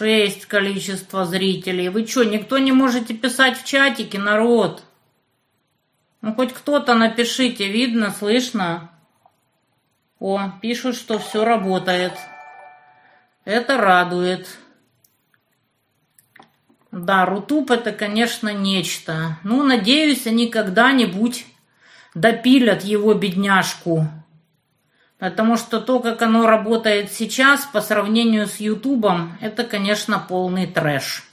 Шесть количество зрителей. Вы что, никто не можете писать в чатике, народ? Ну, хоть кто-то напишите, видно, слышно? О, пишут, что все работает. Это радует. Да, Рутуб это, конечно, нечто. Ну, надеюсь, они когда-нибудь допилят его бедняжку. Потому что то, как оно работает сейчас, по сравнению с Ютубом, это, конечно, полный трэш.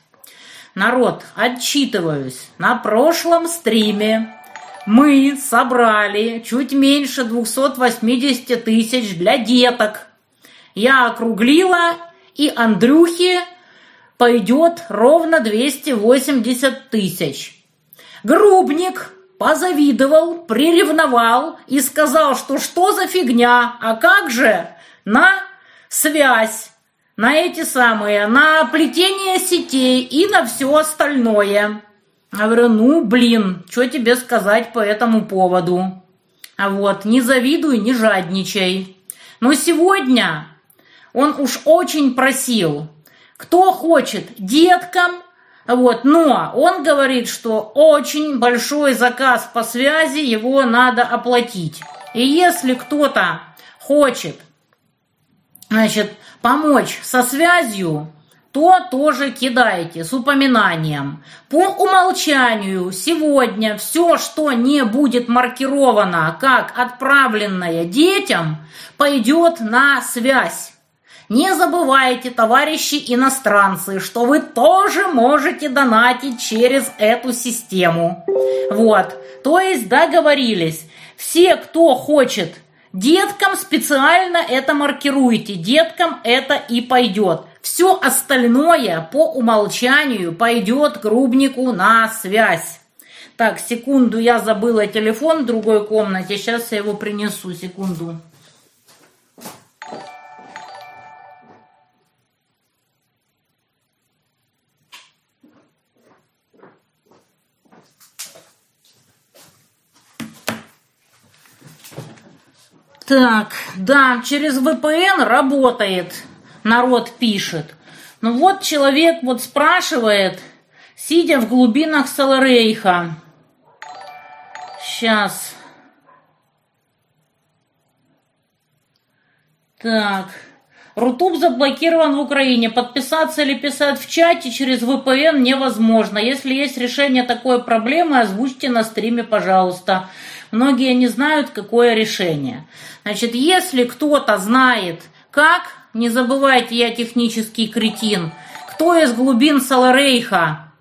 Народ, отчитываюсь. На прошлом стриме мы собрали чуть меньше 280 тысяч для деток. Я округлила, и Андрюхе пойдет ровно 280 тысяч. Грубник позавидовал, приревновал и сказал, что что за фигня, а как же на связь, на эти самые, на плетение сетей и на все остальное. Я говорю, ну, блин, что тебе сказать по этому поводу? А вот, не завидуй, не жадничай. Но сегодня он уж очень просил, кто хочет деткам, вот, но он говорит, что очень большой заказ по связи, его надо оплатить. И если кто-то хочет, значит, помочь со связью, то тоже кидайте с упоминанием. По умолчанию сегодня все, что не будет маркировано как отправленное детям, пойдет на связь. Не забывайте, товарищи иностранцы, что вы тоже можете донатить через эту систему. Вот, то есть договорились. Все, кто хочет деткам, специально это маркируйте. Деткам это и пойдет. Все остальное по умолчанию пойдет грубнику на связь. Так, секунду, я забыла телефон в другой комнате. Сейчас я его принесу, секунду. Так, да, через VPN работает, народ пишет. Ну вот человек вот спрашивает, сидя в глубинах Саларейха. Сейчас. Так. Рутуб заблокирован в Украине. Подписаться или писать в чате через VPN невозможно. Если есть решение такой проблемы, озвучьте на стриме, пожалуйста. Многие не знают, какое решение. Значит, если кто-то знает, как, не забывайте, я технический кретин, кто из глубин Саларейха,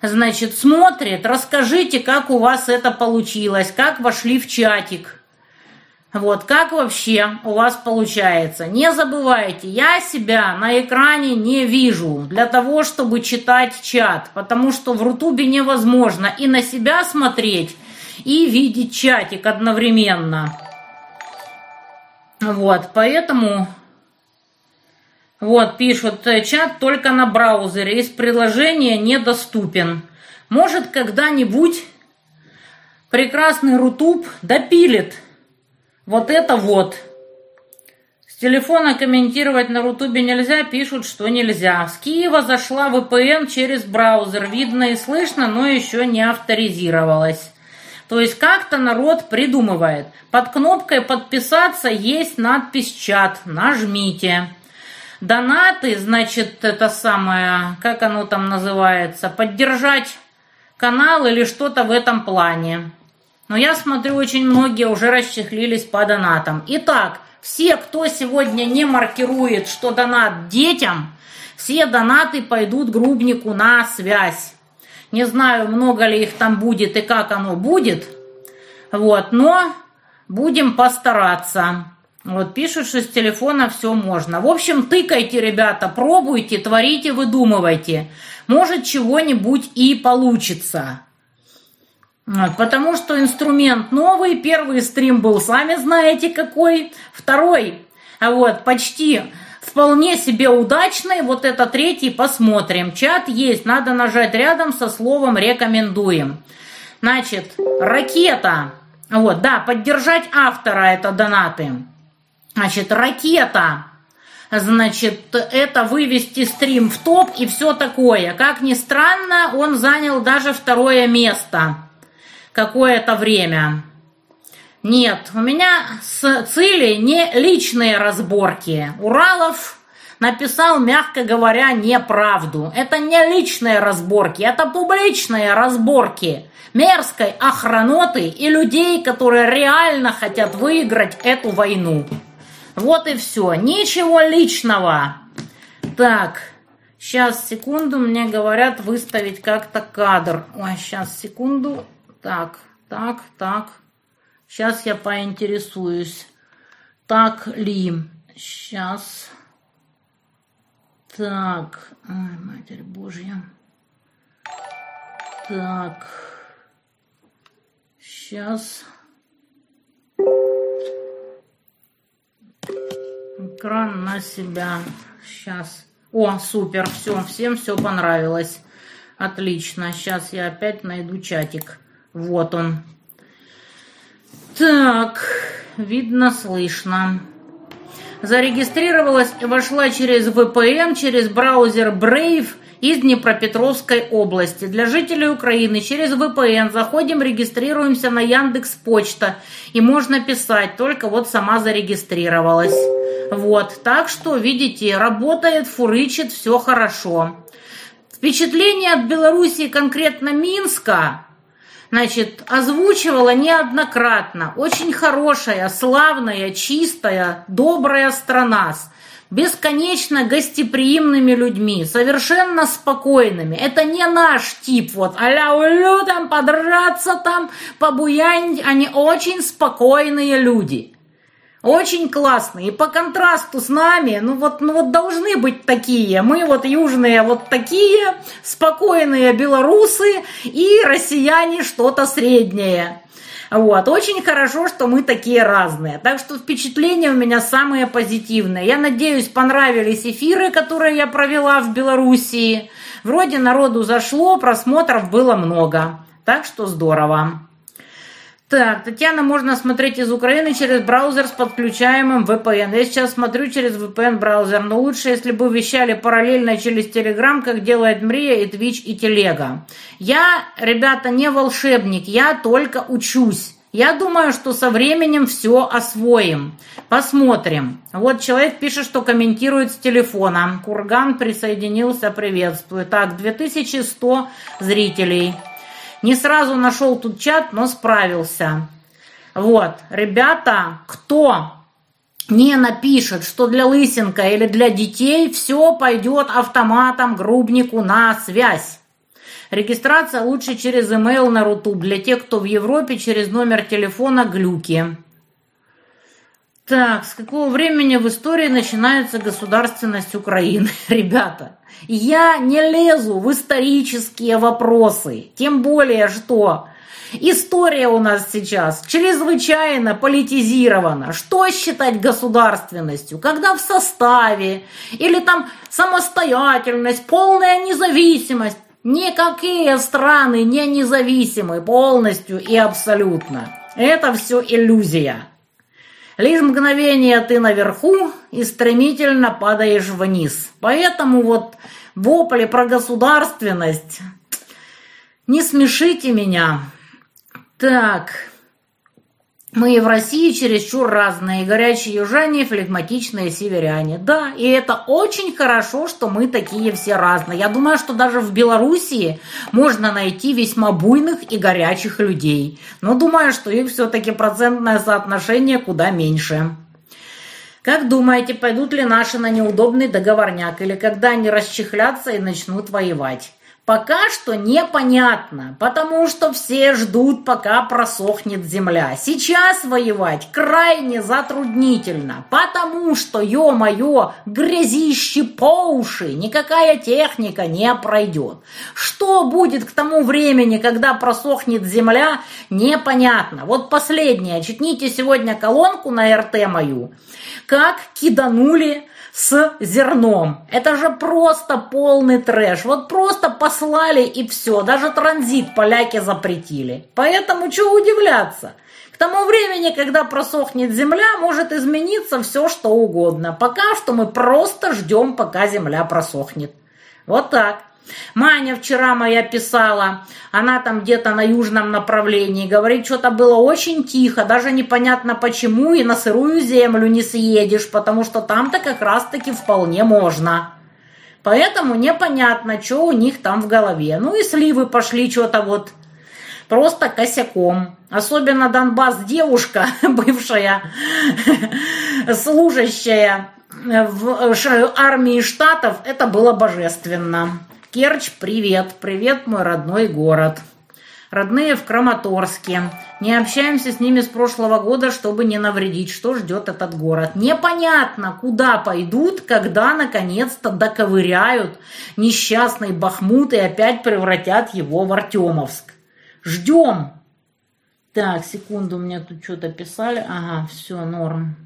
значит, смотрит, расскажите, как у вас это получилось, как вошли в чатик. Вот, как вообще у вас получается? Не забывайте, я себя на экране не вижу для того, чтобы читать чат, потому что в Рутубе невозможно и на себя смотреть, и видеть чатик одновременно. Вот, поэтому... Вот, пишут, э, чат только на браузере, из приложения недоступен. Может, когда-нибудь прекрасный Рутуб допилит вот это вот. С телефона комментировать на Рутубе нельзя, пишут, что нельзя. С Киева зашла VPN через браузер, видно и слышно, но еще не авторизировалась. То есть как-то народ придумывает. Под кнопкой подписаться есть надпись чат. Нажмите. Донаты, значит, это самое, как оно там называется, поддержать канал или что-то в этом плане. Но я смотрю, очень многие уже расчехлились по донатам. Итак, все, кто сегодня не маркирует, что донат детям, все донаты пойдут грубнику на связь. Не знаю, много ли их там будет и как оно будет. Вот, но будем постараться. Вот пишут, что с телефона все можно. В общем, тыкайте, ребята, пробуйте, творите, выдумывайте. Может, чего-нибудь и получится. Вот, потому что инструмент новый. Первый стрим был, сами знаете, какой. Второй, а вот, почти вполне себе удачный. Вот это третий посмотрим. Чат есть, надо нажать рядом со словом «рекомендуем». Значит, ракета. Вот, да, поддержать автора это донаты. Значит, ракета. значит, это вывести стрим в топ и все такое. Как ни странно, он занял даже второе место какое-то время. Нет, у меня с цели не личные разборки. Уралов написал, мягко говоря, неправду. Это не личные разборки, это публичные разборки мерзкой охраноты и людей, которые реально хотят выиграть эту войну. Вот и все. Ничего личного. Так, сейчас, секунду, мне говорят выставить как-то кадр. Ой, сейчас, секунду. Так, так, так. Сейчас я поинтересуюсь. Так ли? Сейчас. Так. Ой, Матерь Божья. Так. Сейчас. Экран на себя. Сейчас. О, супер, все, всем все понравилось. Отлично. Сейчас я опять найду чатик. Вот он. Так, видно, слышно. Зарегистрировалась и вошла через VPN, через браузер Brave из Днепропетровской области. Для жителей Украины через VPN заходим, регистрируемся на Яндекс Почта. И можно писать, только вот сама зарегистрировалась. Вот, так что, видите, работает, фурычит, все хорошо. Впечатление от Белоруссии, конкретно Минска, значит, озвучивала неоднократно. Очень хорошая, славная, чистая, добрая страна с бесконечно гостеприимными людьми, совершенно спокойными. Это не наш тип, вот, а-ля улю там, подраться там, побуянить. Они очень спокойные люди. Очень классные. И по контрасту с нами, ну вот, ну вот должны быть такие. Мы вот южные вот такие, спокойные белорусы и россияне что-то среднее. Вот. Очень хорошо, что мы такие разные. Так что впечатления у меня самые позитивные. Я надеюсь, понравились эфиры, которые я провела в Белоруссии. Вроде народу зашло, просмотров было много. Так что здорово. Так, Татьяна, можно смотреть из Украины через браузер с подключаемым VPN. Я сейчас смотрю через VPN браузер, но лучше, если бы вещали параллельно через Telegram, как делает Мрия и Twitch и Телега. Я, ребята, не волшебник, я только учусь. Я думаю, что со временем все освоим. Посмотрим. Вот человек пишет, что комментирует с телефона. Курган присоединился, приветствую. Так, 2100 зрителей. Не сразу нашел тут чат, но справился. Вот, ребята, кто не напишет, что для Лысенко или для детей, все пойдет автоматом грубнику на связь. Регистрация лучше через email на Рутуб. Для тех, кто в Европе, через номер телефона глюки. Так, с какого времени в истории начинается государственность Украины? Ребята, я не лезу в исторические вопросы, тем более, что история у нас сейчас чрезвычайно политизирована. Что считать государственностью? Когда в составе или там самостоятельность, полная независимость. Никакие страны не независимы полностью и абсолютно. Это все иллюзия. Лишь мгновение ты наверху и стремительно падаешь вниз. Поэтому вот вопли про государственность. Не смешите меня. Так, мы в России чересчур разные, горячие южане, флегматичные северяне. Да, и это очень хорошо, что мы такие все разные. Я думаю, что даже в Белоруссии можно найти весьма буйных и горячих людей. Но думаю, что их все-таки процентное соотношение куда меньше. Как думаете, пойдут ли наши на неудобный договорняк, или когда они расчехлятся и начнут воевать? Пока что непонятно, потому что все ждут, пока просохнет земля. Сейчас воевать крайне затруднительно, потому что, ё-моё, грязище по уши, никакая техника не пройдет. Что будет к тому времени, когда просохнет земля, непонятно. Вот последнее, читните сегодня колонку на РТ мою, как киданули с зерном. Это же просто полный трэш. Вот просто послали и все. Даже транзит поляки запретили. Поэтому что удивляться? К тому времени, когда просохнет земля, может измениться все, что угодно. Пока что мы просто ждем, пока земля просохнет. Вот так. Маня вчера моя писала, она там где-то на южном направлении, говорит, что-то было очень тихо, даже непонятно почему, и на сырую землю не съедешь, потому что там-то как раз-таки вполне можно. Поэтому непонятно, что у них там в голове. Ну и сливы пошли что-то вот просто косяком. Особенно Донбасс девушка, бывшая служащая в армии штатов, это было божественно. Керчь, привет, привет, мой родной город. Родные в Краматорске. Не общаемся с ними с прошлого года, чтобы не навредить. Что ждет этот город? Непонятно, куда пойдут, когда наконец-то доковыряют несчастный Бахмут и опять превратят его в Артемовск. Ждем. Так, секунду, меня тут что-то писали. Ага, все, норм.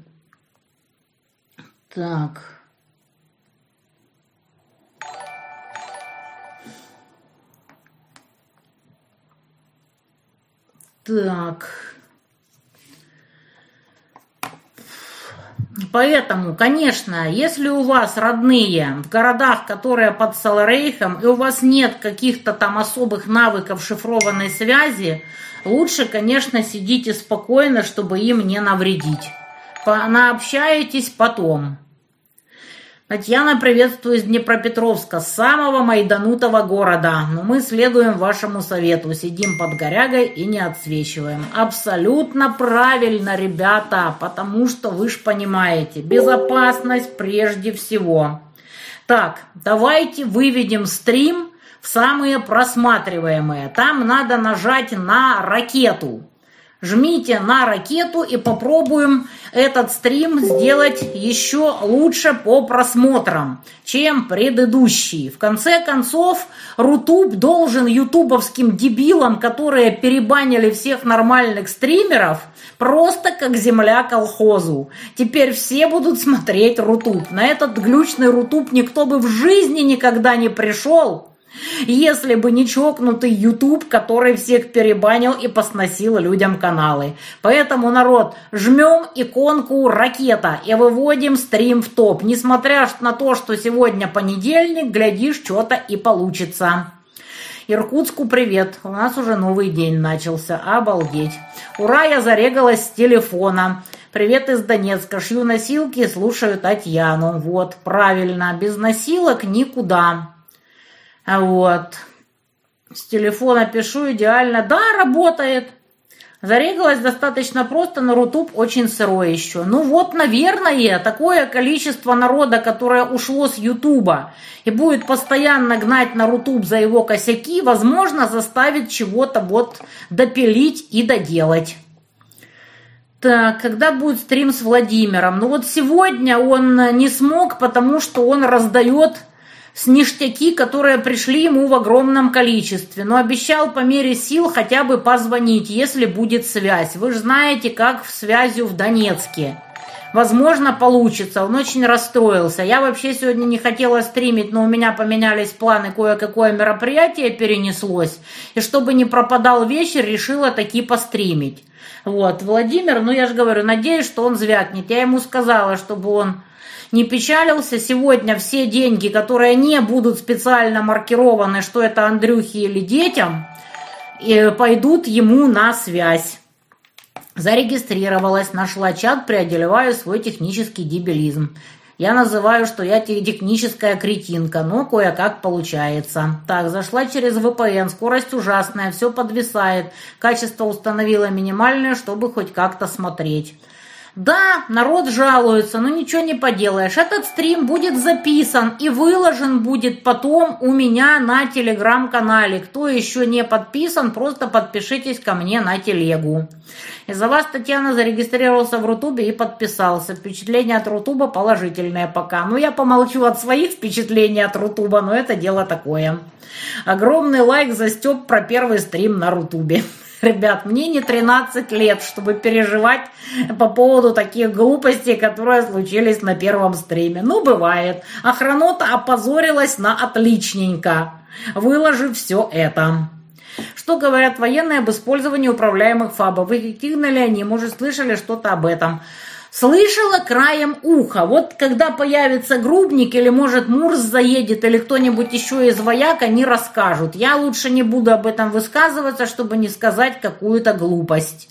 Так. Так. Поэтому, конечно, если у вас родные в городах, которые под Саларейхом, и у вас нет каких-то там особых навыков шифрованной связи, лучше, конечно, сидите спокойно, чтобы им не навредить. Наобщаетесь потом. Татьяна, приветствую из Днепропетровска, самого майданутого города. Но мы следуем вашему совету, сидим под горягой и не отсвечиваем. Абсолютно правильно, ребята, потому что вы ж понимаете, безопасность прежде всего. Так, давайте выведем стрим в самые просматриваемые. Там надо нажать на ракету. Жмите на ракету и попробуем этот стрим сделать еще лучше по просмотрам, чем предыдущий. В конце концов, Рутуб должен ютубовским дебилам, которые перебанили всех нормальных стримеров, просто как земля колхозу. Теперь все будут смотреть Рутуб. На этот глючный Рутуб никто бы в жизни никогда не пришел, если бы не чокнутый YouTube, который всех перебанил и посносил людям каналы. Поэтому, народ, жмем иконку ракета и выводим стрим в топ. Несмотря на то, что сегодня понедельник, глядишь, что-то и получится. Иркутску привет. У нас уже новый день начался. Обалдеть. Ура, я зарегалась с телефона. Привет из Донецка. Шью носилки, слушаю Татьяну. Вот, правильно. Без носилок никуда. А вот. С телефона пишу идеально. Да, работает. Зарегалась достаточно просто, но Рутуб очень сырой еще. Ну вот, наверное, такое количество народа, которое ушло с Ютуба и будет постоянно гнать на Рутуб за его косяки, возможно, заставит чего-то вот допилить и доделать. Так, когда будет стрим с Владимиром? Ну вот сегодня он не смог, потому что он раздает с ништяки, которые пришли ему в огромном количестве, но обещал по мере сил хотя бы позвонить, если будет связь. Вы же знаете, как в связью в Донецке. Возможно, получится. Он очень расстроился. Я вообще сегодня не хотела стримить, но у меня поменялись планы, кое-какое мероприятие перенеслось. И чтобы не пропадал вечер, решила таки постримить. Вот, Владимир, ну я же говорю, надеюсь, что он звякнет. Я ему сказала, чтобы он не печалился. Сегодня все деньги, которые не будут специально маркированы, что это Андрюхе или детям, пойдут ему на связь. Зарегистрировалась, нашла чат, преодолеваю свой технический дебилизм. Я называю, что я техническая кретинка, но кое-как получается. Так, зашла через VPN, скорость ужасная, все подвисает. Качество установила минимальное, чтобы хоть как-то смотреть. Да, народ жалуется, но ничего не поделаешь. Этот стрим будет записан и выложен будет потом у меня на телеграм-канале. Кто еще не подписан, просто подпишитесь ко мне на телегу. Из-за вас, Татьяна, зарегистрировался в Рутубе и подписался. Впечатление от Рутуба положительное пока. Ну, я помолчу от своих впечатлений от Рутуба, но это дело такое. Огромный лайк за Степ про первый стрим на Рутубе. Ребят, мне не 13 лет, чтобы переживать по поводу таких глупостей, которые случились на первом стриме. Ну, бывает. Охранота опозорилась на отличненько, выложив все это. Что говорят военные об использовании управляемых ФАБов? Эффективны ли они? Может, слышали что-то об этом? Слышала краем уха. Вот когда появится грубник или, может, Мурс заедет или кто-нибудь еще из вояк, они расскажут. Я лучше не буду об этом высказываться, чтобы не сказать какую-то глупость.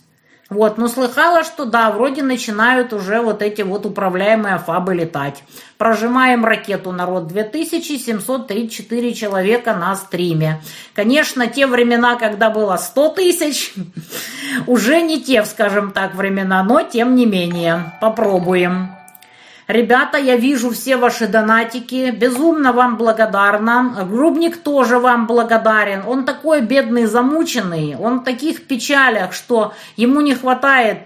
Вот, но слыхала, что да, вроде начинают уже вот эти вот управляемые фабы летать. Прожимаем ракету, народ, 2734 человека на стриме. Конечно, те времена, когда было 100 тысяч, уже не те, скажем так, времена, но тем не менее, попробуем. Ребята, я вижу все ваши донатики, безумно вам благодарна. Грубник тоже вам благодарен. Он такой бедный, замученный, он в таких печалях, что ему не хватает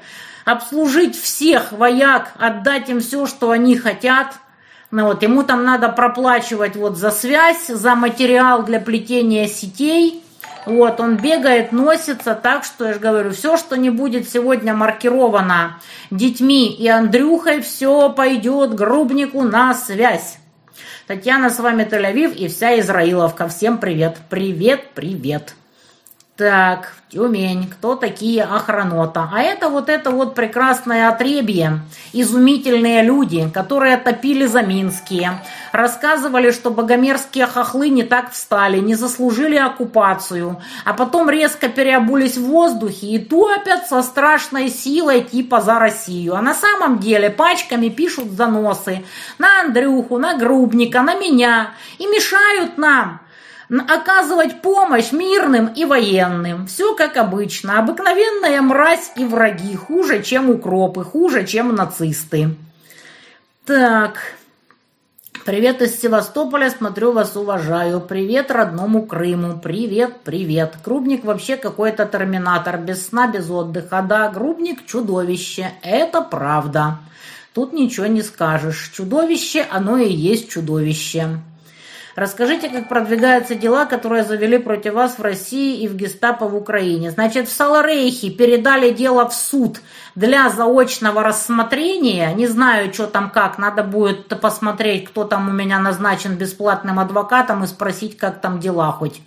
обслужить всех вояк, отдать им все, что они хотят. Ну вот, ему там надо проплачивать вот за связь, за материал для плетения сетей – вот, он бегает, носится, так что, я же говорю, все, что не будет сегодня маркировано детьми и Андрюхой, все пойдет грубнику на связь. Татьяна, с вами Тель-Авив и вся Израиловка. Всем привет. Привет, привет. Так, Тюмень, кто такие охранота? А это вот это вот прекрасное отребье, изумительные люди, которые топили за Минские, рассказывали, что богомерзкие хохлы не так встали, не заслужили оккупацию, а потом резко переобулись в воздухе и топят со страшной силой типа за Россию. А на самом деле пачками пишут заносы. На Андрюху, на Грубника, на меня. И мешают нам оказывать помощь мирным и военным. Все как обычно. Обыкновенная мразь и враги. Хуже, чем укропы, хуже, чем нацисты. Так. Привет из Севастополя, смотрю вас, уважаю. Привет родному Крыму. Привет, привет. Грубник вообще какой-то терминатор, без сна, без отдыха. Да, Грубник чудовище, это правда. Тут ничего не скажешь. Чудовище, оно и есть чудовище. Расскажите, как продвигаются дела, которые завели против вас в России и в гестапо в Украине. Значит, в Саларейхе передали дело в суд для заочного рассмотрения. Не знаю, что там как. Надо будет посмотреть, кто там у меня назначен бесплатным адвокатом и спросить, как там дела хоть.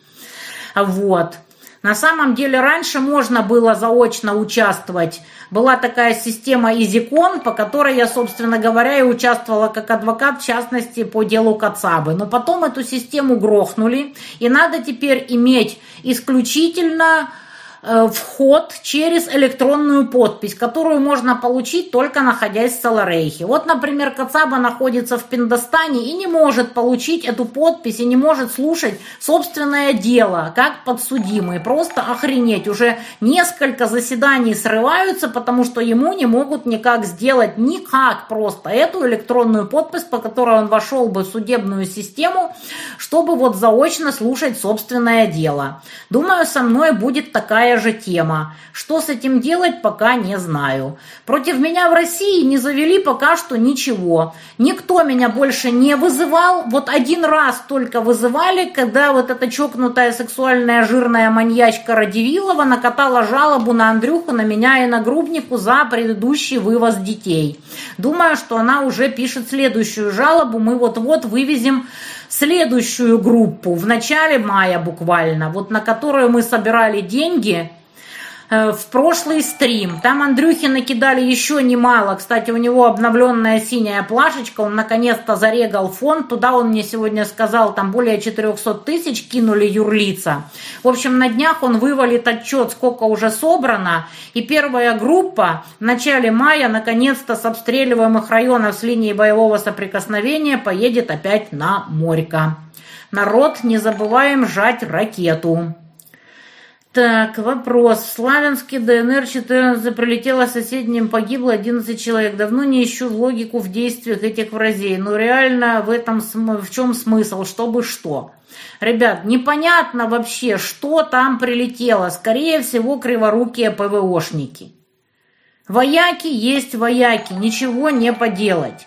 Вот. На самом деле раньше можно было заочно участвовать. Была такая система Изикон, по которой я, собственно говоря, и участвовала как адвокат, в частности, по делу Кацабы. Но потом эту систему грохнули, и надо теперь иметь исключительно вход через электронную подпись, которую можно получить только находясь в Саларейхе. Вот, например, Кацаба находится в Пиндостане и не может получить эту подпись и не может слушать собственное дело, как подсудимый. Просто охренеть. Уже несколько заседаний срываются, потому что ему не могут никак сделать, никак просто эту электронную подпись, по которой он вошел бы в судебную систему, чтобы вот заочно слушать собственное дело. Думаю, со мной будет такая такая же тема. Что с этим делать, пока не знаю. Против меня в России не завели пока что ничего. Никто меня больше не вызывал. Вот один раз только вызывали, когда вот эта чокнутая сексуальная жирная маньячка Радивилова накатала жалобу на Андрюху, на меня и на Грубнику за предыдущий вывоз детей. Думаю, что она уже пишет следующую жалобу. Мы вот-вот вывезем следующую группу в начале мая буквально, вот на которую мы собирали деньги в прошлый стрим. Там Андрюхи накидали еще немало. Кстати, у него обновленная синяя плашечка. Он наконец-то зарегал фонд. Туда он мне сегодня сказал, там более 400 тысяч кинули юрлица. В общем, на днях он вывалит отчет, сколько уже собрано. И первая группа в начале мая наконец-то с обстреливаемых районов с линии боевого соприкосновения поедет опять на Морька. Народ, не забываем жать ракету. Так, вопрос. В Славянске ДНР 14 прилетело соседним, погибло 11 человек. Давно не ищу логику в действиях этих вразей. Но реально в этом в чем смысл? Чтобы что? Ребят, непонятно вообще, что там прилетело. Скорее всего, криворукие ПВОшники. Вояки есть вояки, ничего не поделать.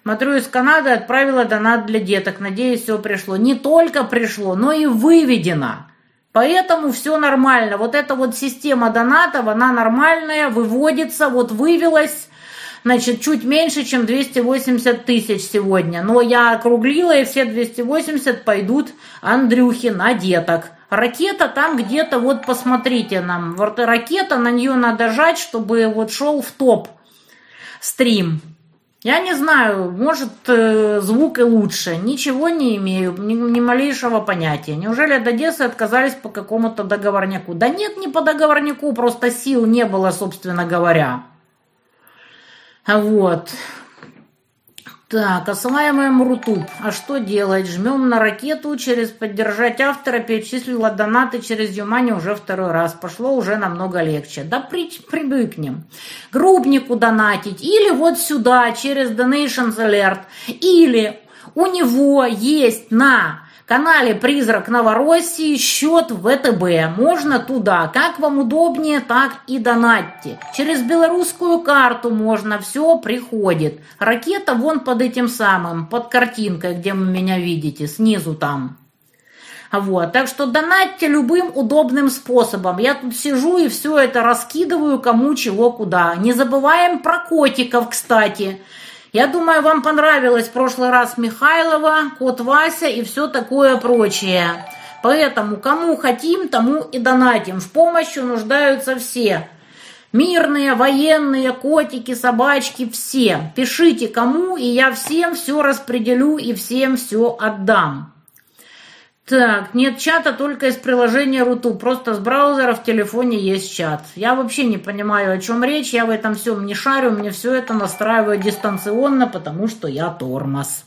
Смотрю, из Канады отправила донат для деток. Надеюсь, все пришло. Не только пришло, но и выведено. Поэтому все нормально. Вот эта вот система донатов, она нормальная, выводится, вот вывелась, значит, чуть меньше, чем 280 тысяч сегодня. Но я округлила, и все 280 пойдут Андрюхе на деток. Ракета там где-то, вот посмотрите нам, ракета, на нее надо жать, чтобы вот шел в топ стрим. Я не знаю, может, э, звук и лучше. Ничего не имею, ни, ни малейшего понятия. Неужели от Одессы отказались по какому-то договорняку? Да нет, не по договорняку, просто сил не было, собственно говоря. Вот. Так, осылаемый Рутуб. А что делать? Жмем на ракету через поддержать автора, перечислила донаты через Юмани уже второй раз. Пошло уже намного легче. Да при, привыкнем. Грубнику донатить. Или вот сюда, через Donations Alert. Или у него есть на канале «Призрак Новороссии» счет ВТБ. Можно туда. Как вам удобнее, так и донатьте. Через белорусскую карту можно, все приходит. Ракета вон под этим самым, под картинкой, где вы меня видите, снизу там. Вот, так что донатьте любым удобным способом. Я тут сижу и все это раскидываю кому чего куда. Не забываем про котиков, кстати. Я думаю, вам понравилось в прошлый раз Михайлова, кот Вася и все такое прочее. Поэтому кому хотим, тому и донатим. В помощи нуждаются все. Мирные, военные, котики, собачки, все. Пишите кому, и я всем все распределю и всем все отдам. Так, нет чата только из приложения Руту. Просто с браузера в телефоне есть чат. Я вообще не понимаю, о чем речь. Я в этом всем не шарю. Мне все это настраиваю дистанционно, потому что я тормоз.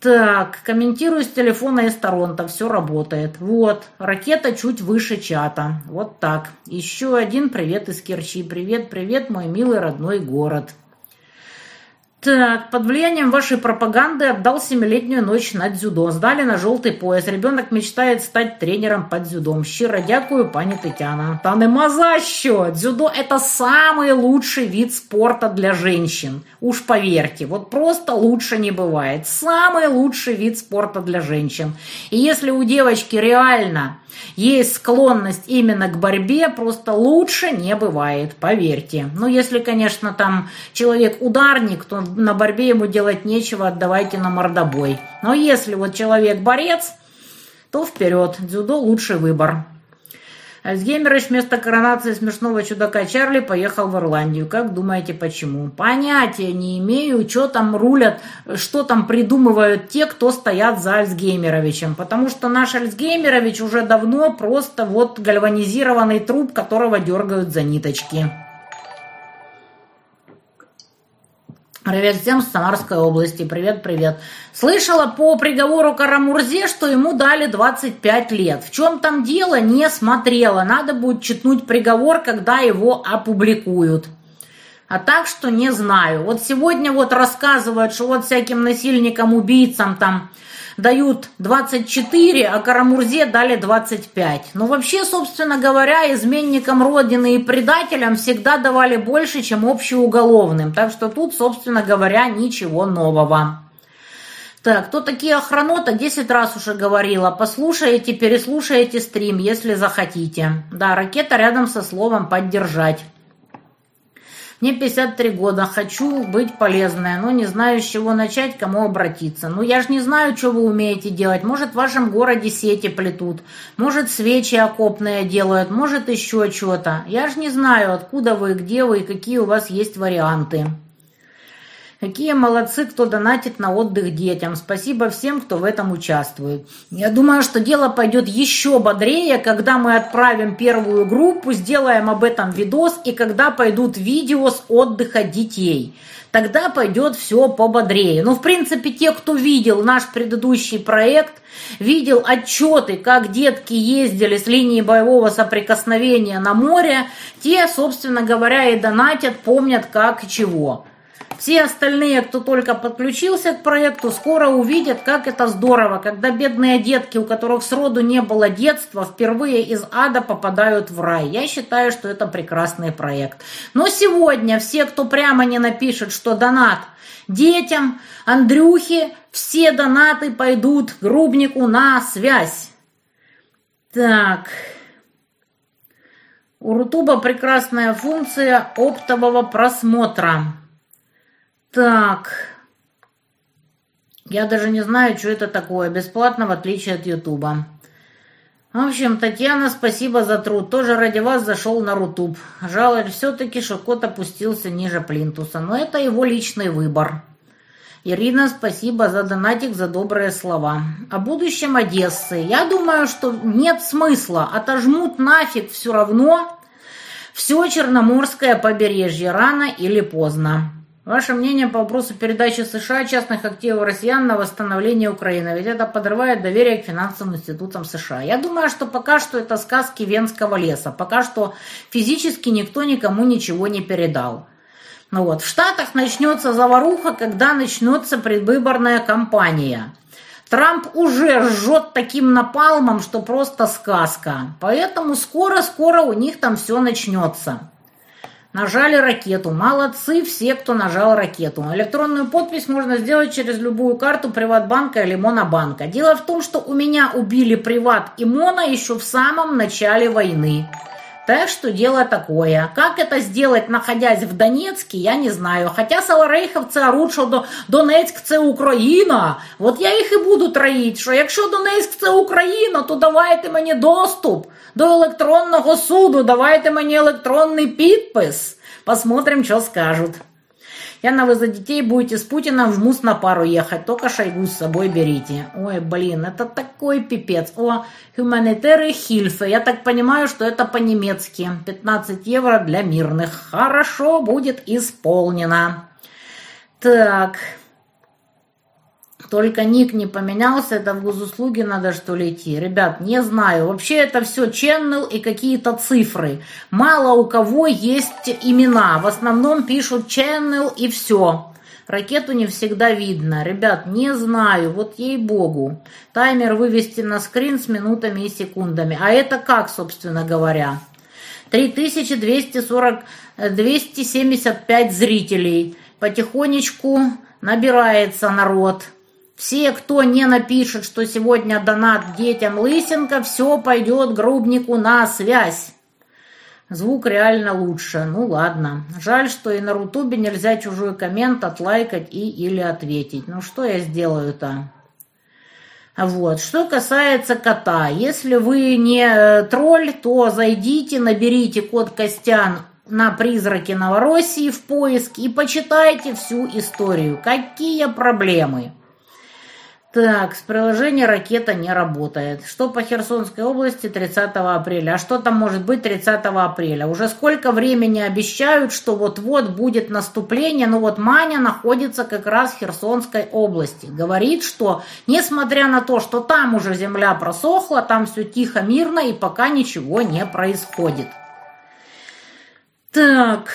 Так, комментирую с телефона из Торонто. Все работает. Вот, ракета чуть выше чата. Вот так. Еще один привет из Керчи. Привет, привет, мой милый родной город. Так, под влиянием вашей пропаганды отдал семилетнюю ночь на дзюдо. Сдали на желтый пояс. Ребенок мечтает стать тренером по дзюдо. Щиро дякую, пані Тетяна. Та нема. Дзюдо – это самый лучший вид спорта для женщин. Уж поверьте, вот просто лучше не бывает. Самый лучший вид спорта для женщин. И если у девочки реально есть склонность именно к борьбе, просто лучше не бывает, поверьте. Ну, если, конечно, там человек ударник, то на борьбе ему делать нечего, отдавайте на мордобой. Но если вот человек борец, то вперед, дзюдо лучший выбор. Альцгеймерович вместо коронации смешного чудака Чарли поехал в Ирландию. Как думаете, почему? Понятия не имею, что там рулят, что там придумывают те, кто стоят за Альцгеймеровичем. Потому что наш Альцгеймерович уже давно просто вот гальванизированный труп, которого дергают за ниточки. Привет всем с Самарской области. Привет, привет. Слышала по приговору Карамурзе, что ему дали 25 лет. В чем там дело, не смотрела. Надо будет читнуть приговор, когда его опубликуют. А так что не знаю. Вот сегодня вот рассказывают, что вот всяким насильникам, убийцам там дают 24, а Карамурзе дали 25. Но вообще, собственно говоря, изменникам Родины и предателям всегда давали больше, чем общеуголовным. Так что тут, собственно говоря, ничего нового. Так, кто такие охранота? Десять раз уже говорила. Послушайте, переслушайте стрим, если захотите. Да, ракета рядом со словом «поддержать». Мне 53 года, хочу быть полезной, но не знаю, с чего начать, кому обратиться. Ну, я же не знаю, что вы умеете делать. Может, в вашем городе сети плетут, может, свечи окопные делают, может, еще что-то. Я же не знаю, откуда вы, где вы и какие у вас есть варианты. Какие молодцы, кто донатит на отдых детям. Спасибо всем, кто в этом участвует. Я думаю, что дело пойдет еще бодрее, когда мы отправим первую группу, сделаем об этом видос, и когда пойдут видео с отдыха детей. Тогда пойдет все пободрее. Но, ну, в принципе, те, кто видел наш предыдущий проект, видел отчеты, как детки ездили с линии боевого соприкосновения на море, те, собственно говоря, и донатят, помнят как и чего. Все остальные, кто только подключился к проекту, скоро увидят, как это здорово, когда бедные детки, у которых сроду не было детства, впервые из ада попадают в рай. Я считаю, что это прекрасный проект. Но сегодня все, кто прямо не напишет, что донат детям, Андрюхе, все донаты пойдут грубнику на связь. Так. У Рутуба прекрасная функция оптового просмотра. Так. Я даже не знаю, что это такое. Бесплатно, в отличие от Ютуба. В общем, Татьяна, спасибо за труд. Тоже ради вас зашел на Рутуб. Жаль все-таки, что кот опустился ниже плинтуса. Но это его личный выбор. Ирина, спасибо за донатик, за добрые слова. О будущем Одессы. Я думаю, что нет смысла. Отожмут нафиг все равно все Черноморское побережье рано или поздно. Ваше мнение по вопросу передачи США частных активов россиян на восстановление Украины? Ведь это подрывает доверие к финансовым институтам США. Я думаю, что пока что это сказки Венского леса. Пока что физически никто никому ничего не передал. Ну вот, в Штатах начнется заваруха, когда начнется предвыборная кампания. Трамп уже жжет таким напалмом, что просто сказка. Поэтому скоро-скоро у них там все начнется. Нажали ракету. Молодцы все, кто нажал ракету. Электронную подпись можно сделать через любую карту Приватбанка или Монобанка. Дело в том, что у меня убили Приват и Моно еще в самом начале войны. Так что дело такое. Как это сделать, находясь в Донецке, я не знаю. Хотя саларейховцы орут, що Донецьк це Україна. От я їх і буду троїть, що якщо Донецьк це Україна, то давайте мені доступ до електронного суду, давайте мені електронний підпис. Посмотрим, що скажуть. Яна, вы за детей будете с Путиным в МУС на пару ехать, только Шойгу с собой берите. Ой, блин, это такой пипец. О, Humanitary Hilfe. Я так понимаю, что это по-немецки. 15 евро для мирных. Хорошо, будет исполнено. Так, только ник не поменялся, это в госуслуги надо что ли идти. Ребят, не знаю. Вообще это все channel и какие-то цифры. Мало у кого есть имена. В основном пишут channel и все. Ракету не всегда видно. Ребят, не знаю, вот ей-богу. Таймер вывести на скрин с минутами и секундами. А это как, собственно говоря? 3240, 275 зрителей. Потихонечку набирается народ. Все, кто не напишет, что сегодня донат детям Лысенко, все пойдет грубнику на связь. Звук реально лучше. Ну ладно. Жаль, что и на Рутубе нельзя чужой коммент отлайкать и или ответить. Ну что я сделаю-то? Вот. Что касается кота. Если вы не э, тролль, то зайдите, наберите код Костян на призраки Новороссии в поиск и почитайте всю историю. Какие проблемы? Так, с приложения ракета не работает. Что по Херсонской области 30 апреля? А что там может быть 30 апреля? Уже сколько времени обещают, что вот-вот будет наступление, но вот Маня находится как раз в Херсонской области. Говорит, что несмотря на то, что там уже земля просохла, там все тихо, мирно и пока ничего не происходит. Так,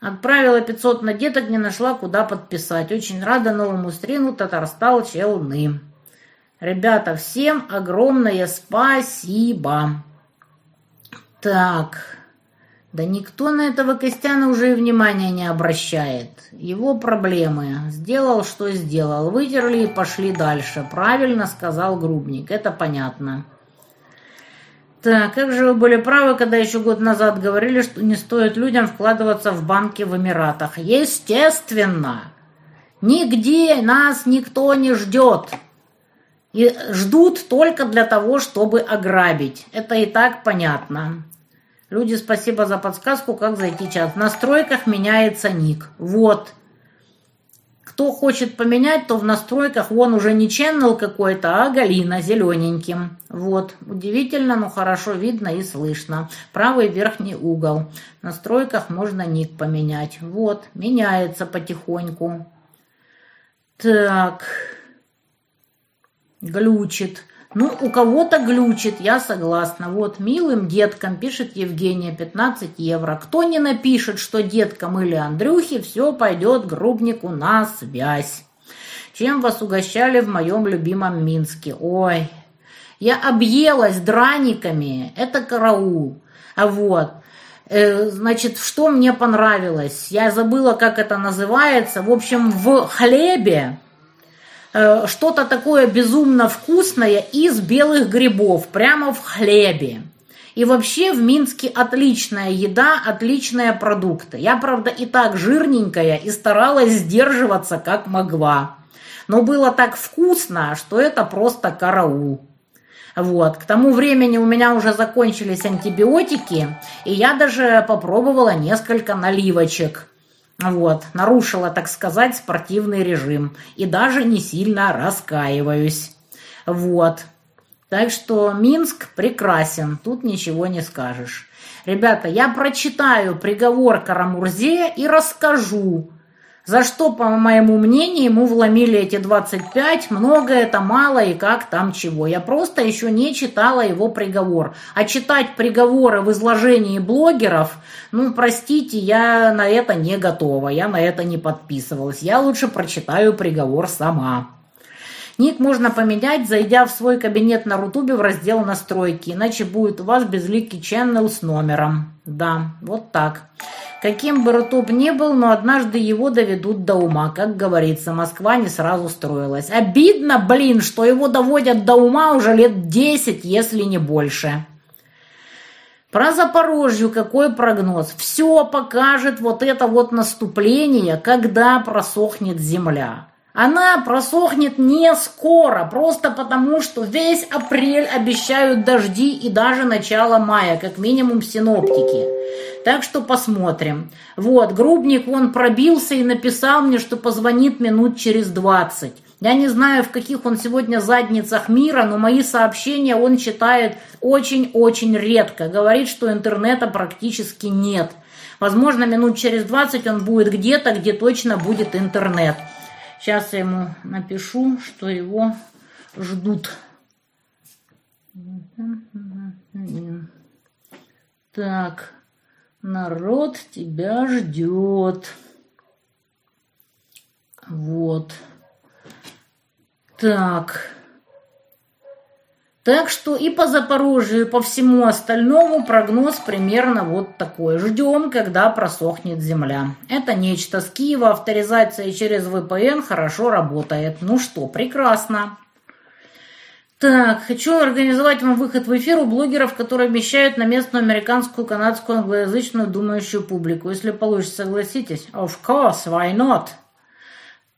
Отправила 500 на деток, не нашла, куда подписать. Очень рада новому стрину Татарстал Челны. Ребята, всем огромное спасибо. Так, да никто на этого Костяна уже и внимания не обращает. Его проблемы. Сделал, что сделал. Вытерли и пошли дальше. Правильно сказал Грубник. Это понятно. Так, как же вы были правы, когда еще год назад говорили, что не стоит людям вкладываться в банки в Эмиратах? Естественно! Нигде нас никто не ждет. И ждут только для того, чтобы ограбить. Это и так понятно. Люди, спасибо за подсказку, как зайти в чат. В настройках меняется ник. Вот. Кто хочет поменять, то в настройках вон уже не channel какой-то, а Галина зелененьким. Вот. Удивительно, но хорошо видно и слышно. Правый верхний угол. В настройках можно ник поменять. Вот. Меняется потихоньку. Так. Глючит. Ну, у кого-то глючит, я согласна. Вот, милым деткам, пишет Евгения, 15 евро. Кто не напишет, что деткам или Андрюхе, все пойдет грубнику на связь. Чем вас угощали в моем любимом Минске? Ой, я объелась драниками, это караул. А вот, э, значит, что мне понравилось? Я забыла, как это называется. В общем, в хлебе Э, что-то такое безумно вкусное из белых грибов, прямо в хлебе. И вообще в Минске отличная еда, отличные продукты. Я, правда, и так жирненькая и старалась сдерживаться как могла. Но было так вкусно, что это просто караул. Вот. К тому времени у меня уже закончились антибиотики, и я даже попробовала несколько наливочек. Вот, нарушила, так сказать, спортивный режим. И даже не сильно раскаиваюсь. Вот. Так что Минск прекрасен, тут ничего не скажешь. Ребята, я прочитаю приговор Карамурзе и расскажу, за что, по моему мнению, ему вломили эти 25, много это, мало и как там чего. Я просто еще не читала его приговор. А читать приговоры в изложении блогеров, ну, простите, я на это не готова, я на это не подписывалась. Я лучше прочитаю приговор сама. Ник можно поменять, зайдя в свой кабинет на Рутубе в раздел «Настройки», иначе будет у вас безликий channel с номером. Да, вот так. Каким бы Рутуб ни был, но однажды его доведут до ума. Как говорится, Москва не сразу строилась. Обидно, блин, что его доводят до ума уже лет 10, если не больше. Про Запорожью какой прогноз? Все покажет вот это вот наступление, когда просохнет земля она просохнет не скоро, просто потому что весь апрель обещают дожди и даже начало мая, как минимум синоптики. Так что посмотрим. Вот, Грубник, он пробился и написал мне, что позвонит минут через 20. Я не знаю, в каких он сегодня задницах мира, но мои сообщения он читает очень-очень редко. Говорит, что интернета практически нет. Возможно, минут через 20 он будет где-то, где точно будет интернет. Сейчас я ему напишу, что его ждут. Так, народ тебя ждет. Вот. Так. Так что и по Запорожью, и по всему остальному прогноз примерно вот такой. Ждем, когда просохнет земля. Это нечто. С Киева авторизация через VPN хорошо работает. Ну что, прекрасно. Так, хочу организовать вам выход в эфир у блогеров, которые обещают на местную американскую, канадскую, англоязычную думающую публику. Если получится, согласитесь. Of course, why not?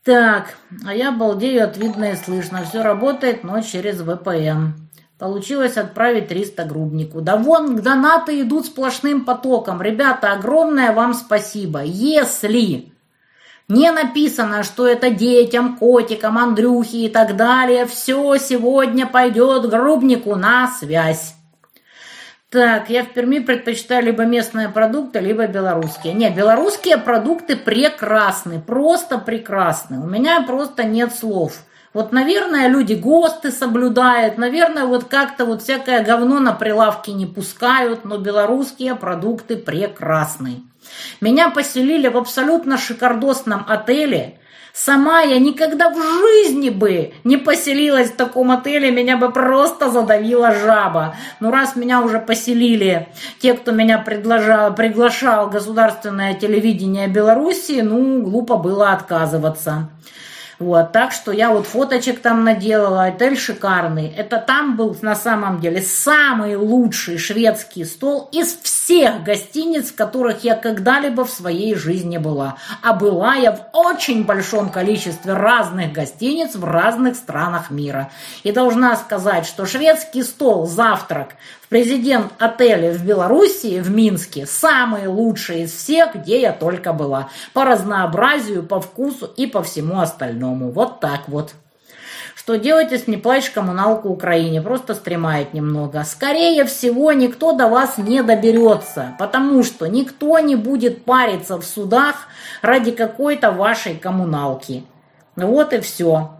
Так, а я балдею от видно и слышно. Все работает, но через VPN. Получилось отправить 300 грубнику. Да вон донаты идут сплошным потоком. Ребята, огромное вам спасибо. Если не написано, что это детям, котикам, Андрюхе и так далее, все сегодня пойдет грубнику на связь. Так, я в Перми предпочитаю либо местные продукты, либо белорусские. Не, белорусские продукты прекрасны, просто прекрасны. У меня просто нет слов. Вот, наверное, люди ГОСТы соблюдают, наверное, вот как-то вот всякое говно на прилавке не пускают, но белорусские продукты прекрасны. Меня поселили в абсолютно шикардосном отеле. Сама я никогда в жизни бы не поселилась в таком отеле, меня бы просто задавила жаба. Но раз меня уже поселили те, кто меня предложал, приглашал государственное телевидение Белоруссии, ну, глупо было отказываться. Вот, так что я вот фоточек там наделала, отель шикарный. Это там был на самом деле самый лучший шведский стол из всех гостиниц, в которых я когда-либо в своей жизни была. А была я в очень большом количестве разных гостиниц в разных странах мира. И должна сказать, что шведский стол, завтрак Президент отеля в Белоруссии, в Минске, самый лучший из всех, где я только была. По разнообразию, по вкусу и по всему остальному. Вот так вот. Что делать, если не платишь коммуналку Украине? Просто стремает немного. Скорее всего, никто до вас не доберется, потому что никто не будет париться в судах ради какой-то вашей коммуналки. Вот и все.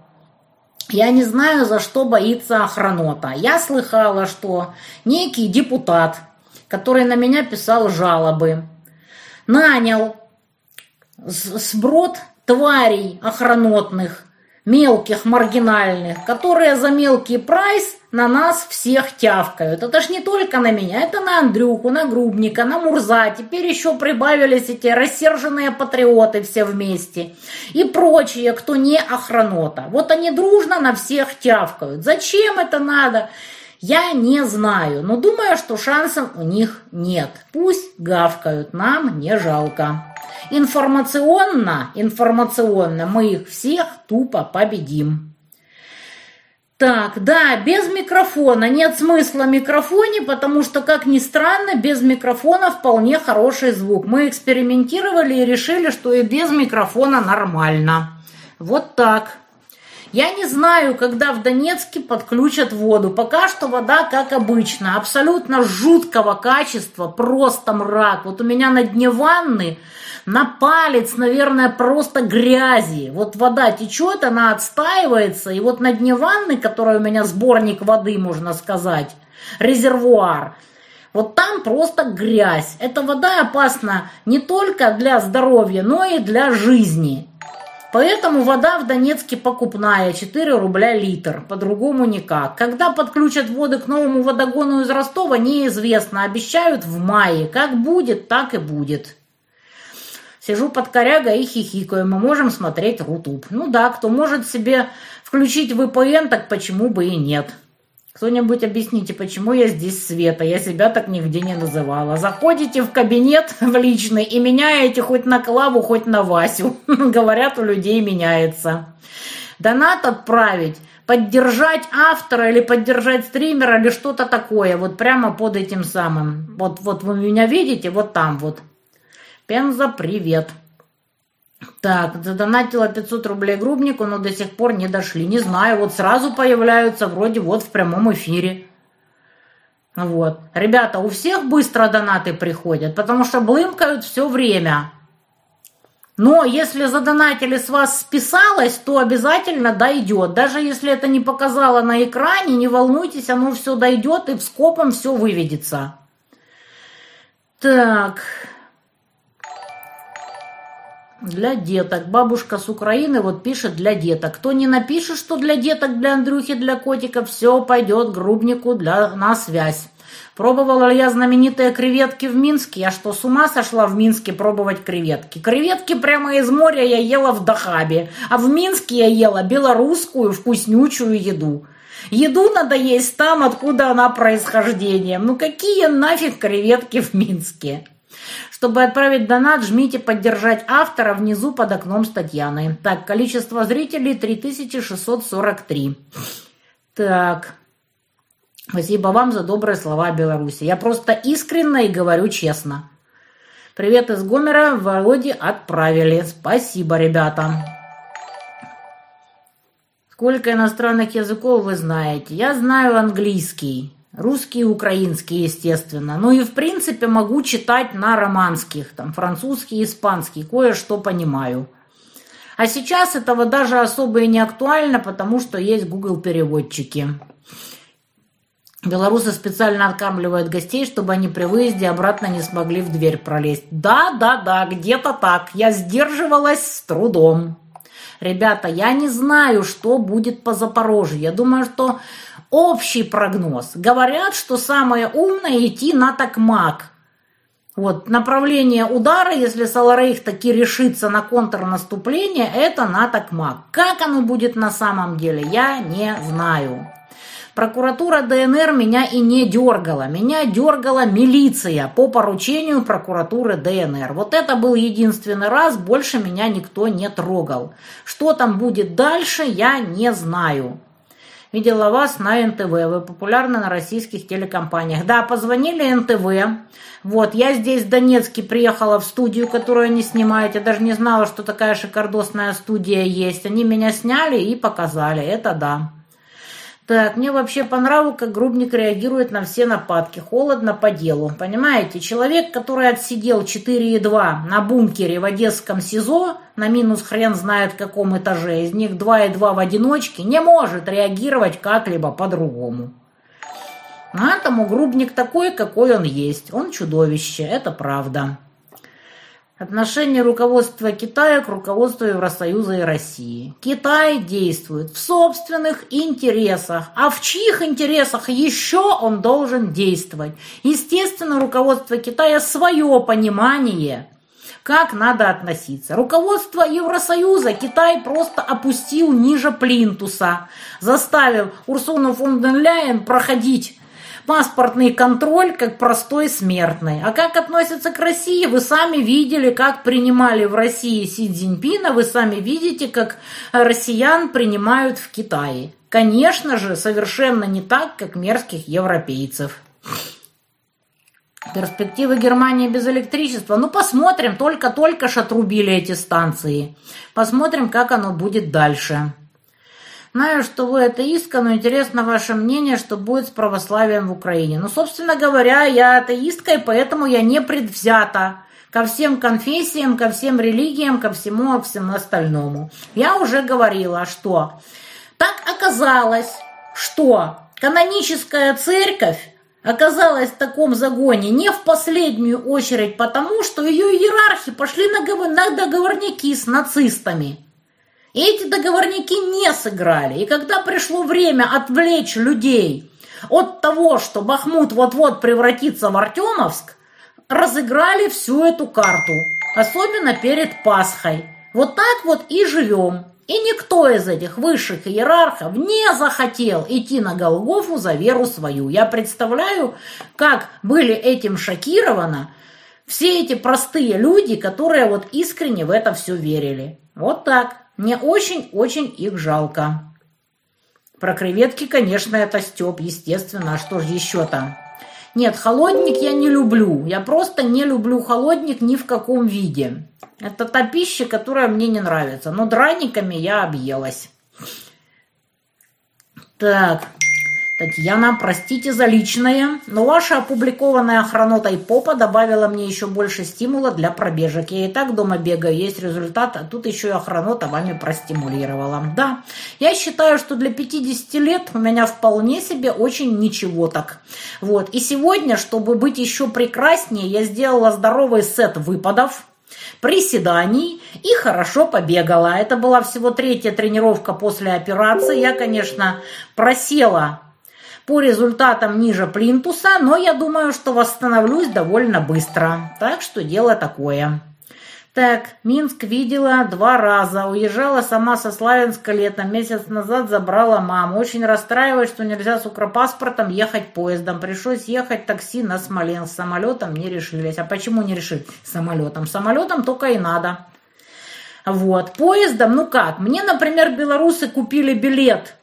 Я не знаю, за что боится охранота. Я слыхала, что некий депутат, который на меня писал жалобы, нанял сброд тварей охранотных, мелких, маргинальных, которые за мелкий прайс на нас всех тявкают. Это ж не только на меня, это на Андрюху, на Грубника, на Мурза. Теперь еще прибавились эти рассерженные патриоты все вместе. И прочие, кто не охранота. Вот они дружно на всех тявкают. Зачем это надо? Я не знаю, но думаю, что шансов у них нет. Пусть гавкают, нам не жалко. Информационно, информационно мы их всех тупо победим. Так, да, без микрофона. Нет смысла микрофоне, потому что, как ни странно, без микрофона вполне хороший звук. Мы экспериментировали и решили, что и без микрофона нормально. Вот так. Я не знаю, когда в Донецке подключат воду. Пока что вода, как обычно, абсолютно жуткого качества, просто мрак. Вот у меня на дне ванны на палец, наверное, просто грязи. Вот вода течет, она отстаивается, и вот на дне ванны, которая у меня сборник воды, можно сказать, резервуар, вот там просто грязь. Эта вода опасна не только для здоровья, но и для жизни. Поэтому вода в Донецке покупная, 4 рубля литр, по-другому никак. Когда подключат воды к новому водогону из Ростова, неизвестно, обещают в мае. Как будет, так и будет. Сижу под корягой и хихикаю. Мы можем смотреть Рутуб. Ну да, кто может себе включить VPN, так почему бы и нет. Кто-нибудь объясните, почему я здесь Света? Я себя так нигде не называла. Заходите в кабинет в личный и меняете хоть на Клаву, хоть на Васю. Говорят, у людей меняется. Донат отправить, поддержать автора или поддержать стримера или что-то такое. Вот прямо под этим самым. Вот, вот вы меня видите, вот там вот. Пенза, привет. Так, задонатила 500 рублей грубнику, но до сих пор не дошли. Не знаю, вот сразу появляются вроде вот в прямом эфире. Вот. Ребята, у всех быстро донаты приходят, потому что блымкают все время. Но если задонатили с вас списалось, то обязательно дойдет. Даже если это не показало на экране, не волнуйтесь, оно все дойдет и в скопом все выведется. Так, для деток. Бабушка с Украины вот пишет для деток. Кто не напишет, что для деток, для Андрюхи, для котика, все пойдет грубнику для, на связь. Пробовала я знаменитые креветки в Минске? Я что, с ума сошла в Минске пробовать креветки? Креветки прямо из моря я ела в Дахабе, а в Минске я ела белорусскую вкуснючую еду. Еду надо есть там, откуда она происхождением. Ну какие нафиг креветки в Минске? Чтобы отправить донат, жмите «Поддержать автора» внизу под окном с. Так, количество зрителей 3643. Так. Спасибо вам за добрые слова о Беларуси. Я просто искренне и говорю честно. Привет из Гомера. Володе отправили. Спасибо, ребята. Сколько иностранных языков вы знаете? Я знаю английский. Русский и украинский, естественно. Ну и в принципе могу читать на романских, там французский, испанский, кое-что понимаю. А сейчас этого даже особо и не актуально, потому что есть Google переводчики. Белорусы специально откармливают гостей, чтобы они при выезде обратно не смогли в дверь пролезть. Да, да, да, где-то так. Я сдерживалась с трудом. Ребята, я не знаю, что будет по Запорожью. Я думаю, что общий прогноз. Говорят, что самое умное идти на такмак. Вот, направление удара, если Саларейх таки решится на контрнаступление, это на такмак. Как оно будет на самом деле, я не знаю. Прокуратура ДНР меня и не дергала. Меня дергала милиция по поручению прокуратуры ДНР. Вот это был единственный раз, больше меня никто не трогал. Что там будет дальше, я не знаю. Видела вас на НТВ. Вы популярны на российских телекомпаниях. Да, позвонили НТВ. Вот, я здесь в Донецке приехала в студию, которую они снимают. Я даже не знала, что такая шикардосная студия есть. Они меня сняли и показали. Это да. Так, мне вообще по нраву, как Грубник реагирует на все нападки. Холодно по делу. Понимаете, человек, который отсидел 4,2 на бункере в Одесском СИЗО, на минус хрен знает каком этаже, из них 2,2 в одиночке, не может реагировать как-либо по-другому. Поэтому Грубник такой, какой он есть. Он чудовище, это правда. Отношение руководства Китая к руководству Евросоюза и России. Китай действует в собственных интересах. А в чьих интересах еще он должен действовать? Естественно, руководство Китая свое понимание как надо относиться. Руководство Евросоюза Китай просто опустил ниже плинтуса, заставил Урсуну фон ден Ляйен проходить паспортный контроль как простой смертный. А как относятся к России, вы сами видели, как принимали в России Си Цзиньпина, вы сами видите, как россиян принимают в Китае. Конечно же, совершенно не так, как мерзких европейцев. Перспективы Германии без электричества. Ну, посмотрим. Только-только ж отрубили эти станции. Посмотрим, как оно будет дальше. Знаю, что вы атеистка, но интересно ваше мнение, что будет с православием в Украине. Ну, собственно говоря, я атеистка, и поэтому я не предвзята ко всем конфессиям, ко всем религиям, ко всему, ко всему остальному. Я уже говорила, что так оказалось, что каноническая церковь оказалась в таком загоне не в последнюю очередь потому, что ее иерархи пошли на договорники с нацистами. Эти договорники не сыграли. И когда пришло время отвлечь людей от того, что Бахмут вот-вот превратится в Артемовск, разыграли всю эту карту, особенно перед Пасхой. Вот так вот и живем. И никто из этих высших иерархов не захотел идти на Голгофу за веру свою. Я представляю, как были этим шокированы все эти простые люди, которые вот искренне в это все верили. Вот так. Мне очень-очень их жалко. Про креветки, конечно, это Степ, естественно. А что же еще там? Нет, холодник я не люблю. Я просто не люблю холодник ни в каком виде. Это та пища, которая мне не нравится. Но драниками я объелась. Так, Татьяна, простите за личное, но ваша опубликованная хронотой попа добавила мне еще больше стимула для пробежек. Я и так дома бегаю, есть результат, а тут еще и охранота вами простимулировала. Да, я считаю, что для 50 лет у меня вполне себе очень ничего так. Вот, и сегодня, чтобы быть еще прекраснее, я сделала здоровый сет выпадов, приседаний и хорошо побегала. Это была всего третья тренировка после операции. Я, конечно, просела по результатам ниже плинтуса, но я думаю, что восстановлюсь довольно быстро. Так что дело такое. Так, Минск видела два раза. Уезжала сама со Славянска летом. Месяц назад забрала маму. Очень расстраиваюсь, что нельзя с укропаспортом ехать поездом. Пришлось ехать такси на Смоленск. Самолетом не решились. А почему не решили? Самолетом. Самолетом только и надо. Вот. Поездом, ну как? Мне, например, белорусы купили билет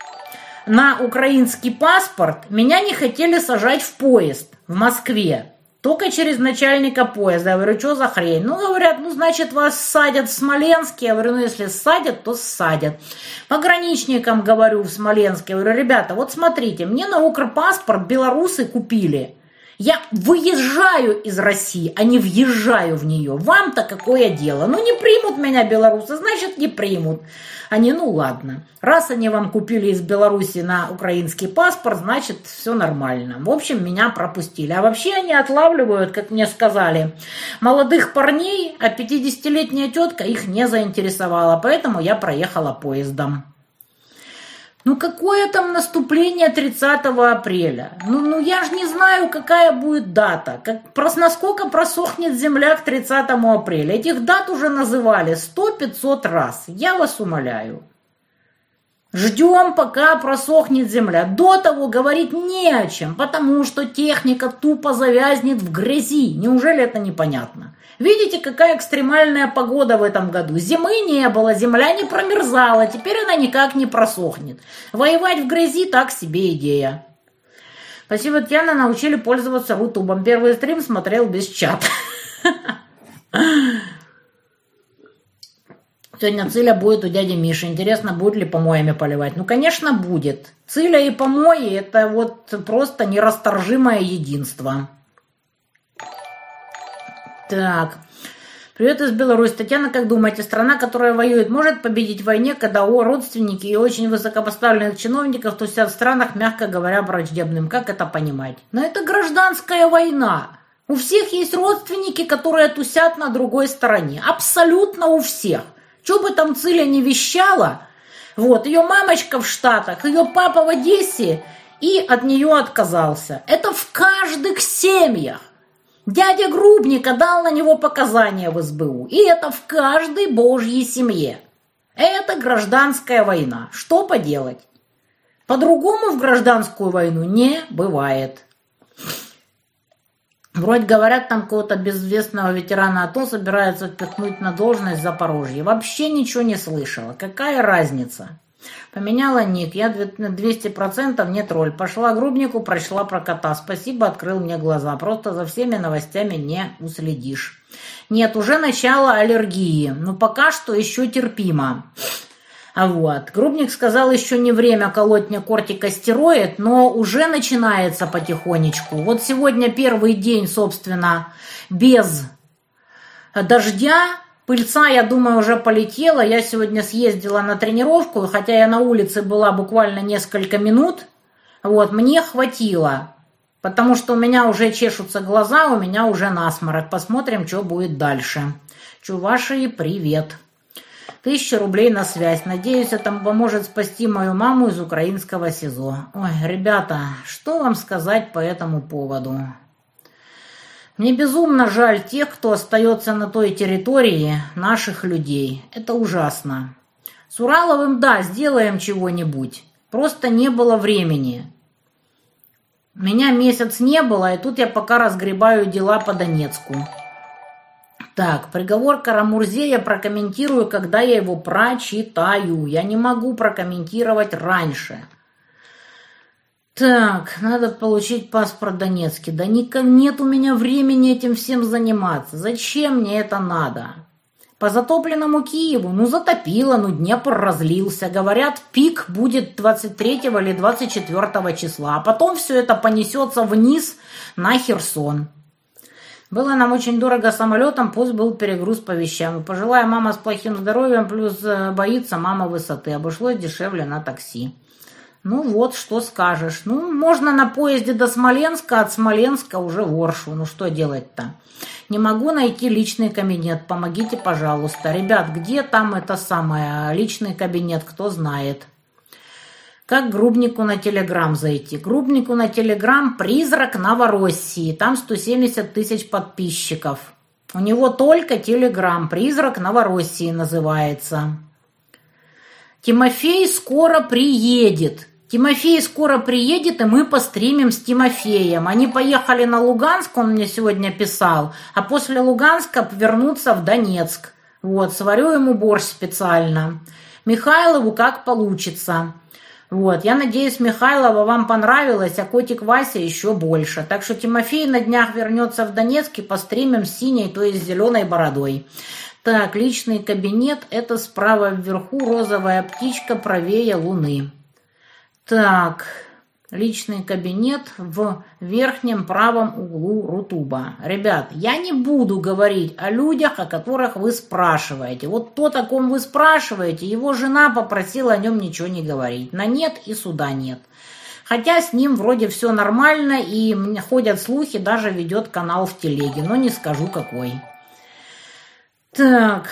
на украинский паспорт, меня не хотели сажать в поезд в Москве. Только через начальника поезда. Я говорю, что за хрень? Ну, говорят, ну, значит, вас садят в Смоленске. Я говорю, ну, если садят, то садят. Пограничникам говорю в Смоленске. Я говорю, ребята, вот смотрите, мне на Укрпаспорт белорусы купили. Я выезжаю из России, а не въезжаю в нее. Вам-то какое дело? Ну, не примут меня белорусы, значит, не примут. Они, ну ладно, раз они вам купили из Беларуси на украинский паспорт, значит, все нормально. В общем, меня пропустили. А вообще они отлавливают, как мне сказали, молодых парней, а 50-летняя тетка их не заинтересовала, поэтому я проехала поездом. Ну какое там наступление 30 апреля? Ну, ну я же не знаю, какая будет дата. Как, прос, насколько просохнет земля к 30 апреля. Этих дат уже называли 100-500 раз. Я вас умоляю. Ждем, пока просохнет земля. До того говорить не о чем, потому что техника тупо завязнет в грязи. Неужели это непонятно? Видите, какая экстремальная погода в этом году. Зимы не было, земля не промерзала, теперь она никак не просохнет. Воевать в грязи так себе идея. Спасибо, Татьяна, научили пользоваться Рутубом. Первый стрим смотрел без чата. Сегодня Циля будет у дяди Миши. Интересно, будет ли помоями поливать? Ну, конечно, будет. Циля и помои – это вот просто нерасторжимое единство. Так. Привет из Беларуси. Татьяна, как думаете, страна, которая воюет, может победить в войне, когда о родственники и очень высокопоставленных чиновников тусят в странах, мягко говоря, враждебным? Как это понимать? Но это гражданская война. У всех есть родственники, которые тусят на другой стороне. Абсолютно у всех. Что бы там Циля не вещала, вот, ее мамочка в Штатах, ее папа в Одессе, и от нее отказался. Это в каждых семьях. Дядя Грубника дал на него показания в СБУ. И это в каждой божьей семье. Это гражданская война. Что поделать? По-другому в гражданскую войну не бывает. Вроде говорят, там кого-то безвестного ветерана АТО собираются впихнуть на должность в Запорожье. Вообще ничего не слышала. Какая разница? Поменяла ник. Я 200% не тролль. Пошла грубнику, прочла про кота. Спасибо, открыл мне глаза. Просто за всеми новостями не уследишь. Нет, уже начало аллергии. Но пока что еще терпимо. А вот. Грубник сказал, еще не время колоть мне кортикостероид, но уже начинается потихонечку. Вот сегодня первый день, собственно, без дождя. Пыльца, я думаю, уже полетела. Я сегодня съездила на тренировку, хотя я на улице была буквально несколько минут. Вот, мне хватило. Потому что у меня уже чешутся глаза, у меня уже насморок. Посмотрим, что будет дальше. Чувашии, привет. Тысяча рублей на связь. Надеюсь, это поможет спасти мою маму из украинского СИЗО. Ой, ребята, что вам сказать по этому поводу? Мне безумно жаль тех, кто остается на той территории, наших людей. Это ужасно. С Ураловым, да, сделаем чего-нибудь. Просто не было времени. Меня месяц не было, и тут я пока разгребаю дела по Донецку. Так, приговор Карамурзе я прокомментирую, когда я его прочитаю. Я не могу прокомментировать раньше. Так, надо получить паспорт Донецкий. Да нет у меня времени этим всем заниматься. Зачем мне это надо? По затопленному Киеву, ну затопило, ну Днепр разлился. Говорят, пик будет 23 или 24 числа, а потом все это понесется вниз на Херсон. Было нам очень дорого самолетом, пусть был перегруз по вещам. Пожилая мама с плохим здоровьем, плюс э, боится мама высоты. Обошлось дешевле на такси. Ну вот, что скажешь. Ну, можно на поезде до Смоленска, от Смоленска уже в Оршу. Ну, что делать-то? Не могу найти личный кабинет. Помогите, пожалуйста. Ребят, где там это самое, личный кабинет, кто знает? Как Грубнику на Телеграм зайти? Грубнику на Телеграм «Призрак Новороссии». Там 170 тысяч подписчиков. У него только Телеграм. «Призрак Новороссии» называется. Тимофей скоро приедет. Тимофей скоро приедет, и мы постримим с Тимофеем. Они поехали на Луганск, он мне сегодня писал, а после Луганска вернуться в Донецк. Вот, сварю ему борщ специально. Михайлову как получится. Вот, я надеюсь, Михайлова вам понравилось, а котик Вася еще больше. Так что Тимофей на днях вернется в Донецк и постримим с синей, то есть зеленой бородой. Так, личный кабинет, это справа вверху розовая птичка правее луны. Так, личный кабинет в верхнем правом углу Рутуба. Ребят, я не буду говорить о людях, о которых вы спрашиваете. Вот то, о ком вы спрашиваете, его жена попросила о нем ничего не говорить. На нет и суда нет. Хотя с ним вроде все нормально, и ходят слухи, даже ведет канал в телеге, но не скажу какой. Так,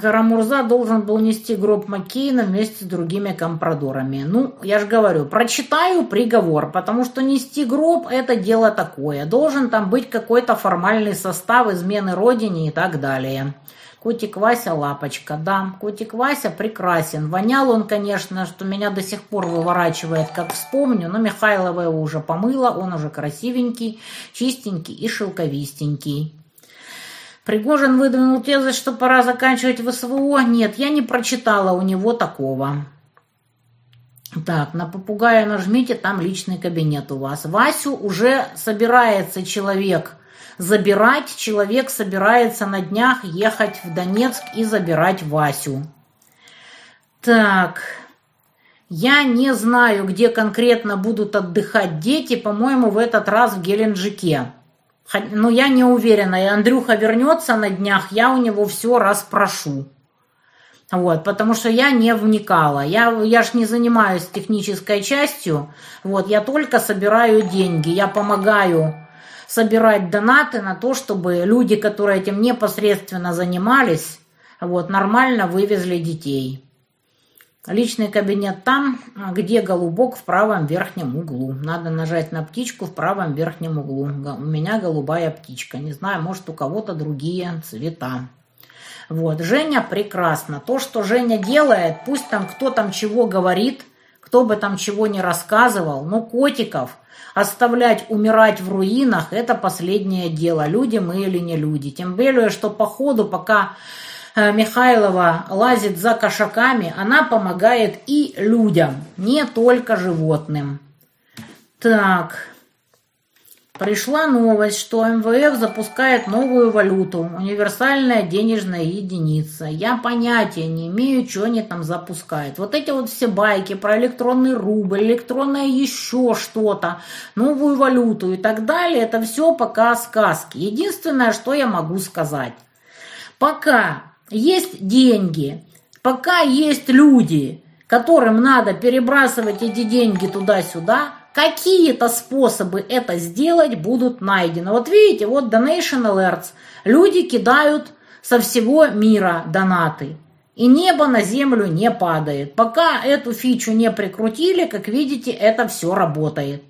Карамурза должен был нести гроб Маккейна вместе с другими компрадорами. Ну, я же говорю, прочитаю приговор, потому что нести гроб – это дело такое. Должен там быть какой-то формальный состав измены родине и так далее. Котик Вася лапочка, да, котик Вася прекрасен. Вонял он, конечно, что меня до сих пор выворачивает, как вспомню, но Михайлова его уже помыла, он уже красивенький, чистенький и шелковистенький. Пригожин выдвинул тезы, что пора заканчивать ВСВО. Нет, я не прочитала у него такого. Так, на попугая нажмите, там личный кабинет у вас. Васю уже собирается человек забирать. Человек собирается на днях ехать в Донецк и забирать Васю. Так, я не знаю, где конкретно будут отдыхать дети. По-моему, в этот раз в Геленджике. Но я не уверена, и Андрюха вернется на днях, я у него все расспрошу. Вот, потому что я не вникала. Я, я ж не занимаюсь технической частью. Вот, я только собираю деньги. Я помогаю собирать донаты на то, чтобы люди, которые этим непосредственно занимались, вот, нормально вывезли детей. Личный кабинет там, где голубок в правом верхнем углу. Надо нажать на птичку в правом верхнем углу. У меня голубая птичка. Не знаю, может у кого-то другие цвета. Вот, Женя прекрасно. То, что Женя делает, пусть там кто там чего говорит, кто бы там чего не рассказывал, но котиков оставлять умирать в руинах – это последнее дело, люди мы или не люди. Тем более, что по ходу, пока Михайлова лазит за кошаками, она помогает и людям, не только животным. Так, Пришла новость, что МВФ запускает новую валюту, универсальная денежная единица. Я понятия не имею, что они там запускают. Вот эти вот все байки про электронный рубль, электронное еще что-то, новую валюту и так далее, это все пока сказки. Единственное, что я могу сказать. Пока есть деньги, пока есть люди, которым надо перебрасывать эти деньги туда-сюда, какие-то способы это сделать будут найдены. Вот видите, вот Donation Alerts. Люди кидают со всего мира донаты. И небо на землю не падает. Пока эту фичу не прикрутили, как видите, это все работает.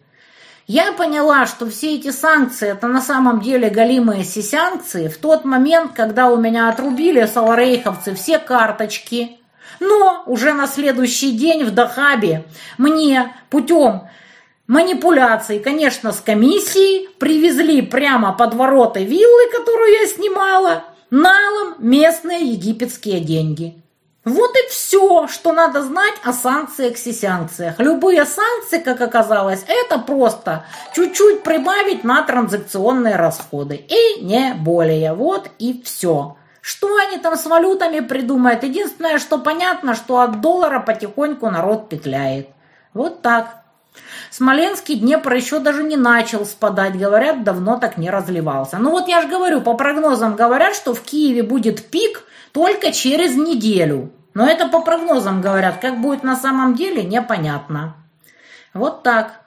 Я поняла, что все эти санкции, это на самом деле голимые санкции в тот момент, когда у меня отрубили саларейховцы все карточки. Но уже на следующий день в Дахабе мне путем манипуляций, конечно, с комиссией, привезли прямо под ворота виллы, которую я снимала, налом местные египетские деньги. Вот и все, что надо знать о санкциях и санкциях. Любые санкции, как оказалось, это просто чуть-чуть прибавить на транзакционные расходы. И не более. Вот и все. Что они там с валютами придумают? Единственное, что понятно, что от доллара потихоньку народ петляет. Вот так. Смоленский Днепр еще даже не начал спадать, говорят, давно так не разливался. Ну вот я же говорю, по прогнозам говорят, что в Киеве будет пик только через неделю. Но это по прогнозам говорят, как будет на самом деле, непонятно. Вот так.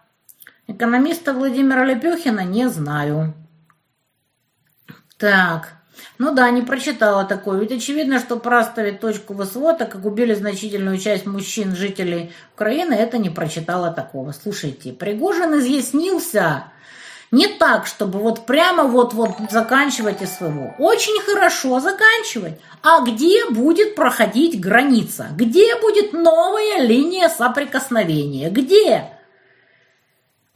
Экономиста Владимира Лепехина не знаю. Так. Ну да, не прочитала такое. Ведь очевидно, что проставить точку в так как убили значительную часть мужчин, жителей Украины, это не прочитала такого. Слушайте, Пригожин изъяснился не так, чтобы вот прямо вот-вот заканчивать СВО. Очень хорошо заканчивать. А где будет проходить граница? Где будет новая линия соприкосновения? Где?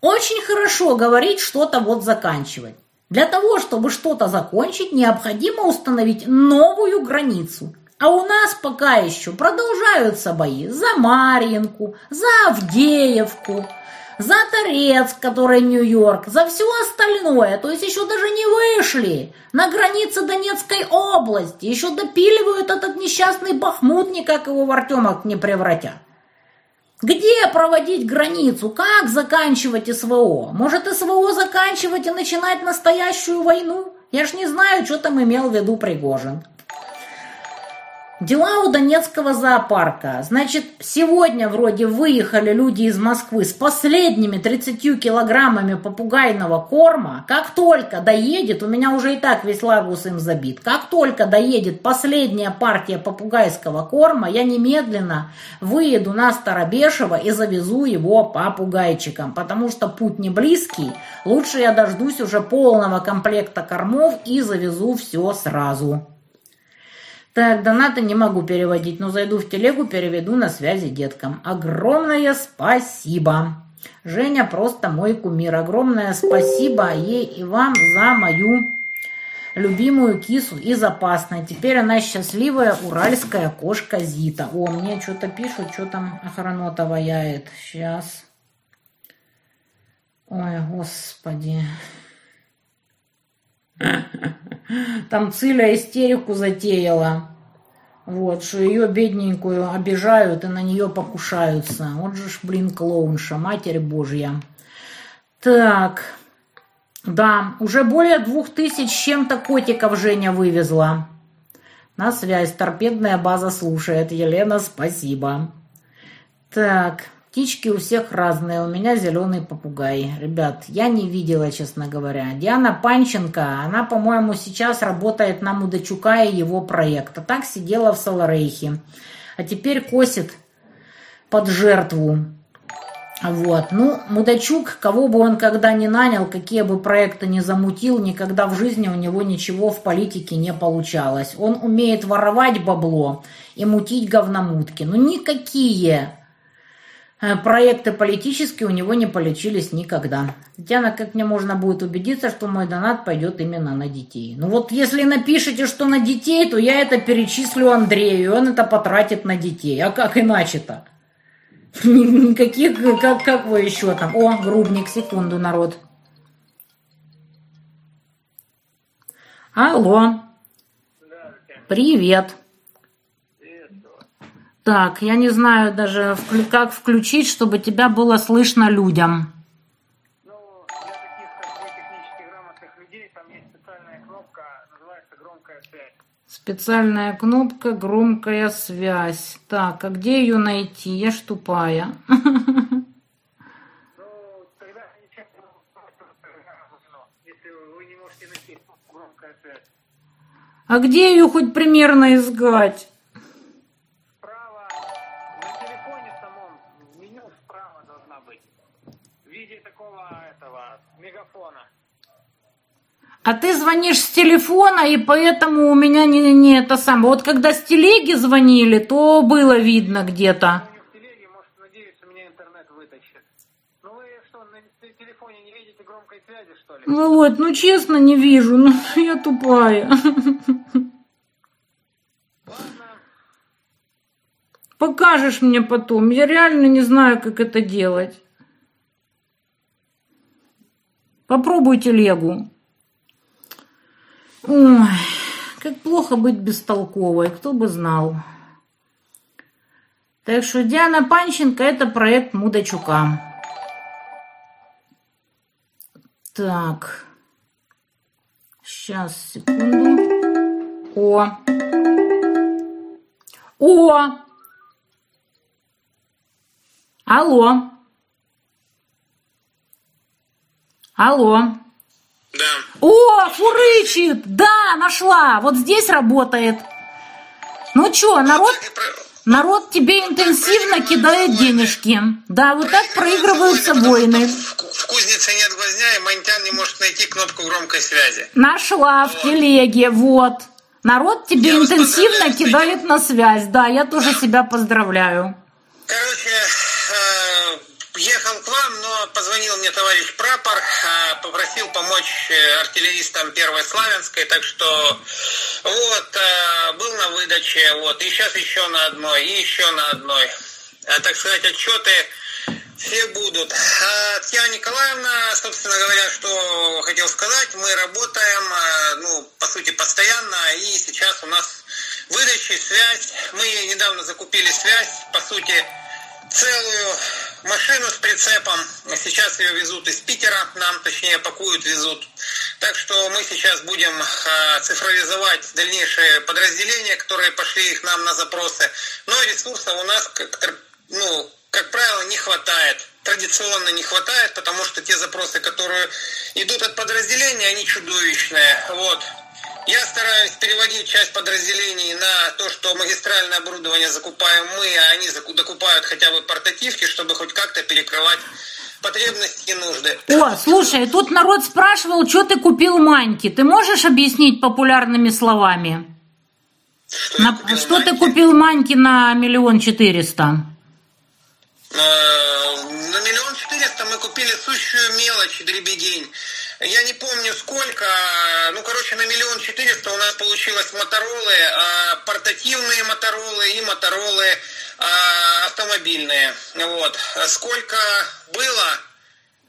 Очень хорошо говорить что-то вот заканчивать. Для того, чтобы что-то закончить, необходимо установить новую границу. А у нас пока еще продолжаются бои за Марьинку, за Авдеевку, за Торецк, который Нью-Йорк, за все остальное. То есть еще даже не вышли на границе Донецкой области. Еще допиливают этот несчастный Бахмут, никак его в Артемок не превратят. Где проводить границу? Как заканчивать СВО? Может СВО заканчивать и начинать настоящую войну? Я ж не знаю, что там имел в виду Пригожин. Дела у Донецкого зоопарка. Значит, сегодня вроде выехали люди из Москвы с последними 30 килограммами попугайного корма. Как только доедет, у меня уже и так весь лагус им забит, как только доедет последняя партия попугайского корма, я немедленно выеду на Старобешево и завезу его попугайчикам, потому что путь не близкий. Лучше я дождусь уже полного комплекта кормов и завезу все сразу. Так, донаты не могу переводить, но зайду в телегу, переведу на связи деткам. Огромное спасибо. Женя просто мой кумир. Огромное спасибо ей и вам за мою любимую кису и запасной. Теперь она счастливая уральская кошка Зита. О, мне что-то пишут, что там охранота ваяет. Сейчас. Ой, господи. Там Циля истерику затеяла. Вот, что ее бедненькую обижают и на нее покушаются. Вот же ж, блин, клоунша, Матерь Божья. Так, да, уже более двух тысяч чем-то котиков Женя вывезла. На связь, торпедная база слушает. Елена, спасибо. Так, Птички у всех разные, у меня зеленый попугай. Ребят, я не видела, честно говоря. Диана Панченко, она, по-моему, сейчас работает на Мудачука и его проект. А так сидела в Саларейхе. А теперь косит под жертву. Вот. Ну, Мудачук, кого бы он когда ни нанял, какие бы проекты ни замутил, никогда в жизни у него ничего в политике не получалось. Он умеет воровать бабло и мутить говномутки. Ну, никакие проекты политические у него не получились никогда. Татьяна, как мне можно будет убедиться, что мой донат пойдет именно на детей? Ну вот если напишите, что на детей, то я это перечислю Андрею, и он это потратит на детей. А как иначе-то? Никаких, как, как вы еще там? О, грубник, секунду, народ. Алло. Привет. Так, я не знаю даже, как включить, чтобы тебя было слышно людям. Ну, для таких, как вы, технически грамотных людей, там есть специальная кнопка, называется «Громкая связь». Специальная кнопка «Громкая связь». Так, а где ее найти? Я ж тупая. Ну. А где ее хоть примерно искать? А ты звонишь с телефона, и поэтому у меня не, не это самое. Вот когда с телеги звонили, то было видно где-то. Ну ли? Володь, ну честно не вижу, ну я тупая. Ладно, Покажешь мне потом. Я реально не знаю, как это делать. Попробуй телегу. Ой, как плохо быть бестолковой, кто бы знал. Так что Диана Панченко – это проект Мудачука. Так. Сейчас, секунду. О. О! Алло. Алло. Да. О, фурычит! Да, нашла. Вот здесь работает. Ну чё, народ, народ тебе интенсивно кидает денежки. Да, вот так проигрываются войны. В, ку- в кузнице нет гвоздя, и Монтян не может найти кнопку громкой связи. Нашла в телеге, вот. Народ тебе Я интенсивно кидает на связь. Да, я тоже себя поздравляю. Короче, э, ехал к вам, но позвонил мне товарищ прапор, э, попросил помочь э, артиллеристам первой Славянской, так что вот, э, был на выдаче, вот, и сейчас еще на одной, и еще на одной. Э, Так сказать, отчеты все будут. А Татьяна Николаевна, собственно говоря, что хотел сказать, мы работаем, э, ну, по сути, постоянно, и сейчас у нас выдачи, связь. Мы недавно закупили связь, по сути, целую машину с прицепом. Сейчас ее везут из Питера, нам, точнее, пакуют, везут. Так что мы сейчас будем э, цифровизовать дальнейшие подразделения, которые пошли их нам на запросы. Но ресурсов у нас, как, ну, как правило, не хватает. Традиционно не хватает, потому что те запросы, которые идут от подразделения, они чудовищные. Вот. Я стараюсь переводить часть подразделений на то, что магистральное оборудование закупаем мы, а они докупают хотя бы портативки, чтобы хоть как-то перекрывать потребности и нужды. О, слушай, тут народ спрашивал, что ты купил маньки. Ты можешь объяснить популярными словами? Что, На- купил что ты купил маньки на миллион четыреста? Э, На миллион четыреста мы купили сущую мелочь, дребедень. Я не помню сколько, ну, короче, на миллион четыреста у нас получилось моторолы, а, портативные моторолы и моторолы а, автомобильные. Вот. Сколько было,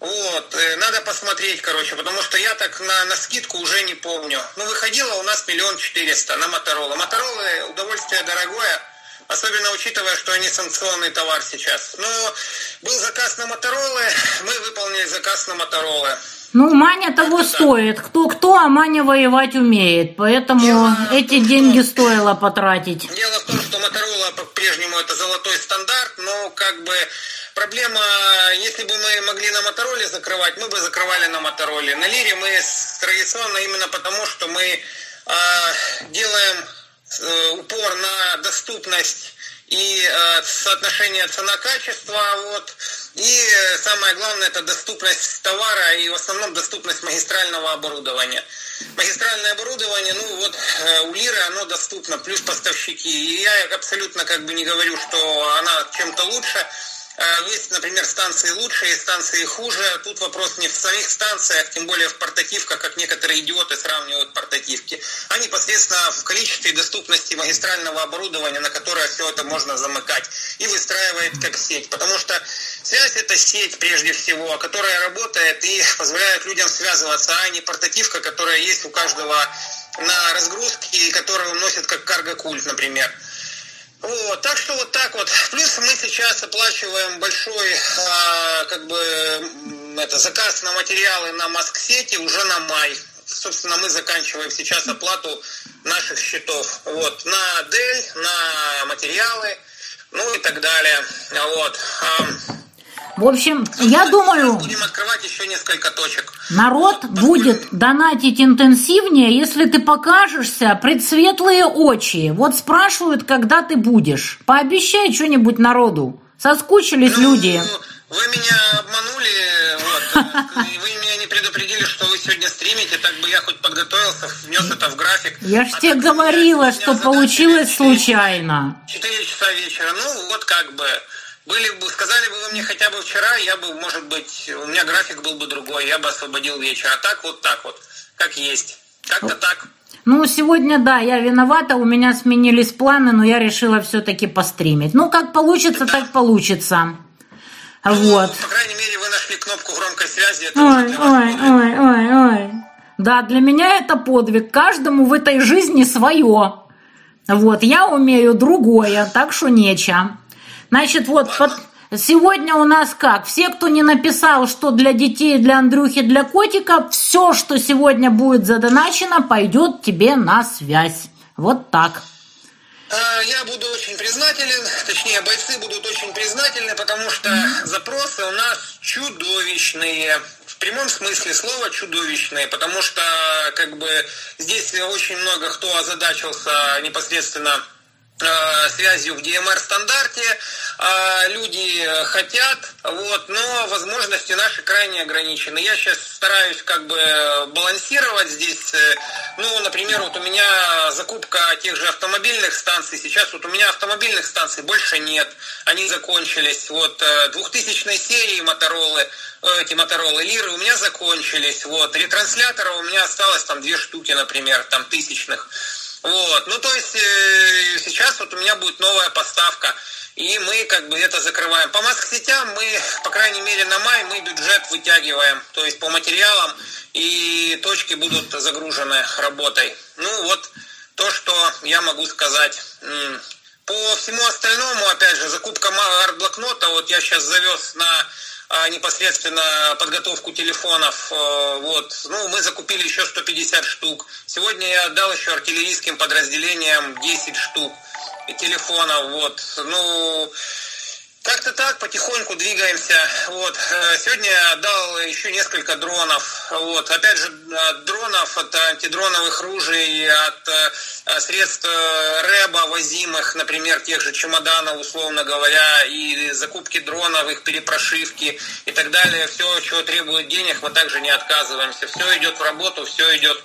вот, э, надо посмотреть, короче, потому что я так на, на скидку уже не помню. Ну, выходило у нас миллион четыреста на Моторолы. Моторолы удовольствие дорогое, особенно учитывая, что они санкционный товар сейчас. Но был заказ на Моторолы, мы выполнили заказ на Моторолы. Ну, Маня того стоит. Кто-кто, а Маня воевать умеет. Поэтому Я- эти деньги стоило потратить. Дело в том, что Моторола по-прежнему это золотой стандарт, но как бы проблема, если бы мы могли на Мотороле закрывать, мы бы закрывали на Мотороле. На Лире мы традиционно именно потому, что мы а, делаем э, упор на доступность и э, соотношение цена-качество, вот. И э, самое главное это доступность товара и в основном доступность магистрального оборудования. Магистральное оборудование, ну вот э, у Лиры оно доступно, плюс поставщики. И я абсолютно как бы не говорю, что она чем-то лучше. Э, есть, например, станции лучше, есть станции хуже. Тут вопрос не в самих станциях, тем более в портативках, как некоторые идиоты сравнивают портативки, а непосредственно в количестве и доступности магистрального оборудования, на которое все это можно замыкать и выстраивает как сеть. Потому что связь это сеть прежде всего, которая работает и позволяет людям связываться, а не портативка, которая есть у каждого на разгрузке которую носит как карго-культ, например. Вот, так что вот так вот. Плюс мы сейчас оплачиваем большой а, как бы это, заказ на материалы на Маск-сети уже на май. Собственно, мы заканчиваем сейчас оплату наших счетов. Вот, на Dell, на материалы, ну и так далее. Вот. В общем, я думаю... Будем открывать еще несколько точек. Народ вот, будет донатить интенсивнее, если ты покажешься предсветлые очи. Вот спрашивают, когда ты будешь. Пообещай что-нибудь народу. Соскучились ну, люди. Вы меня обманули, вот. Вы меня не предупредили, что вы сегодня стримите, так бы я хоть подготовился, внес это в график. Я ж а тебе говорила, что получилось случайно. Четыре часа вечера. Ну, вот как бы. Были бы, сказали бы вы мне хотя бы вчера, я бы, может быть, у меня график был бы другой, я бы освободил вечер. А так вот так вот, как есть. Как-то так. Ну, сегодня, да, я виновата, у меня сменились планы, но я решила все-таки постримить. Ну, как получится, да. так получится. Ну, вот. По крайней мере, вы нашли кнопку громкой связи. Это ой, ой, ой, ой, ой. Да, для меня это подвиг. Каждому в этой жизни свое. Вот, я умею другое, так что нечего. Значит, вот под... сегодня у нас как? Все, кто не написал, что для детей, для Андрюхи, для котика, все, что сегодня будет задоначено, пойдет тебе на связь. Вот так. А, я буду очень признателен, точнее, бойцы будут очень признательны, потому что запросы у нас чудовищные. В прямом смысле слова чудовищные, потому что как бы здесь очень много кто озадачился непосредственно Э, связью в DMR стандарте, а люди хотят, вот, но возможности наши крайне ограничены. Я сейчас стараюсь как бы балансировать здесь. Э, ну, например, вот у меня закупка тех же автомобильных станций. Сейчас вот у меня автомобильных станций больше нет. Они закончились. Вот э, двухтысячной серии Моторолы, эти Моторолы Лиры у меня закончились. Вот ретранслятора у меня осталось там две штуки, например, там тысячных. Вот, ну то есть э, сейчас вот у меня будет новая поставка, и мы как бы это закрываем. По маск-сетям мы, по крайней мере на май, мы бюджет вытягиваем, то есть по материалам, и точки будут загружены работой. Ну вот то, что я могу сказать. По всему остальному, опять же, закупка арт-блокнота, вот я сейчас завез на непосредственно подготовку телефонов. Э, вот. Ну, мы закупили еще 150 штук. Сегодня я отдал еще артиллерийским подразделениям 10 штук телефонов. Вот. Ну, как-то так, потихоньку двигаемся. Вот. Э, сегодня я отдал еще несколько дронов. Вот. Опять же, от дронов, от антидроновых ружей, от э, средств э, рэба возимых, например, тех же чемоданов, условно говоря, и закупки дронов, их перепрошивки и так далее. Все, чего требует денег, мы также не отказываемся. Все идет в работу, все идет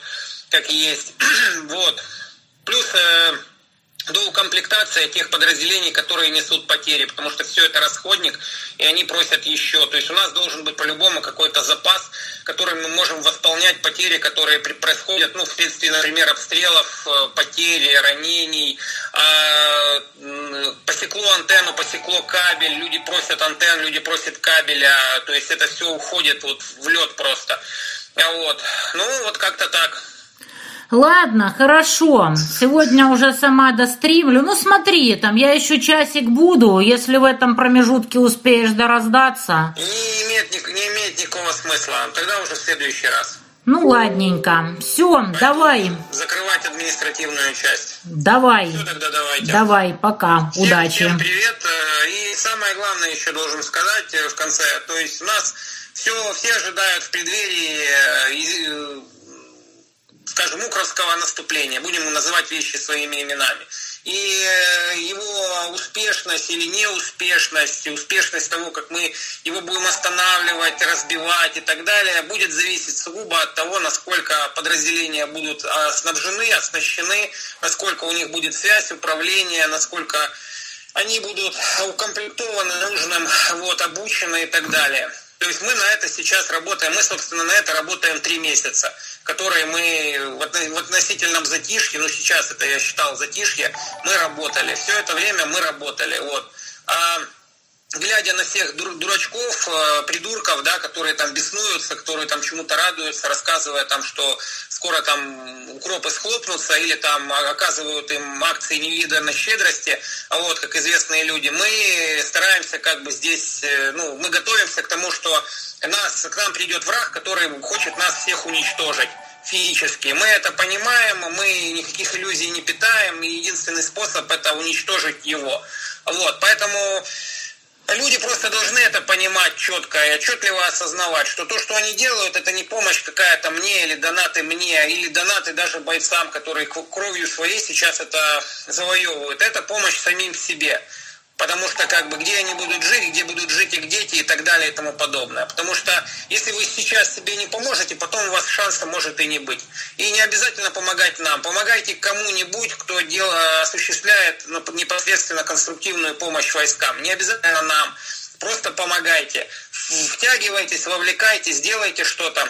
как есть. вот. Плюс до укомплектации тех подразделений, которые несут потери, потому что все это расходник, и они просят еще. То есть у нас должен быть по-любому какой-то запас, который мы можем восполнять потери, которые происходят ну, вследствие, например, обстрелов, э, потери, ранений. А, посекло антенну, посекло кабель, люди просят антенн, люди просят кабеля, то есть это все уходит вот в лед просто. Вот. Ну, вот как-то так. Ладно, хорошо. Сегодня уже сама достримлю. Ну смотри, там я еще часик буду. Если в этом промежутке успеешь дораздаться. Не имеет, не имеет никакого смысла. Тогда уже в следующий раз. Ну ладненько. Все, Поэтому давай. Закрывать административную часть. Давай. Все, тогда давайте. Давай, пока. Всем, Удачи. Всем привет. Э, и самое главное еще должен сказать э, в конце. То есть у нас все, все ожидают в преддверии э, скажем, укровского наступления, будем называть вещи своими именами. И э, его успешность или неуспешность, успешность того, как мы его будем останавливать, разбивать и так далее, будет зависеть сугубо от того, насколько подразделения будут а, снабжены, оснащены, насколько у них будет связь, управление, насколько они будут укомплектованы нужным, вот, обучены и так далее. То есть мы на это сейчас работаем, мы, собственно, на это работаем три месяца, которые мы в относительном затишье, ну сейчас это я считал затишье, мы работали. Все это время мы работали. Вот. А глядя на всех дурачков, э, придурков, да, которые там беснуются, которые там чему-то радуются, рассказывая там, что скоро там укропы схлопнутся или там оказывают им акции невиданной щедрости, а вот, как известные люди, мы стараемся как бы здесь, э, ну, мы готовимся к тому, что нас, к нам придет враг, который хочет нас всех уничтожить физически. Мы это понимаем, мы никаких иллюзий не питаем, и единственный способ это уничтожить его. Вот, поэтому Люди просто должны это понимать четко и отчетливо осознавать, что то, что они делают, это не помощь какая-то мне или донаты мне, или донаты даже бойцам, которые кровью своей сейчас это завоевывают. Это помощь самим себе. Потому что как бы где они будут жить, где будут жить их дети и так далее и тому подобное. Потому что если вы сейчас себе не поможете, потом у вас шанса может и не быть. И не обязательно помогать нам. Помогайте кому-нибудь, кто дело, осуществляет непосредственно конструктивную помощь войскам. Не обязательно нам. Просто помогайте. Втягивайтесь, вовлекайтесь, делайте что-то.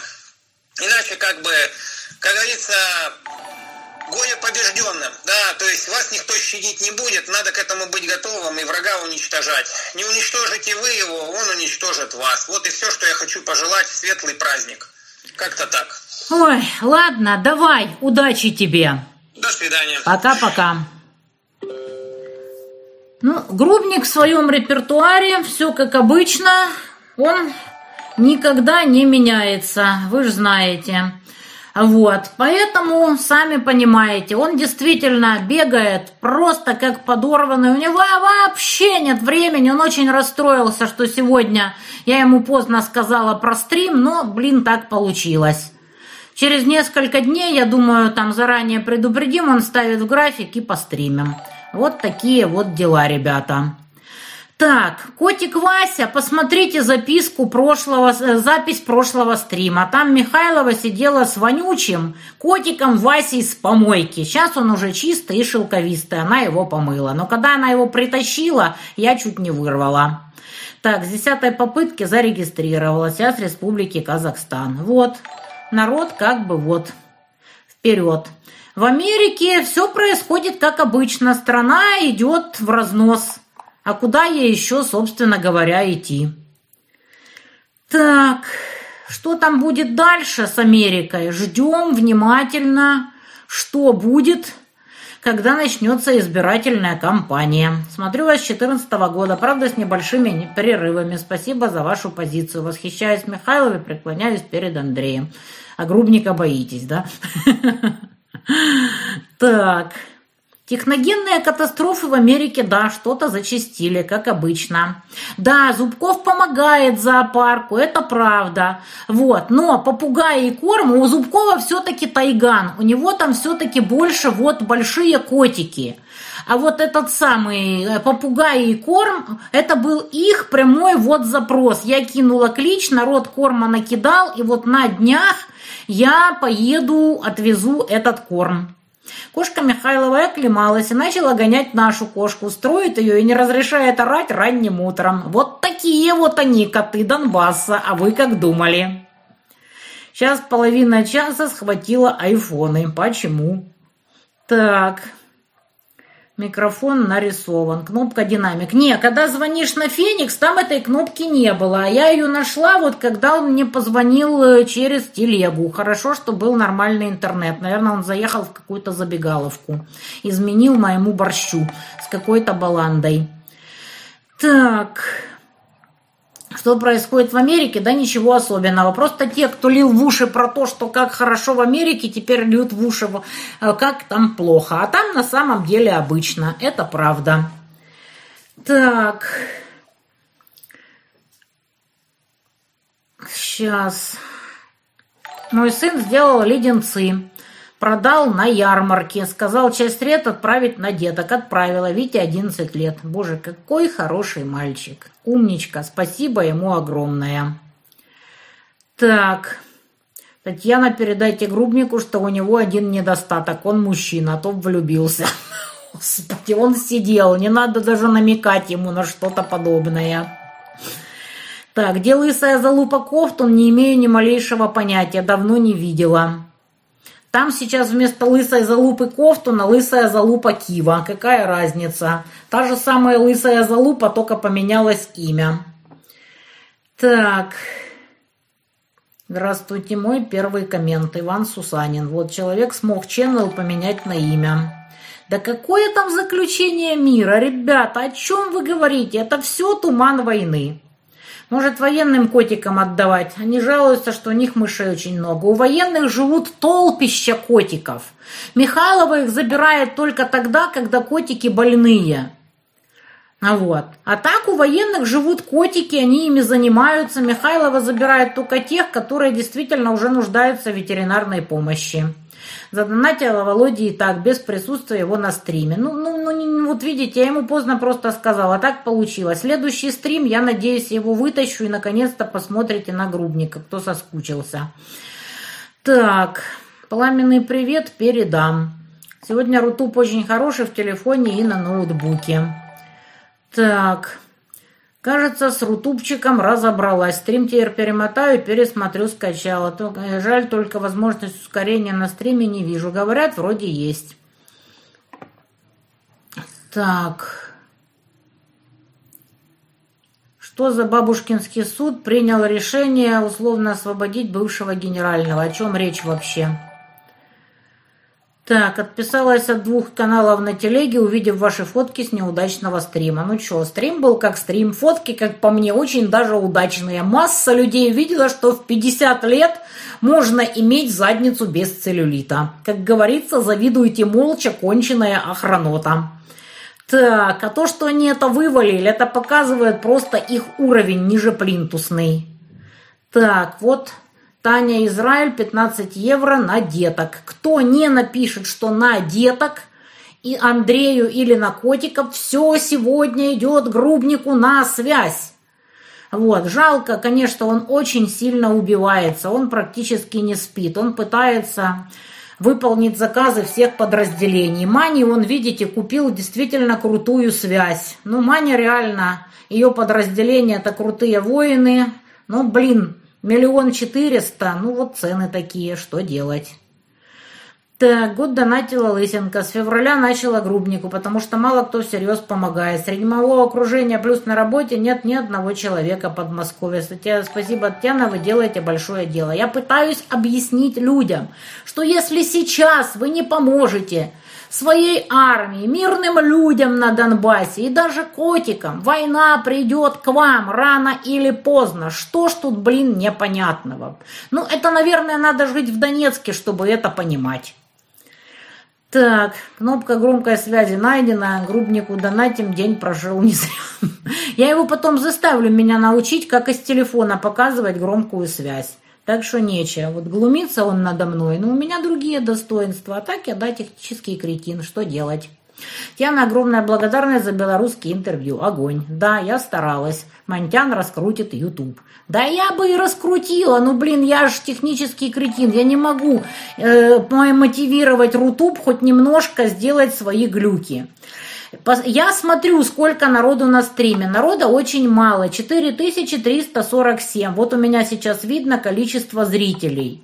Иначе как бы, как говорится, горе побежденным. Да, то есть вас никто щадить не будет, надо к этому быть готовым и врага уничтожать. Не уничтожите вы его, он уничтожит вас. Вот и все, что я хочу пожелать в светлый праздник. Как-то так. Ой, ладно, давай, удачи тебе. До свидания. Пока-пока. Ну, Грубник в своем репертуаре, все как обычно, он никогда не меняется, вы же знаете. Вот, поэтому, сами понимаете, он действительно бегает просто как подорванный. У него вообще нет времени, он очень расстроился, что сегодня я ему поздно сказала про стрим, но, блин, так получилось. Через несколько дней, я думаю, там заранее предупредим, он ставит в график и постримим. Вот такие вот дела, ребята. Так, котик Вася, посмотрите записку прошлого, э, запись прошлого стрима. Там Михайлова сидела с вонючим котиком Васей с помойки. Сейчас он уже чистый и шелковистый, она его помыла. Но когда она его притащила, я чуть не вырвала. Так, с десятой попытки зарегистрировалась я с Республики Казахстан. Вот, народ как бы вот, вперед. В Америке все происходит как обычно, страна идет в разнос. А куда ей еще, собственно говоря, идти? Так, что там будет дальше с Америкой? Ждем внимательно, что будет, когда начнется избирательная кампания. Смотрю вас с 2014 года, правда, с небольшими перерывами. Спасибо за вашу позицию. Восхищаюсь Михайловой, преклоняюсь перед Андреем. А грубника боитесь, да? Так, Техногенные катастрофы в Америке, да, что-то зачастили, как обычно. Да, Зубков помогает зоопарку, это правда. Вот, но попугаи и корм у Зубкова все-таки тайган. У него там все-таки больше вот большие котики. А вот этот самый э, попугай и корм, это был их прямой вот запрос. Я кинула клич, народ корма накидал, и вот на днях я поеду, отвезу этот корм. Кошка Михайлова оклемалась и начала гонять нашу кошку, строит ее и не разрешает орать ранним утром. Вот такие вот они, коты Донбасса, а вы как думали? Сейчас половина часа схватила айфоны. Почему? Так, Микрофон нарисован. Кнопка динамик. Не, когда звонишь на Феникс, там этой кнопки не было. А я ее нашла, вот когда он мне позвонил э, через телегу. Хорошо, что был нормальный интернет. Наверное, он заехал в какую-то забегаловку. Изменил моему борщу с какой-то баландой. Так... Что происходит в Америке? Да ничего особенного. Просто те, кто лил в уши про то, что как хорошо в Америке, теперь льют в уши, э, как там плохо. А там на самом деле обычно. Это правда. Так. Сейчас. Мой сын сделал леденцы. Продал на ярмарке. Сказал часть лет отправить на деток. Отправила. Вите 11 лет. Боже, какой хороший мальчик. Умничка. Спасибо ему огромное. Так. Татьяна, передайте Грубнику, что у него один недостаток. Он мужчина, а то влюбился. Господи, он сидел, не надо даже намекать ему на что-то подобное. Так, где лысая залупа кофтун, не имею ни малейшего понятия, давно не видела. Там сейчас вместо лысой залупы кофтуна лысая залупа Кива. Какая разница? Та же самая лысая залупа, только поменялось имя. Так. Здравствуйте, мой первый коммент. Иван Сусанин. Вот человек смог channel поменять на имя. Да какое там заключение мира, ребята? О чем вы говорите? Это все туман войны. Может, военным котикам отдавать? Они жалуются, что у них мышей очень много. У военных живут толпища котиков. Михайлова их забирает только тогда, когда котики больные. А вот. А так у военных живут котики, они ими занимаются. Михайлова забирает только тех, которые действительно уже нуждаются в ветеринарной помощи. Задонатила Володе и так, без присутствия его на стриме. Ну, ну, ну, не, вот видите, я ему поздно просто сказала, так получилось. Следующий стрим, я надеюсь, его вытащу и наконец-то посмотрите на Грубника, кто соскучился. Так, пламенный привет передам. Сегодня Рутуб очень хороший в телефоне и на ноутбуке. Так, Кажется, с рутубчиком разобралась. Стрим теперь перемотаю, пересмотрю, скачала. Только, жаль, только возможность ускорения на стриме не вижу. Говорят, вроде есть. Так. Что за бабушкинский суд принял решение условно освободить бывшего генерального? О чем речь вообще? Так, отписалась от двух каналов на телеге, увидев ваши фотки с неудачного стрима. Ну что, стрим был как стрим, фотки, как по мне, очень даже удачные. Масса людей видела, что в 50 лет можно иметь задницу без целлюлита. Как говорится, завидуйте молча, конченая охранота. Так, а то, что они это вывалили, это показывает просто их уровень ниже плинтусный. Так, вот Таня Израиль 15 евро на деток. Кто не напишет, что на деток, и Андрею или на котиков, все сегодня идет грубнику на связь. Вот, жалко, конечно, он очень сильно убивается, он практически не спит, он пытается выполнить заказы всех подразделений. Мани, он, видите, купил действительно крутую связь. Ну, Маня реально, ее подразделение это крутые воины. Ну, блин, Миллион четыреста, ну вот цены такие, что делать? Так, год донатила Лысенко. С февраля начала грубнику, потому что мало кто всерьез помогает. Среди моего окружения плюс на работе нет ни одного человека под Подмосковья. Спасибо, Татьяна, вы делаете большое дело. Я пытаюсь объяснить людям, что если сейчас вы не поможете своей армии, мирным людям на Донбассе и даже котикам. Война придет к вам рано или поздно. Что ж тут, блин, непонятного? Ну, это, наверное, надо жить в Донецке, чтобы это понимать. Так, кнопка громкой связи найдена, грубнику донатим, день прожил не зря. Я его потом заставлю меня научить, как из телефона показывать громкую связь. Так что нечего. Вот глумится он надо мной, но у меня другие достоинства. А так я, да, технический кретин. Что делать? Тяна, огромная благодарность за белорусский интервью. Огонь. Да, я старалась. Монтян раскрутит YouTube. Да я бы и раскрутила, ну блин, я же технический кретин, я не могу э, мотивировать Рутуб хоть немножко сделать свои глюки. Я смотрю, сколько народу на стриме. Народа очень мало, 4347. Вот у меня сейчас видно количество зрителей.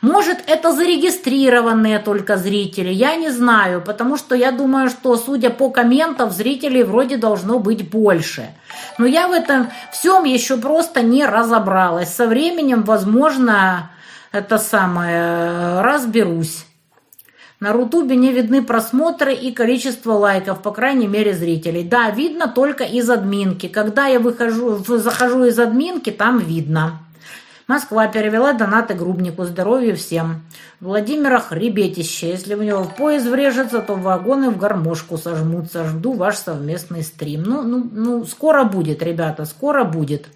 Может, это зарегистрированные только зрители, я не знаю, потому что я думаю, что, судя по комментам, зрителей вроде должно быть больше. Но я в этом всем еще просто не разобралась. Со временем, возможно, это самое, разберусь. На Рутубе не видны просмотры и количество лайков, по крайней мере, зрителей. Да, видно только из админки. Когда я выхожу, захожу из админки, там видно. Москва перевела донаты Грубнику. Здоровья всем. Владимира Хребетище. Если в него в поезд врежется, то вагоны в гармошку сожмутся. Жду ваш совместный стрим. Ну, ну, ну, скоро будет, ребята, скоро будет.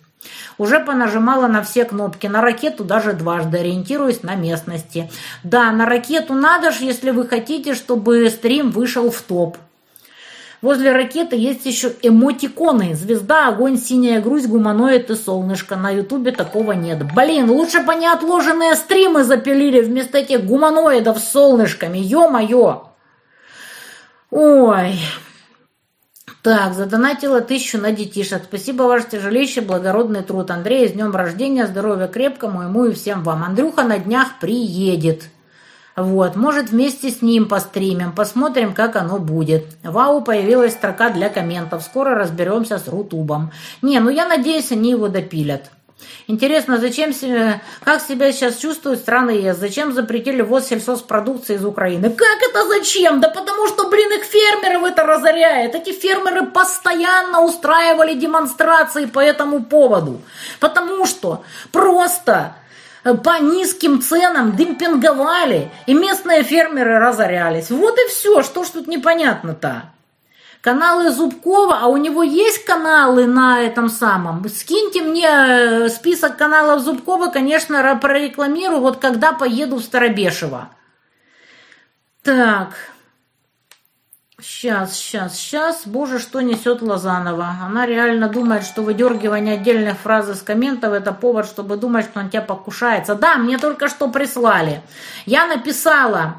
Уже понажимала на все кнопки. На ракету даже дважды, ориентируясь на местности. Да, на ракету надо же, если вы хотите, чтобы стрим вышел в топ. Возле ракеты есть еще эмотиконы. Звезда, огонь, синяя грусть, гуманоид и солнышко. На ютубе такого нет. Блин, лучше бы неотложенные стримы запилили вместо этих гуманоидов с солнышками. Ё-моё. Ой. Так, задонатила тысячу на детишек. Спасибо ваш тяжелейший благородный труд. Андрей, с днем рождения, здоровья крепкому ему и всем вам. Андрюха на днях приедет. Вот, может вместе с ним постримим, посмотрим, как оно будет. Вау, появилась строка для комментов. Скоро разберемся с Рутубом. Не, ну я надеюсь, они его допилят. Интересно, зачем себе, как себя сейчас чувствует страны ЕС? Зачем запретили ввоз сельхозпродукции из Украины? Как это зачем? Да потому что, блин, их фермеров это разоряет. Эти фермеры постоянно устраивали демонстрации по этому поводу. Потому что просто Э, по низким ценам демпинговали, и местные фермеры разорялись. Вот и все, что ж тут непонятно-то. Каналы Зубкова, а у него есть каналы на этом самом? Скиньте мне э, список каналов Зубкова, конечно, прорекламирую, вот когда поеду в Старобешево. Так, Сейчас, сейчас, сейчас. Боже, что несет Лозанова. Она реально думает, что выдергивание отдельных фраз из комментов это повод, чтобы думать, что он тебя покушается. Да, мне только что прислали. Я написала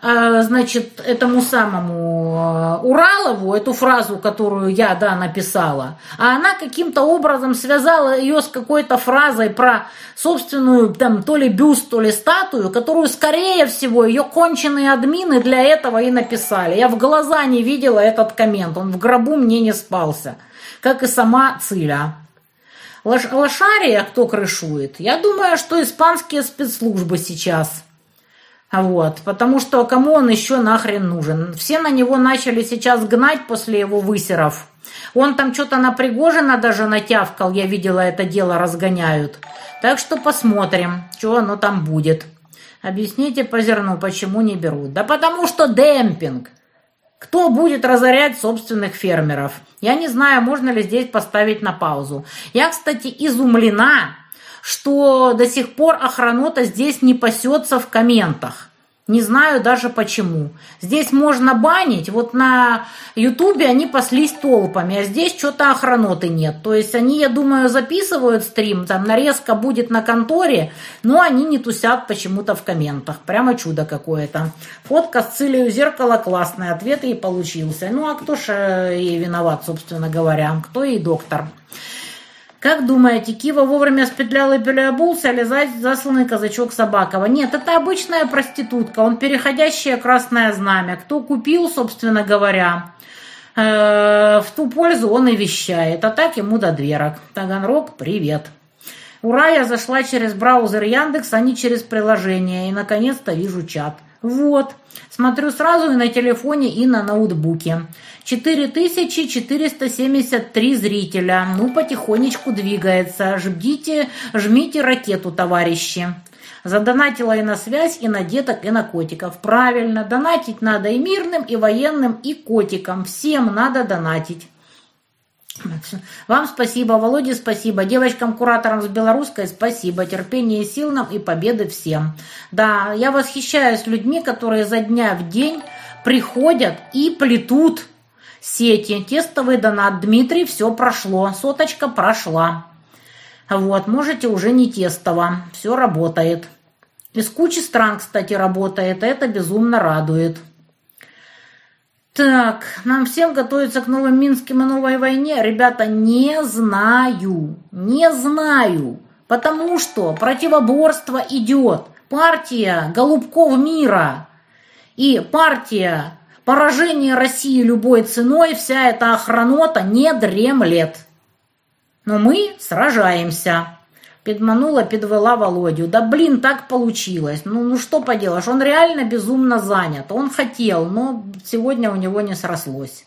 значит, этому самому э, Уралову, эту фразу, которую я, да, написала, а она каким-то образом связала ее с какой-то фразой про собственную, там, то ли бюст, то ли статую, которую, скорее всего, ее конченые админы для этого и написали. Я в глаза не видела этот коммент, он в гробу мне не спался, как и сама Циля. Лошария кто крышует? Я думаю, что испанские спецслужбы сейчас – вот, потому что кому он еще нахрен нужен? Все на него начали сейчас гнать после его высеров. Он там что-то на Пригожина даже натявкал, я видела это дело, разгоняют. Так что посмотрим, что оно там будет. Объясните по зерну, почему не берут. Да потому что демпинг. Кто будет разорять собственных фермеров? Я не знаю, можно ли здесь поставить на паузу. Я, кстати, изумлена, что до сих пор охранота здесь не пасется в комментах. Не знаю даже почему. Здесь можно банить. Вот на Ютубе они паслись толпами, а здесь что-то охраноты нет. То есть они, я думаю, записывают стрим, там нарезка будет на конторе, но они не тусят почему-то в комментах. Прямо чудо какое-то. Фотка с целью зеркала классная, ответ и получился. Ну а кто же э, ей виноват, собственно говоря? Кто ей доктор? Как думаете, Кива вовремя спетлял и переобулся, или засланный казачок Собакова? Нет, это обычная проститутка, он переходящее красное знамя. Кто купил, собственно говоря, э, в ту пользу он и вещает, а так ему до дверок. Таганрог, привет. Ура, я зашла через браузер Яндекс, а не через приложение, и наконец-то вижу чат. Вот, смотрю сразу и на телефоне, и на ноутбуке. 4473 зрителя. Ну, потихонечку двигается. Ждите, жмите ракету, товарищи. Задонатила и на связь, и на деток, и на котиков. Правильно, донатить надо и мирным, и военным, и котикам. Всем надо донатить. Вам спасибо, Володе спасибо, девочкам-кураторам с белорусской спасибо, терпения и сил нам и победы всем. Да, я восхищаюсь людьми, которые за дня в день приходят и плетут Сети, тестовый донат. Дмитрий, все прошло. Соточка прошла. Вот, можете уже не тестово. Все работает. Из кучи стран, кстати, работает. Это безумно радует. Так, нам всем готовиться к новым Минским и новой войне? Ребята, не знаю. Не знаю. Потому что противоборство идет. Партия Голубков мира и партия Поражение России любой ценой, вся эта охранота не дремлет. Но мы сражаемся. Педманула, подвела Володю. Да блин, так получилось. Ну, ну что поделаешь, он реально безумно занят. Он хотел, но сегодня у него не срослось.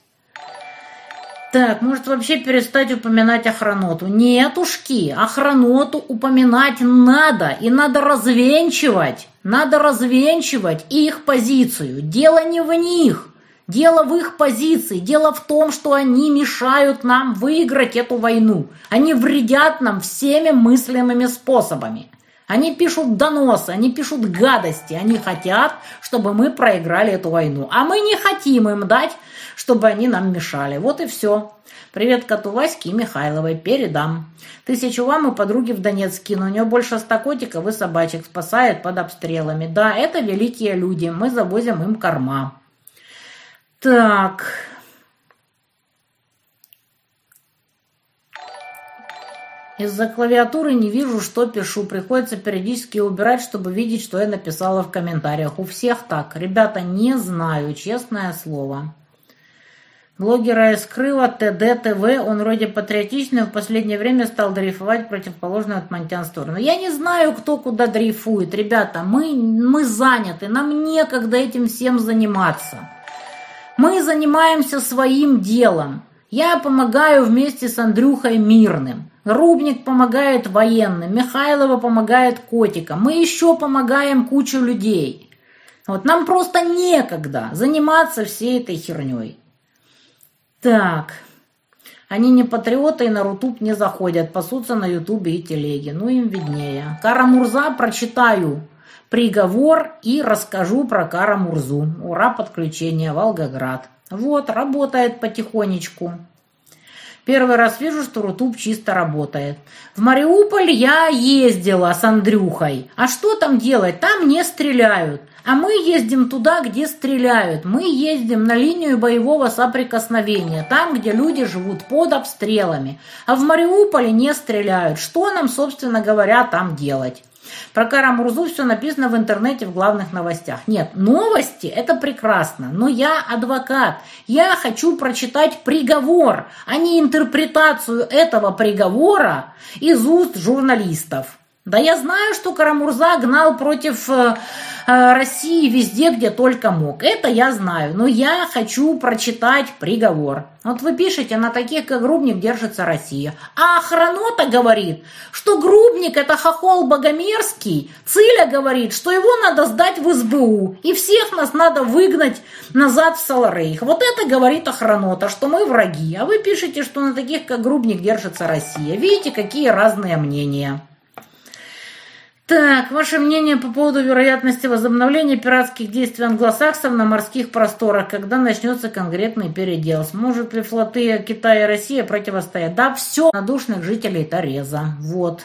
Так, может вообще перестать упоминать охраноту? Нетушки, охраноту упоминать надо, и надо развенчивать. Надо развенчивать их позицию. Дело не в них. Дело в их позиции. Дело в том, что они мешают нам выиграть эту войну. Они вредят нам всеми мыслимыми способами. Они пишут доносы, они пишут гадости. Они хотят, чтобы мы проиграли эту войну. А мы не хотим им дать, чтобы они нам мешали. Вот и все. Привет коту Ваське и Михайловой. Передам. Тысячу вам и подруги в Донецке, но У нее больше ста котиков и собачек. Спасает под обстрелами. Да, это великие люди. Мы завозим им корма. Так. Из-за клавиатуры не вижу, что пишу. Приходится периодически убирать, чтобы видеть, что я написала в комментариях. У всех так. Ребята, не знаю, честное слово. Блогера скрыла ТД ТВ, он вроде патриотичный, в последнее время стал дрейфовать противоположную от Монтян сторону. Я не знаю, кто куда дрейфует. Ребята, мы, мы заняты, нам некогда этим всем заниматься. Мы занимаемся своим делом. Я помогаю вместе с Андрюхой Мирным. Рубник помогает военным, Михайлова помогает котикам. Мы еще помогаем кучу людей. Вот нам просто некогда заниматься всей этой херней. Так. Они не патриоты и на Рутуб не заходят, пасутся на Ютубе и телеге. Ну, им виднее. Кара Мурза прочитаю приговор и расскажу про Кара Мурзу. Ура, подключение, Волгоград. Вот, работает потихонечку. Первый раз вижу, что Рутуб чисто работает. В Мариуполь я ездила с Андрюхой. А что там делать? Там не стреляют. А мы ездим туда, где стреляют. Мы ездим на линию боевого соприкосновения, там, где люди живут под обстрелами. А в Мариуполе не стреляют. Что нам, собственно говоря, там делать? Про Карамурзу все написано в интернете в главных новостях. Нет, новости – это прекрасно, но я адвокат. Я хочу прочитать приговор, а не интерпретацию этого приговора из уст журналистов. Да я знаю, что Карамурза гнал против э, э, России везде, где только мог. Это я знаю, но я хочу прочитать приговор. Вот вы пишете, на таких, как Грубник, держится Россия. А Охранота говорит, что Грубник это хохол богомерзкий. Циля говорит, что его надо сдать в СБУ. И всех нас надо выгнать назад в Саларейх. Вот это говорит Охранота, что мы враги. А вы пишете, что на таких, как Грубник, держится Россия. Видите, какие разные мнения. Так, ваше мнение по поводу вероятности возобновления пиратских действий англосаксов на морских просторах, когда начнется конкретный передел? Сможет ли флоты Китая и Россия противостоять? Да, все надушных жителей Тореза. Вот.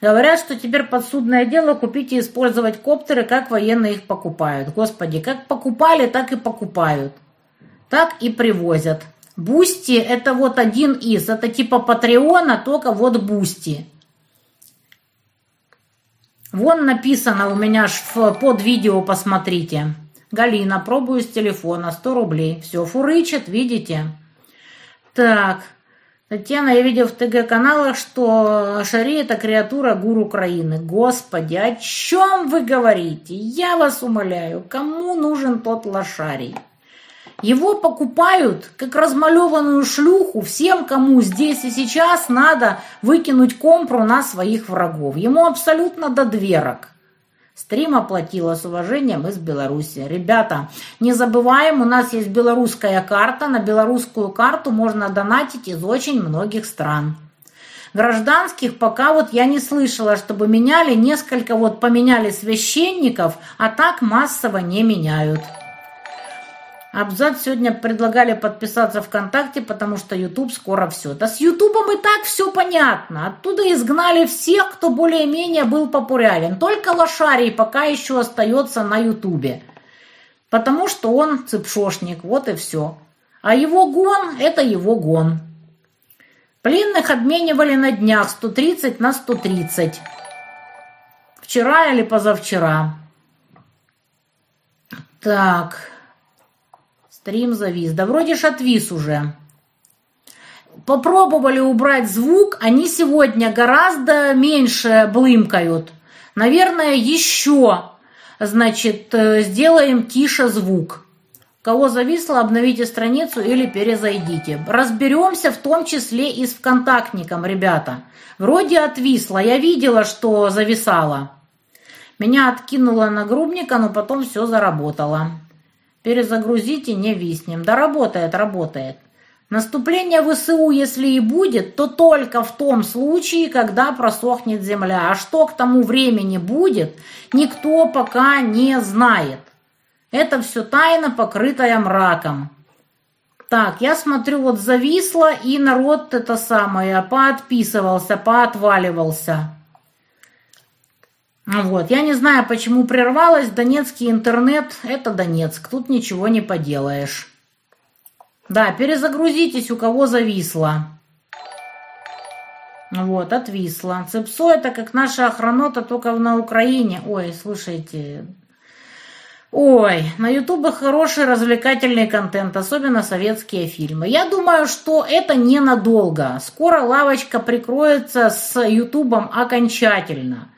Говорят, что теперь подсудное дело купить и использовать коптеры, как военные их покупают. Господи, как покупали, так и покупают. Так и привозят. Бусти это вот один из, это типа Патреона, только вот Бусти. Вон написано у меня ж под видео, посмотрите. Галина, пробую с телефона, 100 рублей. Все, фурычит, видите? Так, Татьяна, я видел в ТГ-каналах, что Шари – это креатура гуру Украины. Господи, о чем вы говорите? Я вас умоляю, кому нужен тот лошарий? Его покупают как размалеванную шлюху всем, кому здесь и сейчас надо выкинуть компру на своих врагов. Ему абсолютно до дверок. Стрим оплатила с уважением из Беларуси. Ребята, не забываем, у нас есть белорусская карта. На белорусскую карту можно донатить из очень многих стран. Гражданских пока вот я не слышала, чтобы меняли несколько, вот поменяли священников, а так массово не меняют. Абзац сегодня предлагали подписаться ВКонтакте, потому что YouTube скоро все. Да с Ютубом и так все понятно. Оттуда изгнали всех, кто более-менее был популярен. Только Лошарий пока еще остается на Ютубе. Потому что он цепшошник, вот и все. А его гон – это его гон. Пленных обменивали на днях 130 на 130. Вчера или позавчера. Так... Стрим завис. Да вроде ж отвис уже. Попробовали убрать звук, они сегодня гораздо меньше блымкают. Наверное, еще, значит, э, сделаем тише звук. Кого зависло, обновите страницу или перезайдите. Разберемся в том числе и с ВКонтактником, ребята. Вроде отвисло, я видела, что зависало. Меня откинуло на грубника, но потом все заработало. Перезагрузите, не виснем. Да работает, работает. Наступление ВСУ, если и будет, то только в том случае, когда просохнет земля. А что к тому времени будет, никто пока не знает. Это все тайна, покрытая мраком. Так, я смотрю, вот зависло, и народ это самое поотписывался, поотваливался. Вот. Я не знаю, почему прервалась. Донецкий интернет – это Донецк. Тут ничего не поделаешь. Да, перезагрузитесь, у кого зависло. Вот, отвисло. Цепсо это как наша охранота, только на Украине. Ой, слушайте. Ой, на ютубе хороший развлекательный контент, особенно советские фильмы. Я думаю, что это ненадолго. Скоро лавочка прикроется с ютубом окончательно.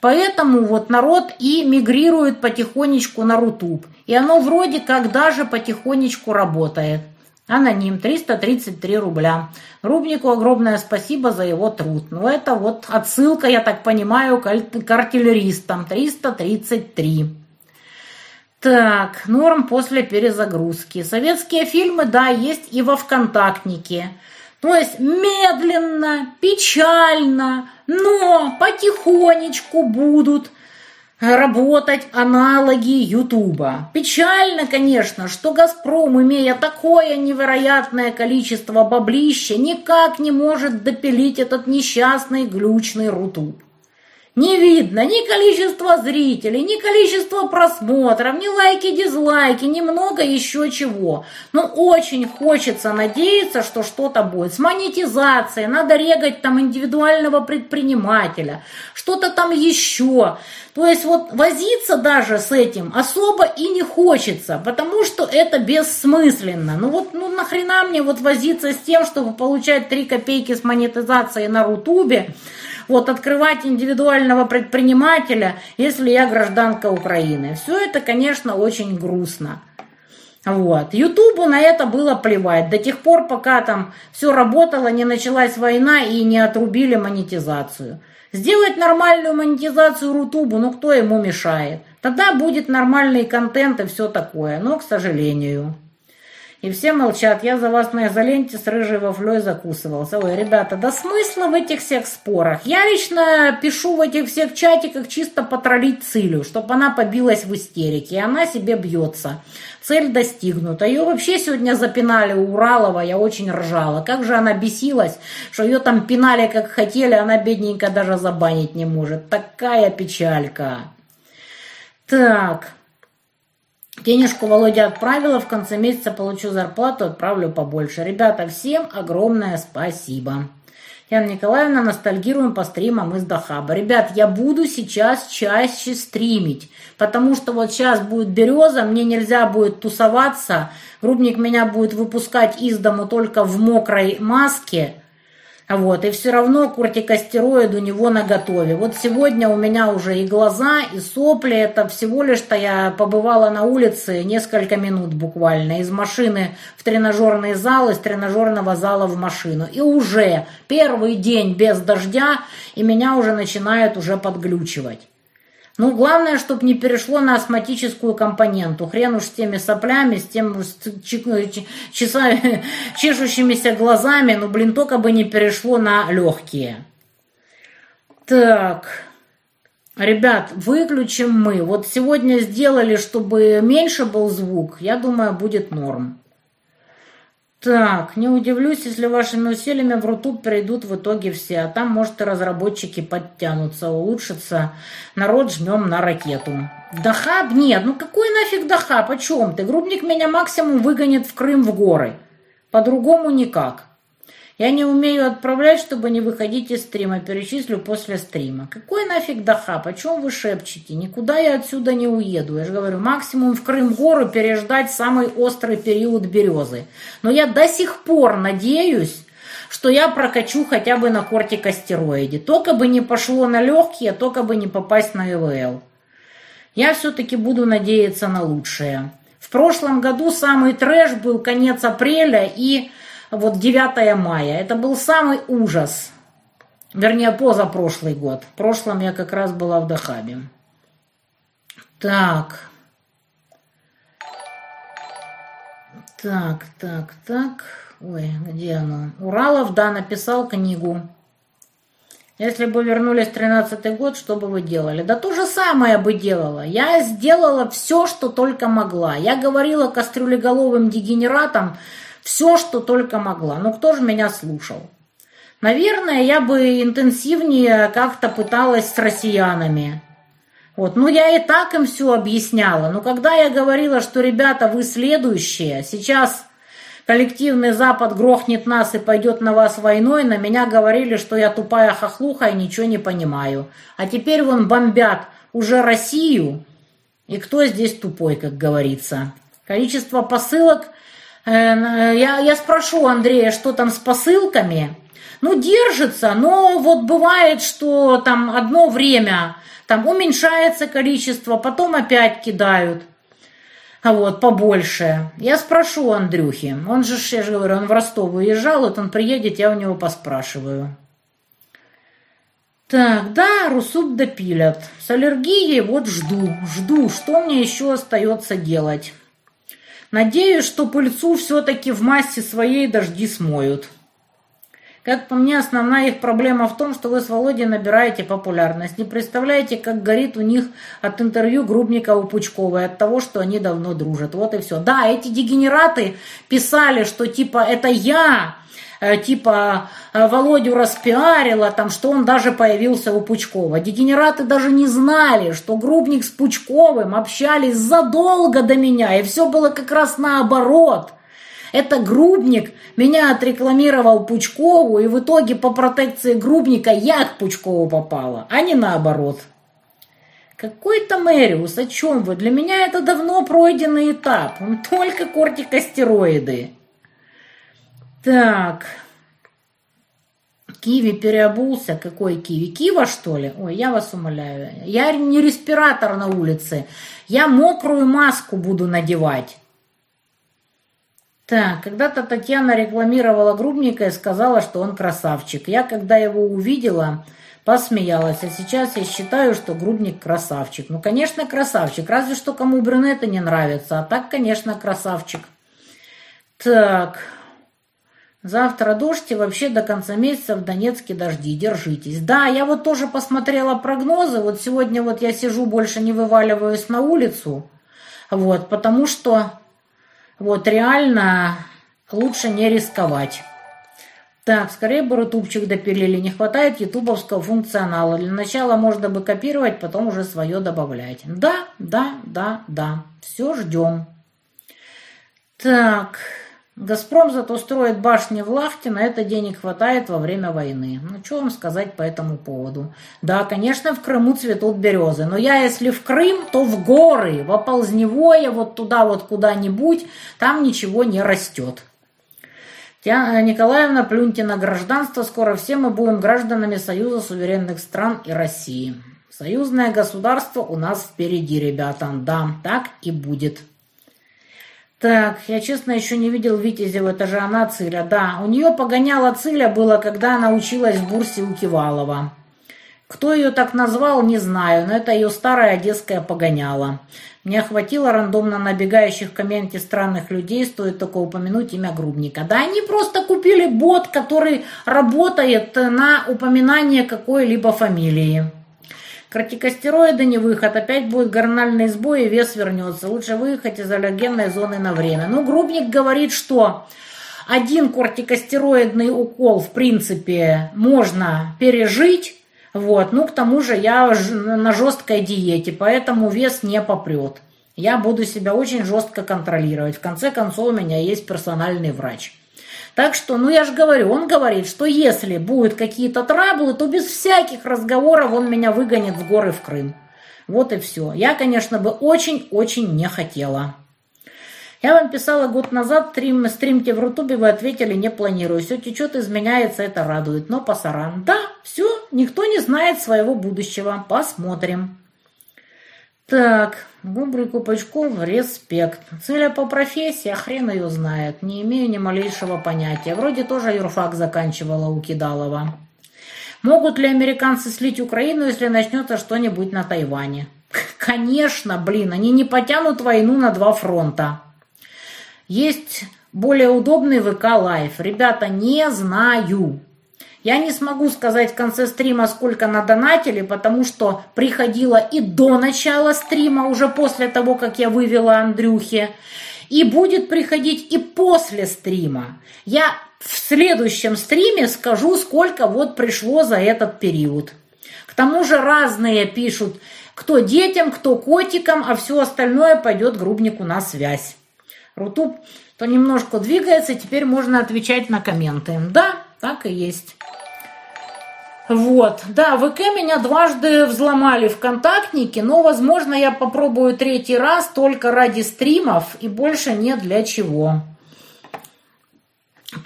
Поэтому вот народ и мигрирует потихонечку на Рутуб. И оно вроде как даже потихонечку работает. Аноним 333 рубля. Рубнику огромное спасибо за его труд. Ну это вот отсылка, я так понимаю, к артиллеристам. 333. Так, норм после перезагрузки. Советские фильмы, да, есть и во ВКонтактнике. То есть медленно, печально, но потихонечку будут работать аналоги Ютуба. Печально, конечно, что «Газпром», имея такое невероятное количество баблища, никак не может допилить этот несчастный глючный Рутуб. Не видно ни количества зрителей, ни количества просмотров, ни лайки, дизлайки, ни много еще чего. Но очень хочется надеяться, что что-то будет. С монетизацией надо регать там индивидуального предпринимателя, что-то там еще. То есть вот возиться даже с этим особо и не хочется, потому что это бессмысленно. Ну вот ну нахрена мне вот возиться с тем, чтобы получать 3 копейки с монетизацией на Рутубе, вот открывать индивидуального предпринимателя, если я гражданка Украины. Все это, конечно, очень грустно. Вот. Ютубу на это было плевать до тех пор, пока там все работало, не началась война и не отрубили монетизацию. Сделать нормальную монетизацию Рутубу, ну кто ему мешает? Тогда будет нормальный контент и все такое, но к сожалению. И все молчат. Я за вас на изоленте с рыжей вафлей закусывался. Ой, ребята, да смысла в этих всех спорах? Я лично пишу в этих всех чатиках чисто потроллить Цилю, чтобы она побилась в истерике. И она себе бьется. Цель достигнута. Ее вообще сегодня запинали у Уралова, я очень ржала. Как же она бесилась, что ее там пинали как хотели, она бедненько даже забанить не может. Такая печалька. Так, Денежку Володя отправила, в конце месяца получу зарплату, отправлю побольше. Ребята, всем огромное спасибо. Яна Николаевна, ностальгируем по стримам из Дахаба. Ребят, я буду сейчас чаще стримить, потому что вот сейчас будет береза, мне нельзя будет тусоваться, Грубник меня будет выпускать из дому только в мокрой маске, вот, и все равно кортикостероид у него на готове. Вот сегодня у меня уже и глаза, и сопли. Это всего лишь-то я побывала на улице несколько минут буквально. Из машины в тренажерный зал, из тренажерного зала в машину. И уже первый день без дождя, и меня уже начинает уже подглючивать. Ну, главное, чтобы не перешло на астматическую компоненту. Хрен уж с теми соплями, с тем с чесами, чешущимися глазами. Ну, блин, только бы не перешло на легкие. Так. Ребят, выключим мы. Вот сегодня сделали, чтобы меньше был звук. Я думаю, будет норм. Так, не удивлюсь, если вашими усилиями в Рутуб перейдут в итоге все, а там, может, и разработчики подтянутся, улучшится. Народ жмем на ракету. Дахаб? Нет, ну какой нафиг Дахаб? О чем ты? Грубник меня максимум выгонит в Крым в горы. По-другому никак. Я не умею отправлять, чтобы не выходить из стрима. Перечислю после стрима. Какой нафиг дахап? О чем вы шепчете? Никуда я отсюда не уеду. Я же говорю, максимум в Крым-гору переждать самый острый период березы. Но я до сих пор надеюсь, что я прокачу хотя бы на кортикостероиде. Только бы не пошло на легкие, только бы не попасть на ИВЛ. Я все-таки буду надеяться на лучшее. В прошлом году самый трэш был конец апреля и вот 9 мая. Это был самый ужас. Вернее, позапрошлый год. В прошлом я как раз была в Дахабе. Так. Так, так, так. Ой, где оно? Уралов, да, написал книгу. Если бы вернулись в 13 год, что бы вы делали? Да то же самое бы делала. Я сделала все, что только могла. Я говорила кастрюлеголовым дегенератам, все, что только могла. Но кто же меня слушал? Наверное, я бы интенсивнее как-то пыталась с россиянами. Вот. Ну, я и так им все объясняла. Но когда я говорила, что, ребята, вы следующие, сейчас коллективный Запад грохнет нас и пойдет на вас войной, на меня говорили, что я тупая хохлуха и ничего не понимаю. А теперь вон бомбят уже Россию, и кто здесь тупой, как говорится. Количество посылок... Э, я, я спрошу Андрея, что там с посылками. Ну, держится, но вот бывает, что там одно время там уменьшается количество, потом опять кидают. А вот, побольше. Я спрошу Андрюхи. Он же, я же говорю, он в Ростов уезжал, вот он приедет, я у него поспрашиваю. Так, да, русуп допилят. С аллергией вот жду, жду, что мне еще остается делать. Надеюсь, что пыльцу все-таки в массе своей дожди смоют. Как по мне, основная их проблема в том, что вы с Володей набираете популярность. Не представляете, как горит у них от интервью Грубникова Пучковой, от того, что они давно дружат. Вот и все. Да, эти дегенераты писали, что типа это я, типа э, Володю распиарила, там, что он даже появился у Пучкова. Дегенераты даже не знали, что Грубник с Пучковым общались задолго до меня, и все было как раз наоборот – это Грубник меня отрекламировал Пучкову, и в итоге по протекции Грубника я к Пучкову попала, а не наоборот. Какой-то Мэриус, о чем вы? Для меня это давно пройденный этап. Он только кортикостероиды. Так. Киви переобулся. Какой киви? Кива, что ли? Ой, я вас умоляю. Я не респиратор на улице. Я мокрую маску буду надевать. Так, когда-то Татьяна рекламировала Грубника и сказала, что он красавчик. Я, когда его увидела, посмеялась. А сейчас я считаю, что Грубник красавчик. Ну, конечно, красавчик. Разве что кому брюнеты не нравятся. А так, конечно, красавчик. Так. Завтра дождь и вообще до конца месяца в Донецке дожди. Держитесь. Да, я вот тоже посмотрела прогнозы. Вот сегодня вот я сижу, больше не вываливаюсь на улицу. Вот, потому что вот реально лучше не рисковать. Так, скорее бы рутубчик допилили. Не хватает ютубовского функционала. Для начала можно бы копировать, потом уже свое добавлять. Да, да, да, да. Все ждем. Так, Газпром зато строит башни в Лахте, на это денег хватает во время войны. Ну, что вам сказать по этому поводу? Да, конечно, в Крыму цветут березы, но я, если в Крым, то в горы, в Оползневое, вот туда вот куда-нибудь, там ничего не растет. Тя Николаевна, плюньте на гражданство, скоро все мы будем гражданами Союза суверенных стран и России. Союзное государство у нас впереди, ребята, да, так и будет. Так, я честно еще не видел Витязева, это же она Циля, да. У нее погоняла Циля было, когда она училась в бурсе у Кивалова. Кто ее так назвал, не знаю, но это ее старая одесская погоняла. Мне хватило рандомно набегающих в комменте странных людей, стоит только упомянуть имя Грубника. Да они просто купили бот, который работает на упоминание какой-либо фамилии. Кортикостероиды не выход, опять будет гормональный сбой и вес вернется. Лучше выехать из аллергенной зоны на время. Ну, Грубник говорит, что один кортикостероидный укол, в принципе, можно пережить. Вот. Ну, к тому же я на жесткой диете, поэтому вес не попрет. Я буду себя очень жестко контролировать. В конце концов, у меня есть персональный врач. Так что, ну я же говорю, он говорит, что если будут какие-то траблы, то без всяких разговоров он меня выгонит в горы в Крым. Вот и все. Я, конечно, бы очень-очень не хотела. Я вам писала год назад, стрим, стримте в Рутубе, вы ответили, не планирую. Все течет, изменяется, это радует. Но пасаран. Да, все, никто не знает своего будущего. Посмотрим. Так, рубрику Пучков «Респект». Целя по профессии, а хрен ее знает. Не имею ни малейшего понятия. Вроде тоже юрфак заканчивала у Кидалова. Могут ли американцы слить Украину, если начнется что-нибудь на Тайване? Конечно, блин, они не потянут войну на два фронта. Есть более удобный VK Live. Ребята, не знаю. Я не смогу сказать в конце стрима, сколько надонатили, потому что приходило и до начала стрима, уже после того, как я вывела Андрюхе, и будет приходить и после стрима. Я в следующем стриме скажу, сколько вот пришло за этот период. К тому же разные пишут, кто детям, кто котикам, а все остальное пойдет грубнику на связь. Рутуб то немножко двигается, теперь можно отвечать на комменты. Да, так и есть. Вот, да, ВК меня дважды взломали в контактнике, но, возможно, я попробую третий раз только ради стримов и больше не для чего.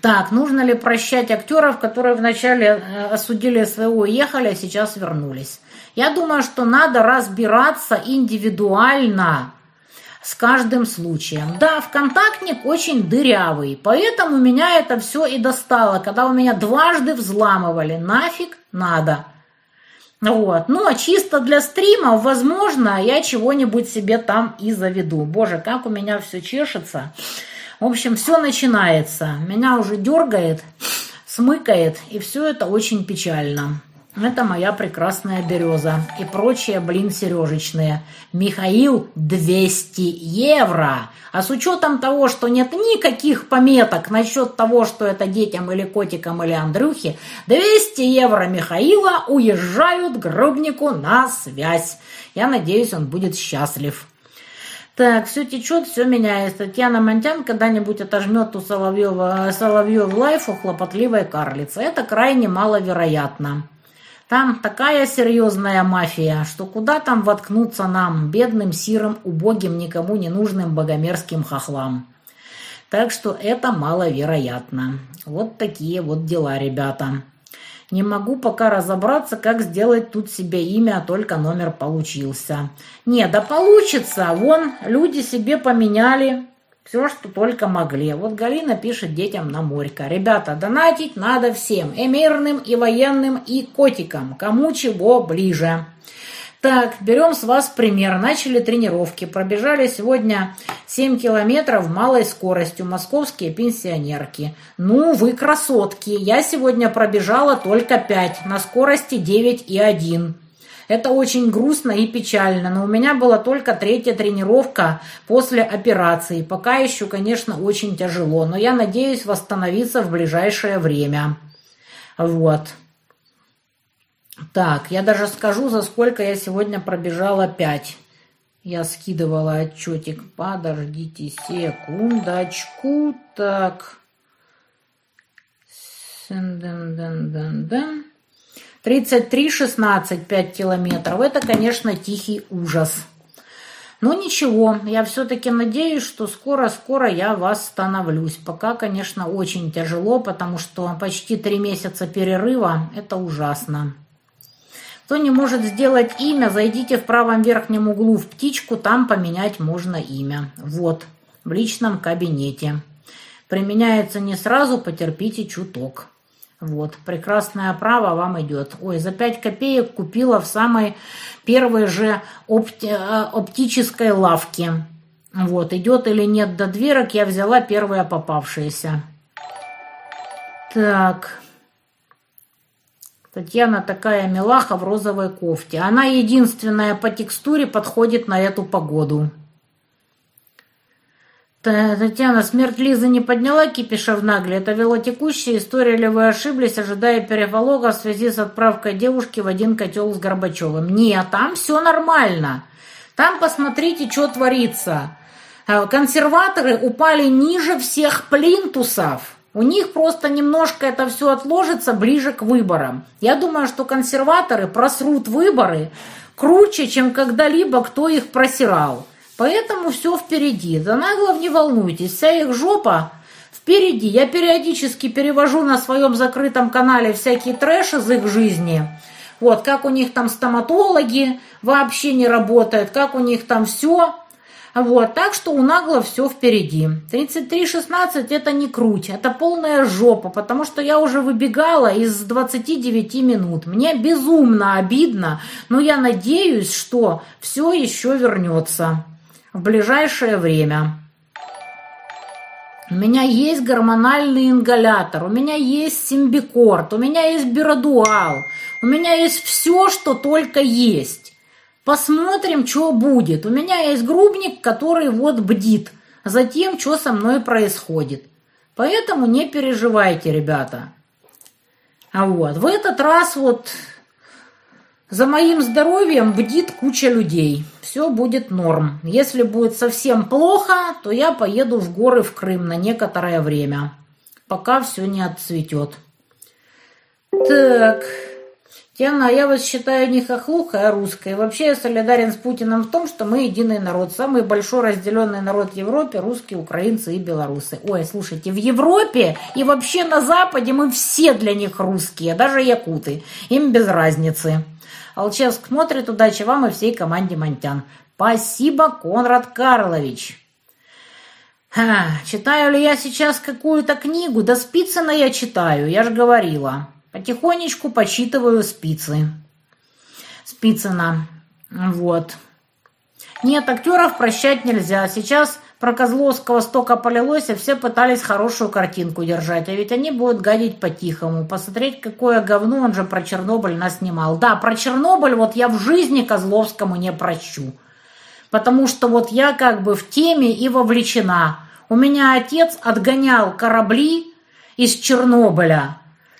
Так, нужно ли прощать актеров, которые вначале э, осудили СВО, уехали, а сейчас вернулись? Я думаю, что надо разбираться индивидуально с каждым случаем. Да, ВКонтактник очень дырявый, поэтому меня это все и достало, когда у меня дважды взламывали. Нафиг надо. Вот. Ну, а чисто для стримов, возможно, я чего-нибудь себе там и заведу. Боже, как у меня все чешется. В общем, все начинается. Меня уже дергает, смыкает, и все это очень печально. Это моя прекрасная береза и прочие, блин, сережечные. Михаил 200 евро. А с учетом того, что нет никаких пометок насчет того, что это детям или котикам или Андрюхе, 200 евро Михаила уезжают грубнику на связь. Я надеюсь, он будет счастлив. Так, все течет, все меняется. Татьяна Монтян когда-нибудь отожмет у Соловьева, Соловьев лайфу хлопотливой карлицы. Это крайне маловероятно. Там такая серьезная мафия, что куда там воткнуться нам, бедным, сирым, убогим, никому не нужным богомерзким хохлам. Так что это маловероятно. Вот такие вот дела, ребята. Не могу пока разобраться, как сделать тут себе имя, а только номер получился. Не, да получится. Вон, люди себе поменяли все, что только могли. Вот Галина пишет детям на морька. Ребята, донатить надо всем. И мирным, и военным, и котикам. Кому чего ближе. Так, берем с вас пример. Начали тренировки. Пробежали сегодня 7 километров малой скоростью. Московские пенсионерки. Ну, вы красотки. Я сегодня пробежала только 5 на скорости 9,1. Это очень грустно и печально, но у меня была только третья тренировка после операции. Пока еще, конечно, очень тяжело, но я надеюсь восстановиться в ближайшее время. Вот. Так, я даже скажу, за сколько я сегодня пробежала 5. Я скидывала отчетик. Подождите секундочку. Так. Дэн-дэн-дэн-дэн. 33-16, 5 километров. Это, конечно, тихий ужас. Но ничего, я все-таки надеюсь, что скоро-скоро я восстановлюсь. Пока, конечно, очень тяжело, потому что почти три месяца перерыва – это ужасно. Кто не может сделать имя, зайдите в правом верхнем углу в птичку, там поменять можно имя. Вот, в личном кабинете. Применяется не сразу, потерпите чуток. Вот, прекрасное право вам идет. Ой, за 5 копеек купила в самой первой же опти э, оптической лавке. Вот, идет или нет до дверок, я взяла первое попавшееся. Так. Татьяна такая милаха в розовой кофте. Она единственная по текстуре подходит на эту погоду. Татьяна, смерть Лизы не подняла кипиша в нагле. Это велотекущая история или вы ошиблись, ожидая переполога в связи с отправкой девушки в один котел с Горбачевым? Нет, там все нормально. Там посмотрите, что творится. Э, консерваторы упали ниже всех плинтусов. У них просто немножко это все отложится ближе к выборам. Я думаю, что консерваторы просрут выборы круче, чем когда-либо кто их просирал. Поэтому все впереди. За наглов не волнуйтесь, вся их жопа впереди. Я периодически перевожу на своем закрытом канале всякие трэш из их жизни. Вот, как у них там стоматологи вообще не работают, как у них там все. Вот, так что у нагло все впереди. 33-16 это не круть, это полная жопа, потому что я уже выбегала из 29 минут. Мне безумно обидно, но я надеюсь, что все еще вернется в ближайшее время. У меня есть гормональный ингалятор, у меня есть симбикорт, у меня есть биродуал, у меня есть все, что только есть. Посмотрим, что будет. У меня есть грубник, который вот бдит за тем, что со мной происходит. Поэтому не переживайте, ребята. А вот, в этот раз вот За моим здоровьем бдит куча людей. Все будет норм. Если будет совсем плохо, то я поеду в горы в Крым на некоторое время, пока все не отцветет. Так, Тиана, я вас считаю не хохлухой, а русской. Вообще я солидарен с Путиным в том, что мы единый народ. Самый большой разделенный народ в Европе – русские, украинцы и белорусы. Ой, слушайте, в Европе и вообще на Западе мы все для них русские, даже якуты. Им без разницы. Алчевск смотрит, удачи вам и всей команде Монтян. Спасибо, Конрад Карлович. Ха, читаю ли я сейчас какую-то книгу? Да Спицына я читаю, я же говорила. Потихонечку почитываю Спицы. Спицына. Вот. Нет, актеров прощать нельзя. Сейчас про Козловского столько полилось, и все пытались хорошую картинку держать. А ведь они будут гадить по-тихому. Посмотреть, какое говно он же про Чернобыль нас снимал. Да, про Чернобыль вот я в жизни Козловскому не прощу. Потому что вот я как бы в теме и вовлечена. У меня отец отгонял корабли из Чернобыля.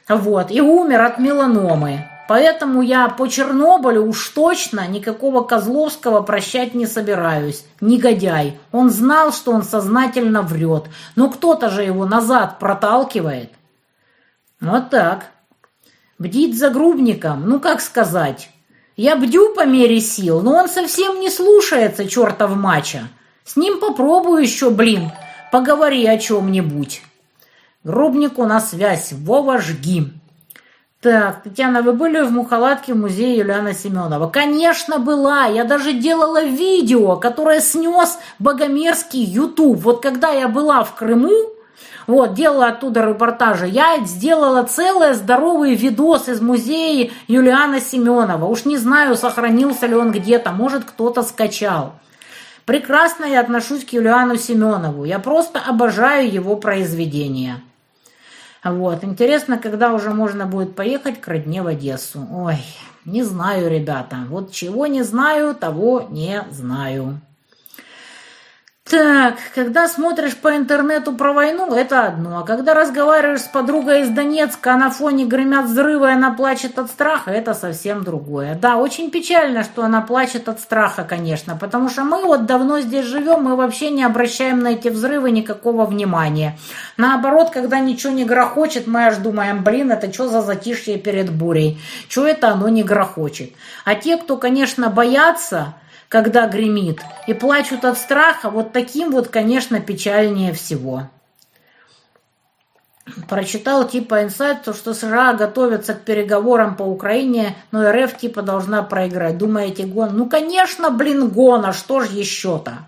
Вот, и умер от меланомы. Поэтому я по Чернобылю уж точно никакого Козловского прощать не собираюсь. Негодяй. Он знал, что он сознательно врет. Но кто-то же его назад проталкивает. Вот так. Бдить за грубником, ну как сказать. Я бдю по мере сил, но он совсем не слушается чертов мача. С ним попробую еще, блин, поговори о чем-нибудь. Грубнику на связь. Вова, жги. Так, Татьяна, вы были в Мухалатке в музее Юлиана Семенова? Конечно, была. Я даже делала видео, которое снес Богомерзкий YouTube. Вот когда я была в Крыму, вот, делала оттуда репортажи. Я сделала целый здоровый видос из музея Юлиана Семенова. Уж не знаю, сохранился ли он где-то, может, кто-то скачал. Прекрасно я отношусь к Юлиану Семенову. Я просто обожаю его произведения. Вот. Интересно, когда уже можно будет поехать к родне в Одессу. Ой, не знаю, ребята. Вот чего не знаю, того не знаю. Так, когда смотришь по интернету про войну, это одно. А когда разговариваешь с подругой из Донецка, а на фоне гремят взрывы, она плачет от страха, это совсем другое. Да, очень печально, что она плачет от страха, конечно, потому что мы вот давно здесь живем, мы вообще не обращаем на эти взрывы никакого внимания. Наоборот, когда ничего не грохочет, мы аж думаем, блин, это что за затишье перед бурей? Что это оно не грохочет? А те, кто, конечно, боятся, когда гремит, и плачут от страха, вот таким вот, конечно, печальнее всего. Прочитал типа инсайт, то, что США готовятся к переговорам по Украине, но РФ типа должна проиграть. Думаете, гон? Ну, конечно, блин, гон, а что ж еще-то?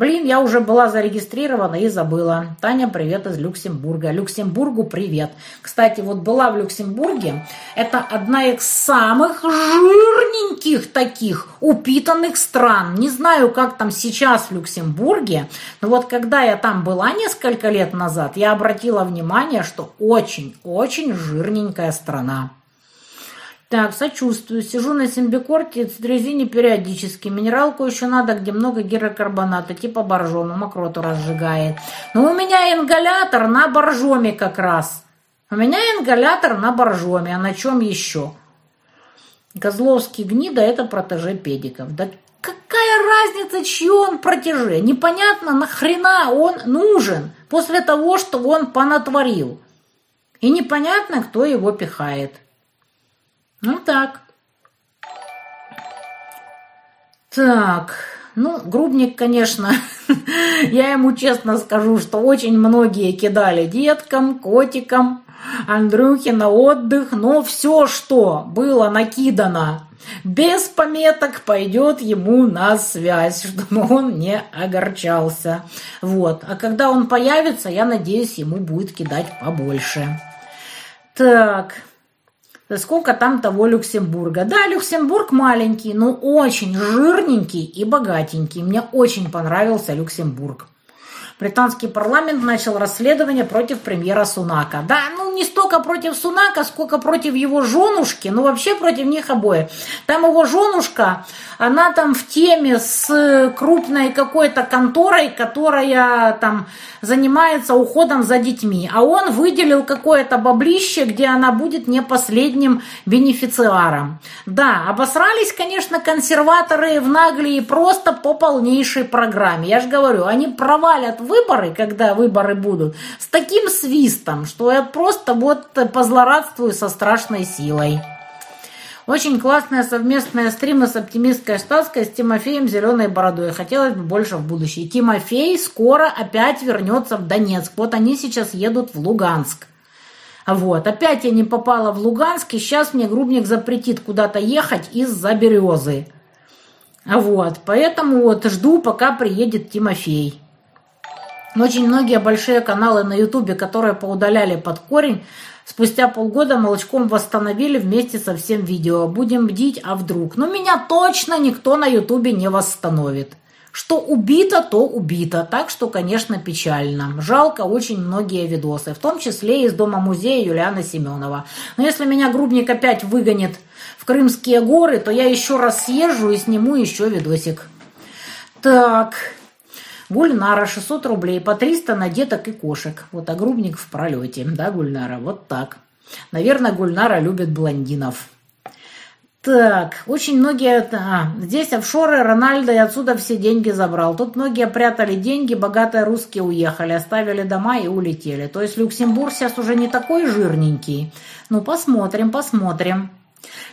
Блин, я уже была зарегистрирована и забыла. Таня, привет из Люксембурга. Люксембургу привет. Кстати, вот была в Люксембурге. Это одна из самых жирненьких таких упитанных стран. Не знаю, как там сейчас в Люксембурге, но вот когда я там была несколько лет назад, я обратила внимание, что очень-очень жирненькая страна. Так, сочувствую. Сижу на симбикорте, цитрезине периодически. Минералку еще надо, где много гирокарбоната, типа боржома, мокроту разжигает. Но у меня ингалятор на боржоме как раз. У меня ингалятор на боржоме, а на чем еще? Козловский гнида – это протеже педиков. Да какая разница, чье он протеже? Непонятно, нахрена он нужен после того, что он понатворил. И непонятно, кто его пихает. Ну так. Так, ну, грубник, конечно, я ему честно скажу, что очень многие кидали деткам, котикам, Андрюхе на отдых, но все, что было накидано без пометок, пойдет ему на связь, чтобы он не огорчался. Вот. А когда он появится, я надеюсь, ему будет кидать побольше. Так, сколько там того Люксембурга. Да, Люксембург маленький, но очень жирненький и богатенький. Мне очень понравился Люксембург. Британский парламент начал расследование против премьера Сунака. Да, ну не столько против Сунака, сколько против его женушки, ну вообще против них обоих. Там его женушка, она там в теме с крупной какой-то конторой, которая там занимается уходом за детьми. А он выделил какое-то баблище, где она будет не последним бенефициаром. Да, обосрались, конечно, консерваторы в Наглии просто по полнейшей программе. Я же говорю, они провалят выборы, когда выборы будут, с таким свистом, что я просто вот позлорадствую со страшной силой. Очень классная совместная стримы с оптимистской штатской с Тимофеем Зеленой Бородой. Хотелось бы больше в будущее. Тимофей скоро опять вернется в Донецк. Вот они сейчас едут в Луганск. Вот, опять я не попала в Луганск, и сейчас мне Грубник запретит куда-то ехать из-за березы. Вот, поэтому вот жду, пока приедет Тимофей. Очень многие большие каналы на Ютубе, которые поудаляли под корень, Спустя полгода молочком восстановили вместе со всем видео. Будем бдить, а вдруг? Но меня точно никто на ютубе не восстановит. Что убито, то убито. Так что, конечно, печально. Жалко очень многие видосы, в том числе из Дома-музея Юлианы Семенова. Но если меня Грубник опять выгонит в Крымские горы, то я еще раз съезжу и сниму еще видосик. Так, Гульнара 600 рублей, по 300 на деток и кошек. Вот огрубник в пролете, да, Гульнара? Вот так. Наверное, Гульнара любит блондинов. Так, очень многие... А, здесь офшоры, Рональдо и отсюда все деньги забрал. Тут многие прятали деньги, богатые русские уехали, оставили дома и улетели. То есть Люксембург сейчас уже не такой жирненький. Ну, посмотрим, посмотрим.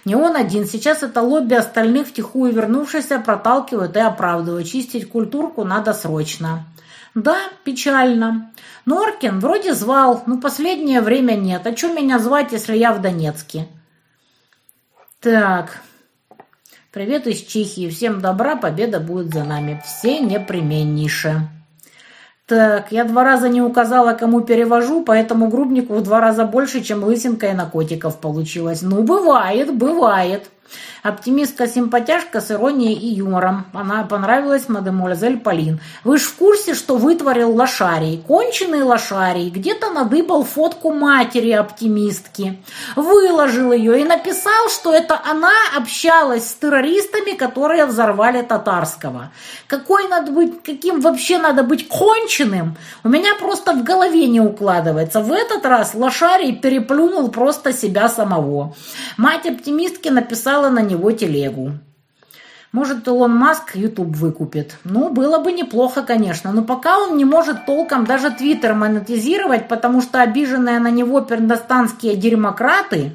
Не он один, сейчас это лобби остальных втихую вернувшихся проталкивают и оправдывают. Чистить культурку надо срочно. Да, печально. Норкин вроде звал, но последнее время нет. А что меня звать, если я в Донецке? Так, привет из Чехии. Всем добра, победа будет за нами. Все непременнейше. Так, я два раза не указала, кому перевожу, поэтому грубнику в два раза больше, чем лысинка и на котиков получилось. Ну, бывает, бывает. Оптимистка-симпатяшка с иронией и юмором. Она понравилась мадемуазель Полин. Вы ж в курсе, что вытворил лошарий? Конченый лошарий. Где-то надыбал фотку матери оптимистки. Выложил ее и написал, что это она общалась с террористами, которые взорвали татарского. Какой надо быть, каким вообще надо быть конченым? У меня просто в голове не укладывается. В этот раз лошарий переплюнул просто себя самого. Мать оптимистки написала на него телегу. Может, Илон Маск YouTube выкупит. Ну, было бы неплохо, конечно. Но пока он не может толком даже Твиттер монетизировать, потому что обиженные на него пердостанские дерьмократы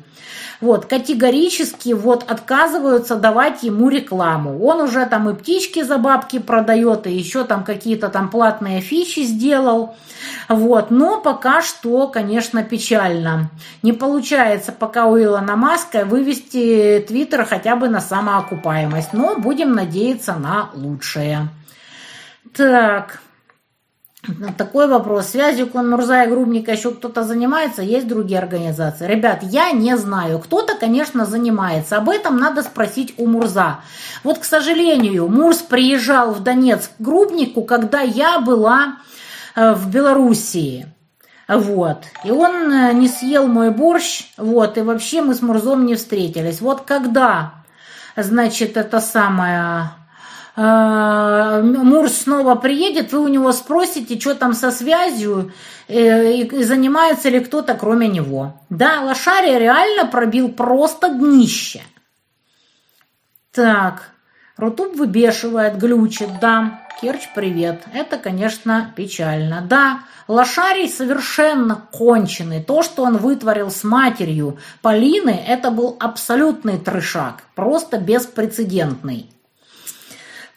вот, категорически вот отказываются давать ему рекламу. Он уже там и птички за бабки продает, и еще там какие-то там платные фичи сделал. Вот, но пока что, конечно, печально. Не получается пока у Илона Маска вывести Твиттер хотя бы на самоокупаемость, но будем надеяться на лучшее. Так, такой вопрос. Связью Конмурза и Грубника еще кто-то занимается? Есть другие организации? Ребят, я не знаю. Кто-то, конечно, занимается. Об этом надо спросить у Мурза. Вот, к сожалению, Мурс приезжал в Донецк к Грубнику, когда я была э, в Белоруссии. Вот. И он э, не съел мой борщ. Вот. И вообще мы с Мурзом не встретились. Вот когда, значит, это самое а, Мур снова приедет, вы у него спросите, что там со связью, э, и занимается ли кто-то кроме него. Да, Лошария реально пробил просто днище. Так, Рутуб выбешивает, глючит, да. Керч, привет. Это, конечно, печально. Да, Лошарий совершенно конченый. То, что он вытворил с матерью Полины, это был абсолютный трешак. Просто беспрецедентный.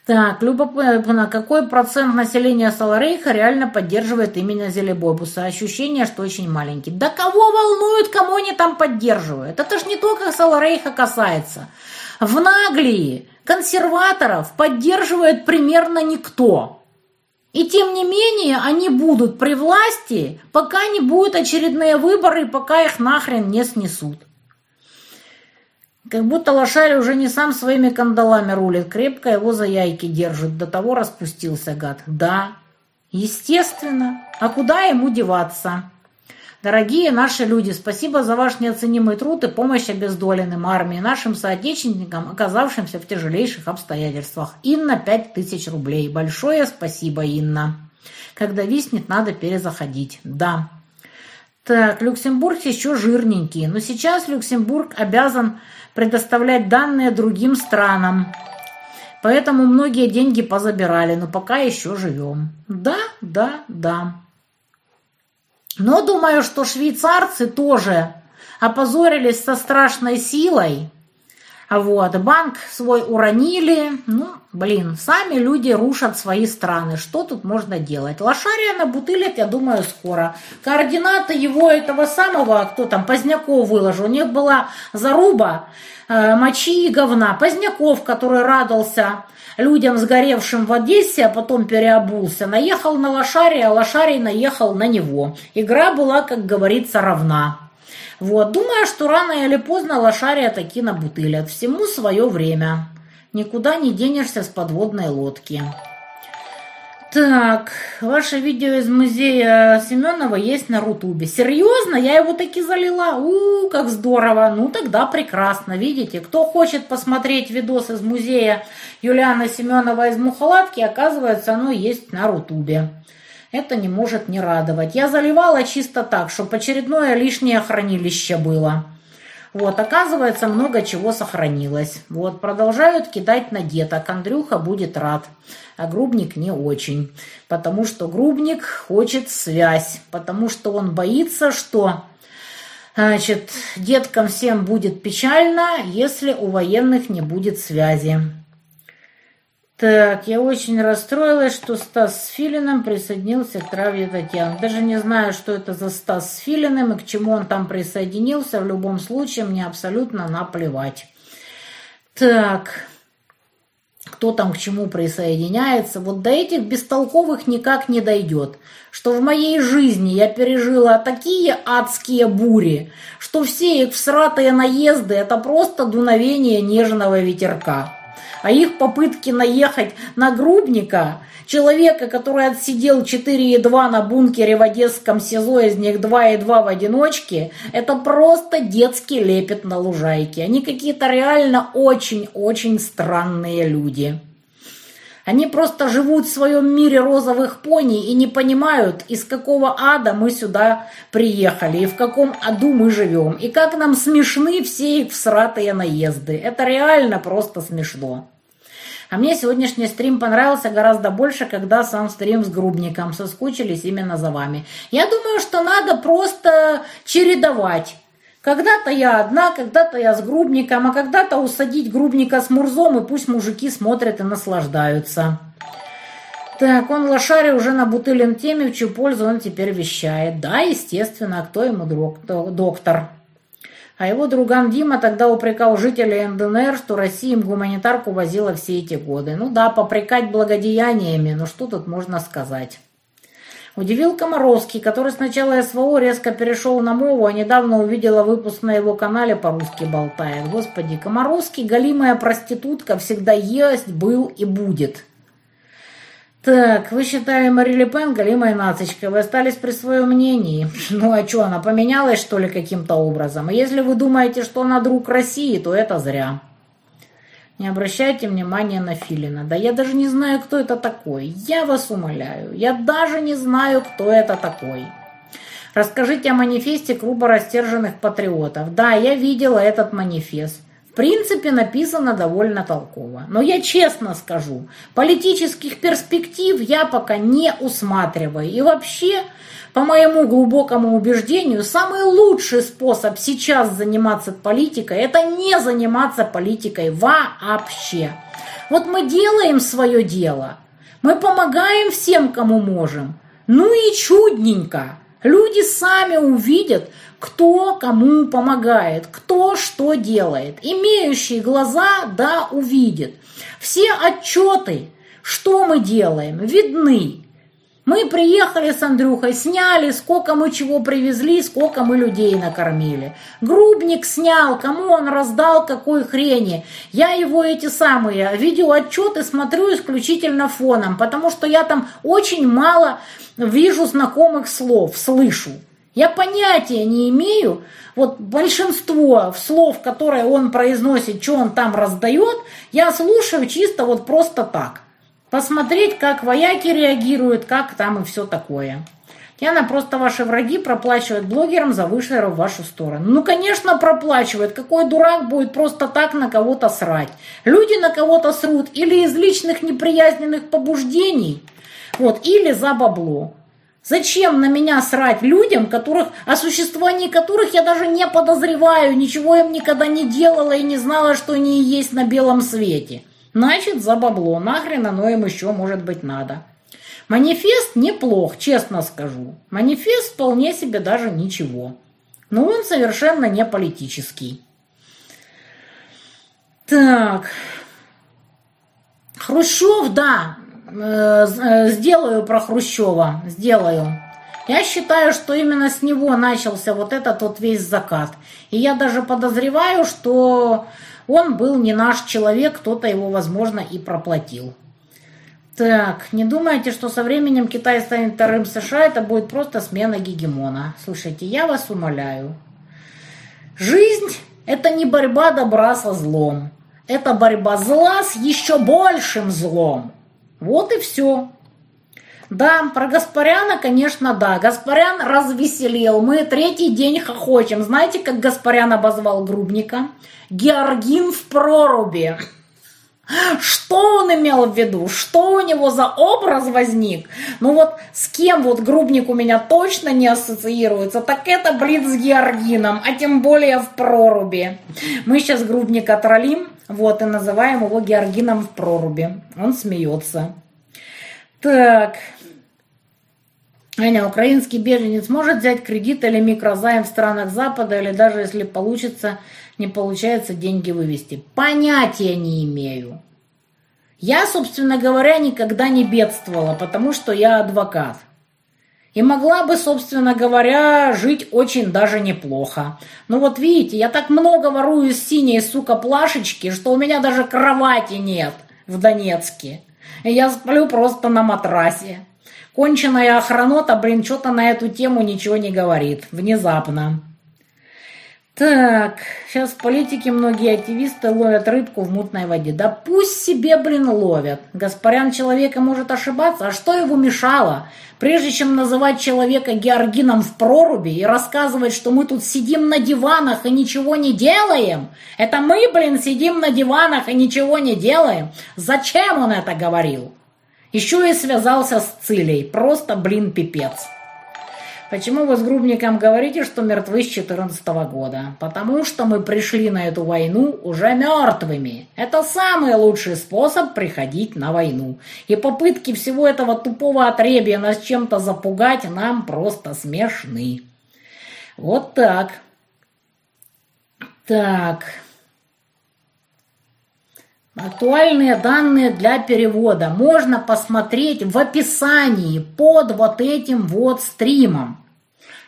Так, любопытно, какой процент населения Саларейха реально поддерживает именно Зелебобуса? Ощущение, что очень маленький. Да кого волнует, кому они там поддерживают? Это ж не только Саларейха касается. В Наглии консерваторов поддерживает примерно никто. И тем не менее они будут при власти, пока не будут очередные выборы, пока их нахрен не снесут. Как будто лошарь уже не сам своими кандалами рулит, крепко его за яйки держит, до того распустился гад. Да, естественно. А куда ему деваться? Дорогие наши люди, спасибо за ваш неоценимый труд и помощь обездоленным армии, нашим соотечественникам, оказавшимся в тяжелейших обстоятельствах. Инна, 5000 рублей. Большое спасибо, Инна. Когда виснет, надо перезаходить. Да. Так, Люксембург еще жирненький, но сейчас Люксембург обязан предоставлять данные другим странам. Поэтому многие деньги позабирали, но пока еще живем. Да, да, да. Но думаю, что швейцарцы тоже опозорились со страшной силой. Вот, банк свой уронили. Ну, блин, сами люди рушат свои страны. Что тут можно делать? Лошария на бутылек, я думаю, скоро. Координаты его этого самого, кто там, Поздняков выложил. У них была заруба мочи и говна. Поздняков, который радовался людям, сгоревшим в Одессе, а потом переобулся, наехал на лошария, а лошарий наехал на него. Игра была, как говорится, равна. Вот, думаю, что рано или поздно лошария таки набутылят. Всему свое время. Никуда не денешься с подводной лодки. Так, ваше видео из музея Семенова есть на Рутубе. Серьезно? Я его таки залила? У, как здорово. Ну, тогда прекрасно. Видите, кто хочет посмотреть видос из музея Юлиана Семенова из Мухаладки, оказывается, оно есть на Рутубе. Это не может не радовать. Я заливала чисто так, чтобы очередное лишнее хранилище было. Вот, оказывается, много чего сохранилось. Вот, продолжают кидать на деток. Андрюха будет рад, а Грубник не очень. Потому что Грубник хочет связь. Потому что он боится, что значит, деткам всем будет печально, если у военных не будет связи. Так, я очень расстроилась, что Стас с Филиным присоединился к траве Татьяны. Даже не знаю, что это за Стас с Филиным и к чему он там присоединился. В любом случае, мне абсолютно наплевать. Так, кто там к чему присоединяется. Вот до этих бестолковых никак не дойдет. Что в моей жизни я пережила такие адские бури, что все их всратые наезды – это просто дуновение нежного ветерка а их попытки наехать на грубника, человека, который отсидел 4,2 на бункере в Одесском СИЗО, из них 2,2 в одиночке, это просто детский лепет на лужайке. Они какие-то реально очень-очень странные люди. Они просто живут в своем мире розовых пони и не понимают, из какого ада мы сюда приехали, и в каком аду мы живем, и как нам смешны все их всратые наезды. Это реально просто смешно. А мне сегодняшний стрим понравился гораздо больше, когда сам стрим с Грубником. Соскучились именно за вами. Я думаю, что надо просто чередовать. Когда-то я одна, когда-то я с Грубником, а когда-то усадить Грубника с Мурзом, и пусть мужики смотрят и наслаждаются. Так, он лошари уже на бутылен теме, в чью пользу он теперь вещает. Да, естественно, а кто ему доктор? А его друган Дима тогда упрекал жителей НДНР, что Россия им гуманитарку возила все эти годы. Ну да, попрекать благодеяниями, но что тут можно сказать? Удивил Комаровский, который сначала СВО резко перешел на мову, а недавно увидела выпуск на его канале по-русски болтает. Господи, Комаровский, галимая проститутка, всегда есть, был и будет. Так, вы считали Мари Ле Пен голимой нацичкой, вы остались при своем мнении. Ну а что, она поменялась что ли каким-то образом? Если вы думаете, что она друг России, то это зря. Не обращайте внимания на Филина. Да я даже не знаю, кто это такой. Я вас умоляю. Я даже не знаю, кто это такой. Расскажите о манифесте клуба растерженных патриотов. Да, я видела этот манифест принципе, написано довольно толково. Но я честно скажу, политических перспектив я пока не усматриваю. И вообще, по моему глубокому убеждению, самый лучший способ сейчас заниматься политикой – это не заниматься политикой вообще. Вот мы делаем свое дело, мы помогаем всем, кому можем. Ну и чудненько. Люди сами увидят, кто кому помогает, кто что делает. Имеющие глаза, да, увидят. Все отчеты, что мы делаем, видны. Мы приехали с Андрюхой, сняли, сколько мы чего привезли, сколько мы людей накормили. Грубник снял, кому он раздал, какой хрени. Я его эти самые видеоотчеты смотрю исключительно фоном, потому что я там очень мало вижу знакомых слов, слышу. Я понятия не имею, вот большинство слов, которые он произносит, что он там раздает, я слушаю чисто вот просто так. Посмотреть, как вояки реагируют, как там и все такое. Яна, просто ваши враги проплачивают блогерам за вышеры в вашу сторону. Ну, конечно, проплачивают. Какой дурак будет просто так на кого-то срать? Люди на кого-то срут или из личных неприязненных побуждений, вот, или за бабло. Зачем на меня срать людям, которых, о существовании которых я даже не подозреваю, ничего им никогда не делала и не знала, что они есть на белом свете? Значит, за бабло. Нахрен оно им еще, может быть, надо. Манифест неплох, честно скажу. Манифест вполне себе даже ничего. Но он совершенно не политический. Так. Хрущев, да, сделаю про Хрущева, сделаю. Я считаю, что именно с него начался вот этот вот весь закат. И я даже подозреваю, что он был не наш человек, кто-то его, возможно, и проплатил. Так, не думайте, что со временем Китай станет вторым США, это будет просто смена гегемона. Слушайте, я вас умоляю. Жизнь – это не борьба добра со злом. Это борьба зла с еще большим злом. Вот и все. Да, про Гаспаряна, конечно, да. Гаспарян развеселил. Мы третий день хохочем. Знаете, как Гаспарян обозвал Грубника? Георгин в проруби. Что он имел в виду? Что у него за образ возник? Ну вот с кем вот Грубник у меня точно не ассоциируется, так это, блин, с Георгином, а тем более в проруби. Мы сейчас Грубника троллим, вот, и называем его Георгином в проруби. Он смеется. Так. Аня, украинский беженец может взять кредит или микрозайм в странах Запада, или даже если получится, не получается деньги вывести? Понятия не имею. Я, собственно говоря, никогда не бедствовала, потому что я адвокат. И могла бы, собственно говоря, жить очень даже неплохо. Но вот видите, я так много ворую из синей, сука, плашечки, что у меня даже кровати нет в Донецке. И я сплю просто на матрасе. Конченая охранота, блин, что-то на эту тему ничего не говорит. Внезапно. Так, сейчас политики, многие активисты ловят рыбку в мутной воде. Да пусть себе, блин, ловят. Гаспарян человека может ошибаться, а что его мешало? Прежде чем называть человека Георгином в проруби и рассказывать, что мы тут сидим на диванах и ничего не делаем, это мы, блин, сидим на диванах и ничего не делаем. Зачем он это говорил? Еще и связался с Цилей. Просто, блин, пипец. Почему вы с Грубником говорите, что мертвы с 14 года? Потому что мы пришли на эту войну уже мертвыми. Это самый лучший способ приходить на войну. И попытки всего этого тупого отребия нас чем-то запугать нам просто смешны. Вот так. Так. Актуальные данные для перевода можно посмотреть в описании под вот этим вот стримом.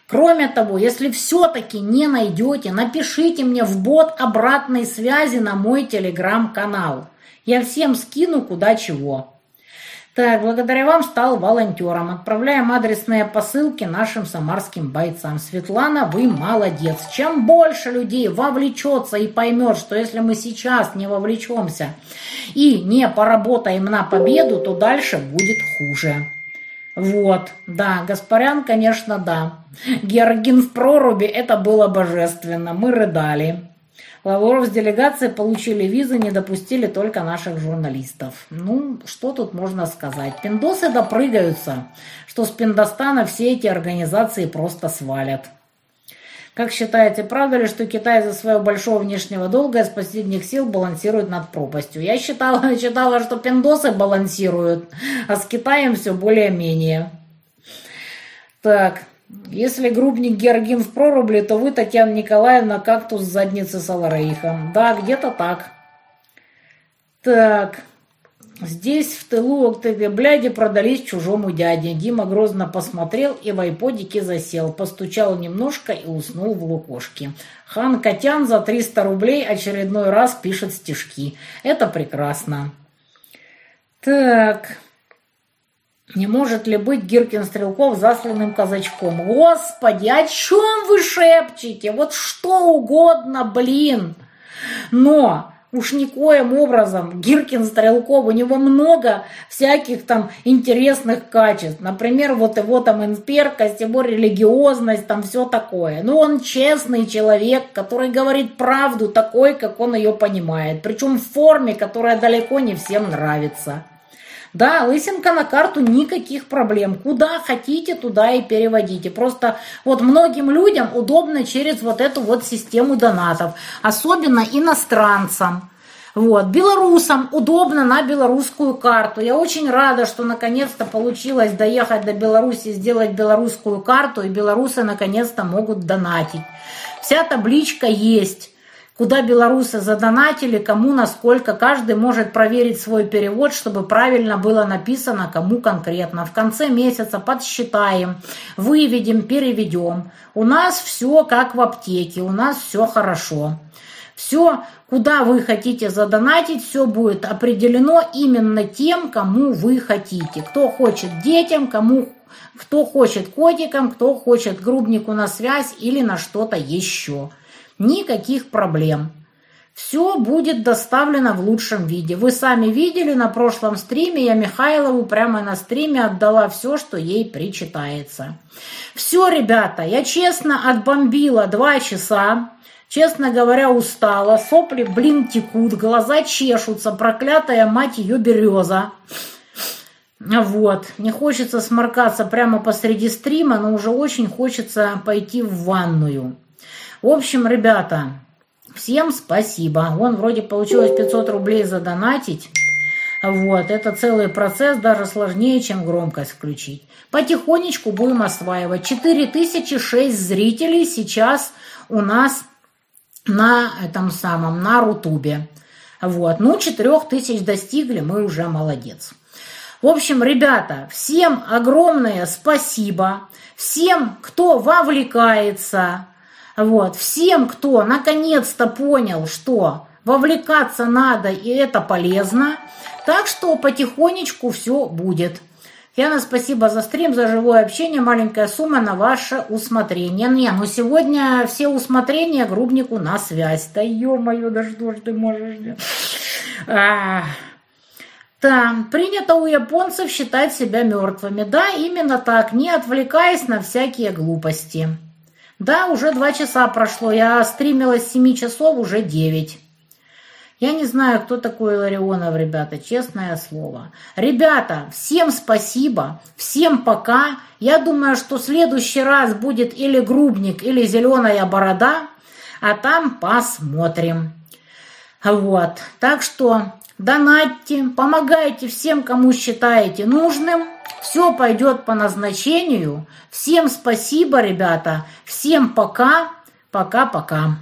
Кроме того, если все-таки не найдете, напишите мне в бот обратной связи на мой телеграм-канал. Я всем скину куда чего. Так, благодаря вам стал волонтером. Отправляем адресные посылки нашим самарским бойцам. Светлана, вы молодец. Чем больше людей вовлечется и поймет, что если мы сейчас не вовлечемся и не поработаем на победу, то дальше будет хуже. Вот, да, Гаспарян, конечно, да. Георгин в проруби, это было божественно, мы рыдали. Лавров с делегацией получили визы, не допустили только наших журналистов. Ну, что тут можно сказать? Пиндосы допрыгаются, что с Пиндостана все эти организации просто свалят. Как считаете, правда ли, что Китай из-за своего большого внешнего долга из последних сил балансирует над пропастью? Я считала, читала, что пиндосы балансируют, а с Китаем все более-менее. Так, если грубник Георгин в проруби, то вы, Татьяна Николаевна, кактус с задницы Саларейха. Да, где-то так. Так, здесь в тылу этой бляди продались чужому дяде. Дима грозно посмотрел и в айподике засел. Постучал немножко и уснул в лукошке. Хан Котян за 300 рублей очередной раз пишет стишки. Это прекрасно. Так... Не может ли быть Гиркин Стрелков засланным казачком? Господи, о чем вы шепчете? Вот что угодно, блин. Но Уж никоим образом Гиркин Стрелков, у него много всяких там интересных качеств. Например, вот его там инсперкость, его религиозность, там все такое. Но он честный человек, который говорит правду такой, как он ее понимает. Причем в форме, которая далеко не всем нравится. Да, лысинка на карту, никаких проблем. Куда хотите, туда и переводите. Просто вот многим людям удобно через вот эту вот систему донатов. Особенно иностранцам. Вот. Белорусам удобно на белорусскую карту. Я очень рада, что наконец-то получилось доехать до Беларуси, сделать белорусскую карту, и белорусы наконец-то могут донатить. Вся табличка есть куда белорусы задонатили, кому, насколько. Каждый может проверить свой перевод, чтобы правильно было написано, кому конкретно. В конце месяца подсчитаем, выведем, переведем. У нас все как в аптеке, у нас все хорошо. Все, куда вы хотите задонатить, все будет определено именно тем, кому вы хотите. Кто хочет детям, кому кто хочет котикам, кто хочет грубнику на связь или на что-то еще. Никаких проблем. Все будет доставлено в лучшем виде. Вы сами видели на прошлом стриме, я Михайлову прямо на стриме отдала все, что ей причитается. Все, ребята, я честно отбомбила два часа. Честно говоря, устала. Сопли, блин, текут, глаза чешутся, проклятая мать ее береза. Вот. Не хочется сморкаться прямо посреди стрима, но уже очень хочется пойти в ванную. В общем, ребята, всем спасибо. Вон вроде получилось 500 рублей задонатить. Вот, это целый процесс, даже сложнее, чем громкость включить. Потихонечку будем осваивать. 4006 зрителей сейчас у нас на этом самом, на Рутубе. Вот, ну, 4000 достигли, мы уже молодец. В общем, ребята, всем огромное спасибо. Всем, кто вовлекается, вот. Всем, кто наконец-то понял, что вовлекаться надо и это полезно, так что потихонечку все будет. Яна, спасибо за стрим, за живое общение. Маленькая сумма на ваше усмотрение. Не, ну сегодня все усмотрения грубнику на связь. Да ё-моё, да что ж ты можешь... А, да, принято у японцев считать себя мертвыми. Да, именно так, не отвлекаясь на всякие глупости. Да, уже два часа прошло. Я стримила с 7 часов, уже 9. Я не знаю, кто такой Ларионов, ребята, честное слово. Ребята, всем спасибо, всем пока. Я думаю, что следующий раз будет или грубник, или зеленая борода, а там посмотрим. Вот, так что донатьте, помогайте всем, кому считаете нужным. Все пойдет по назначению. Всем спасибо, ребята. Всем пока. Пока-пока.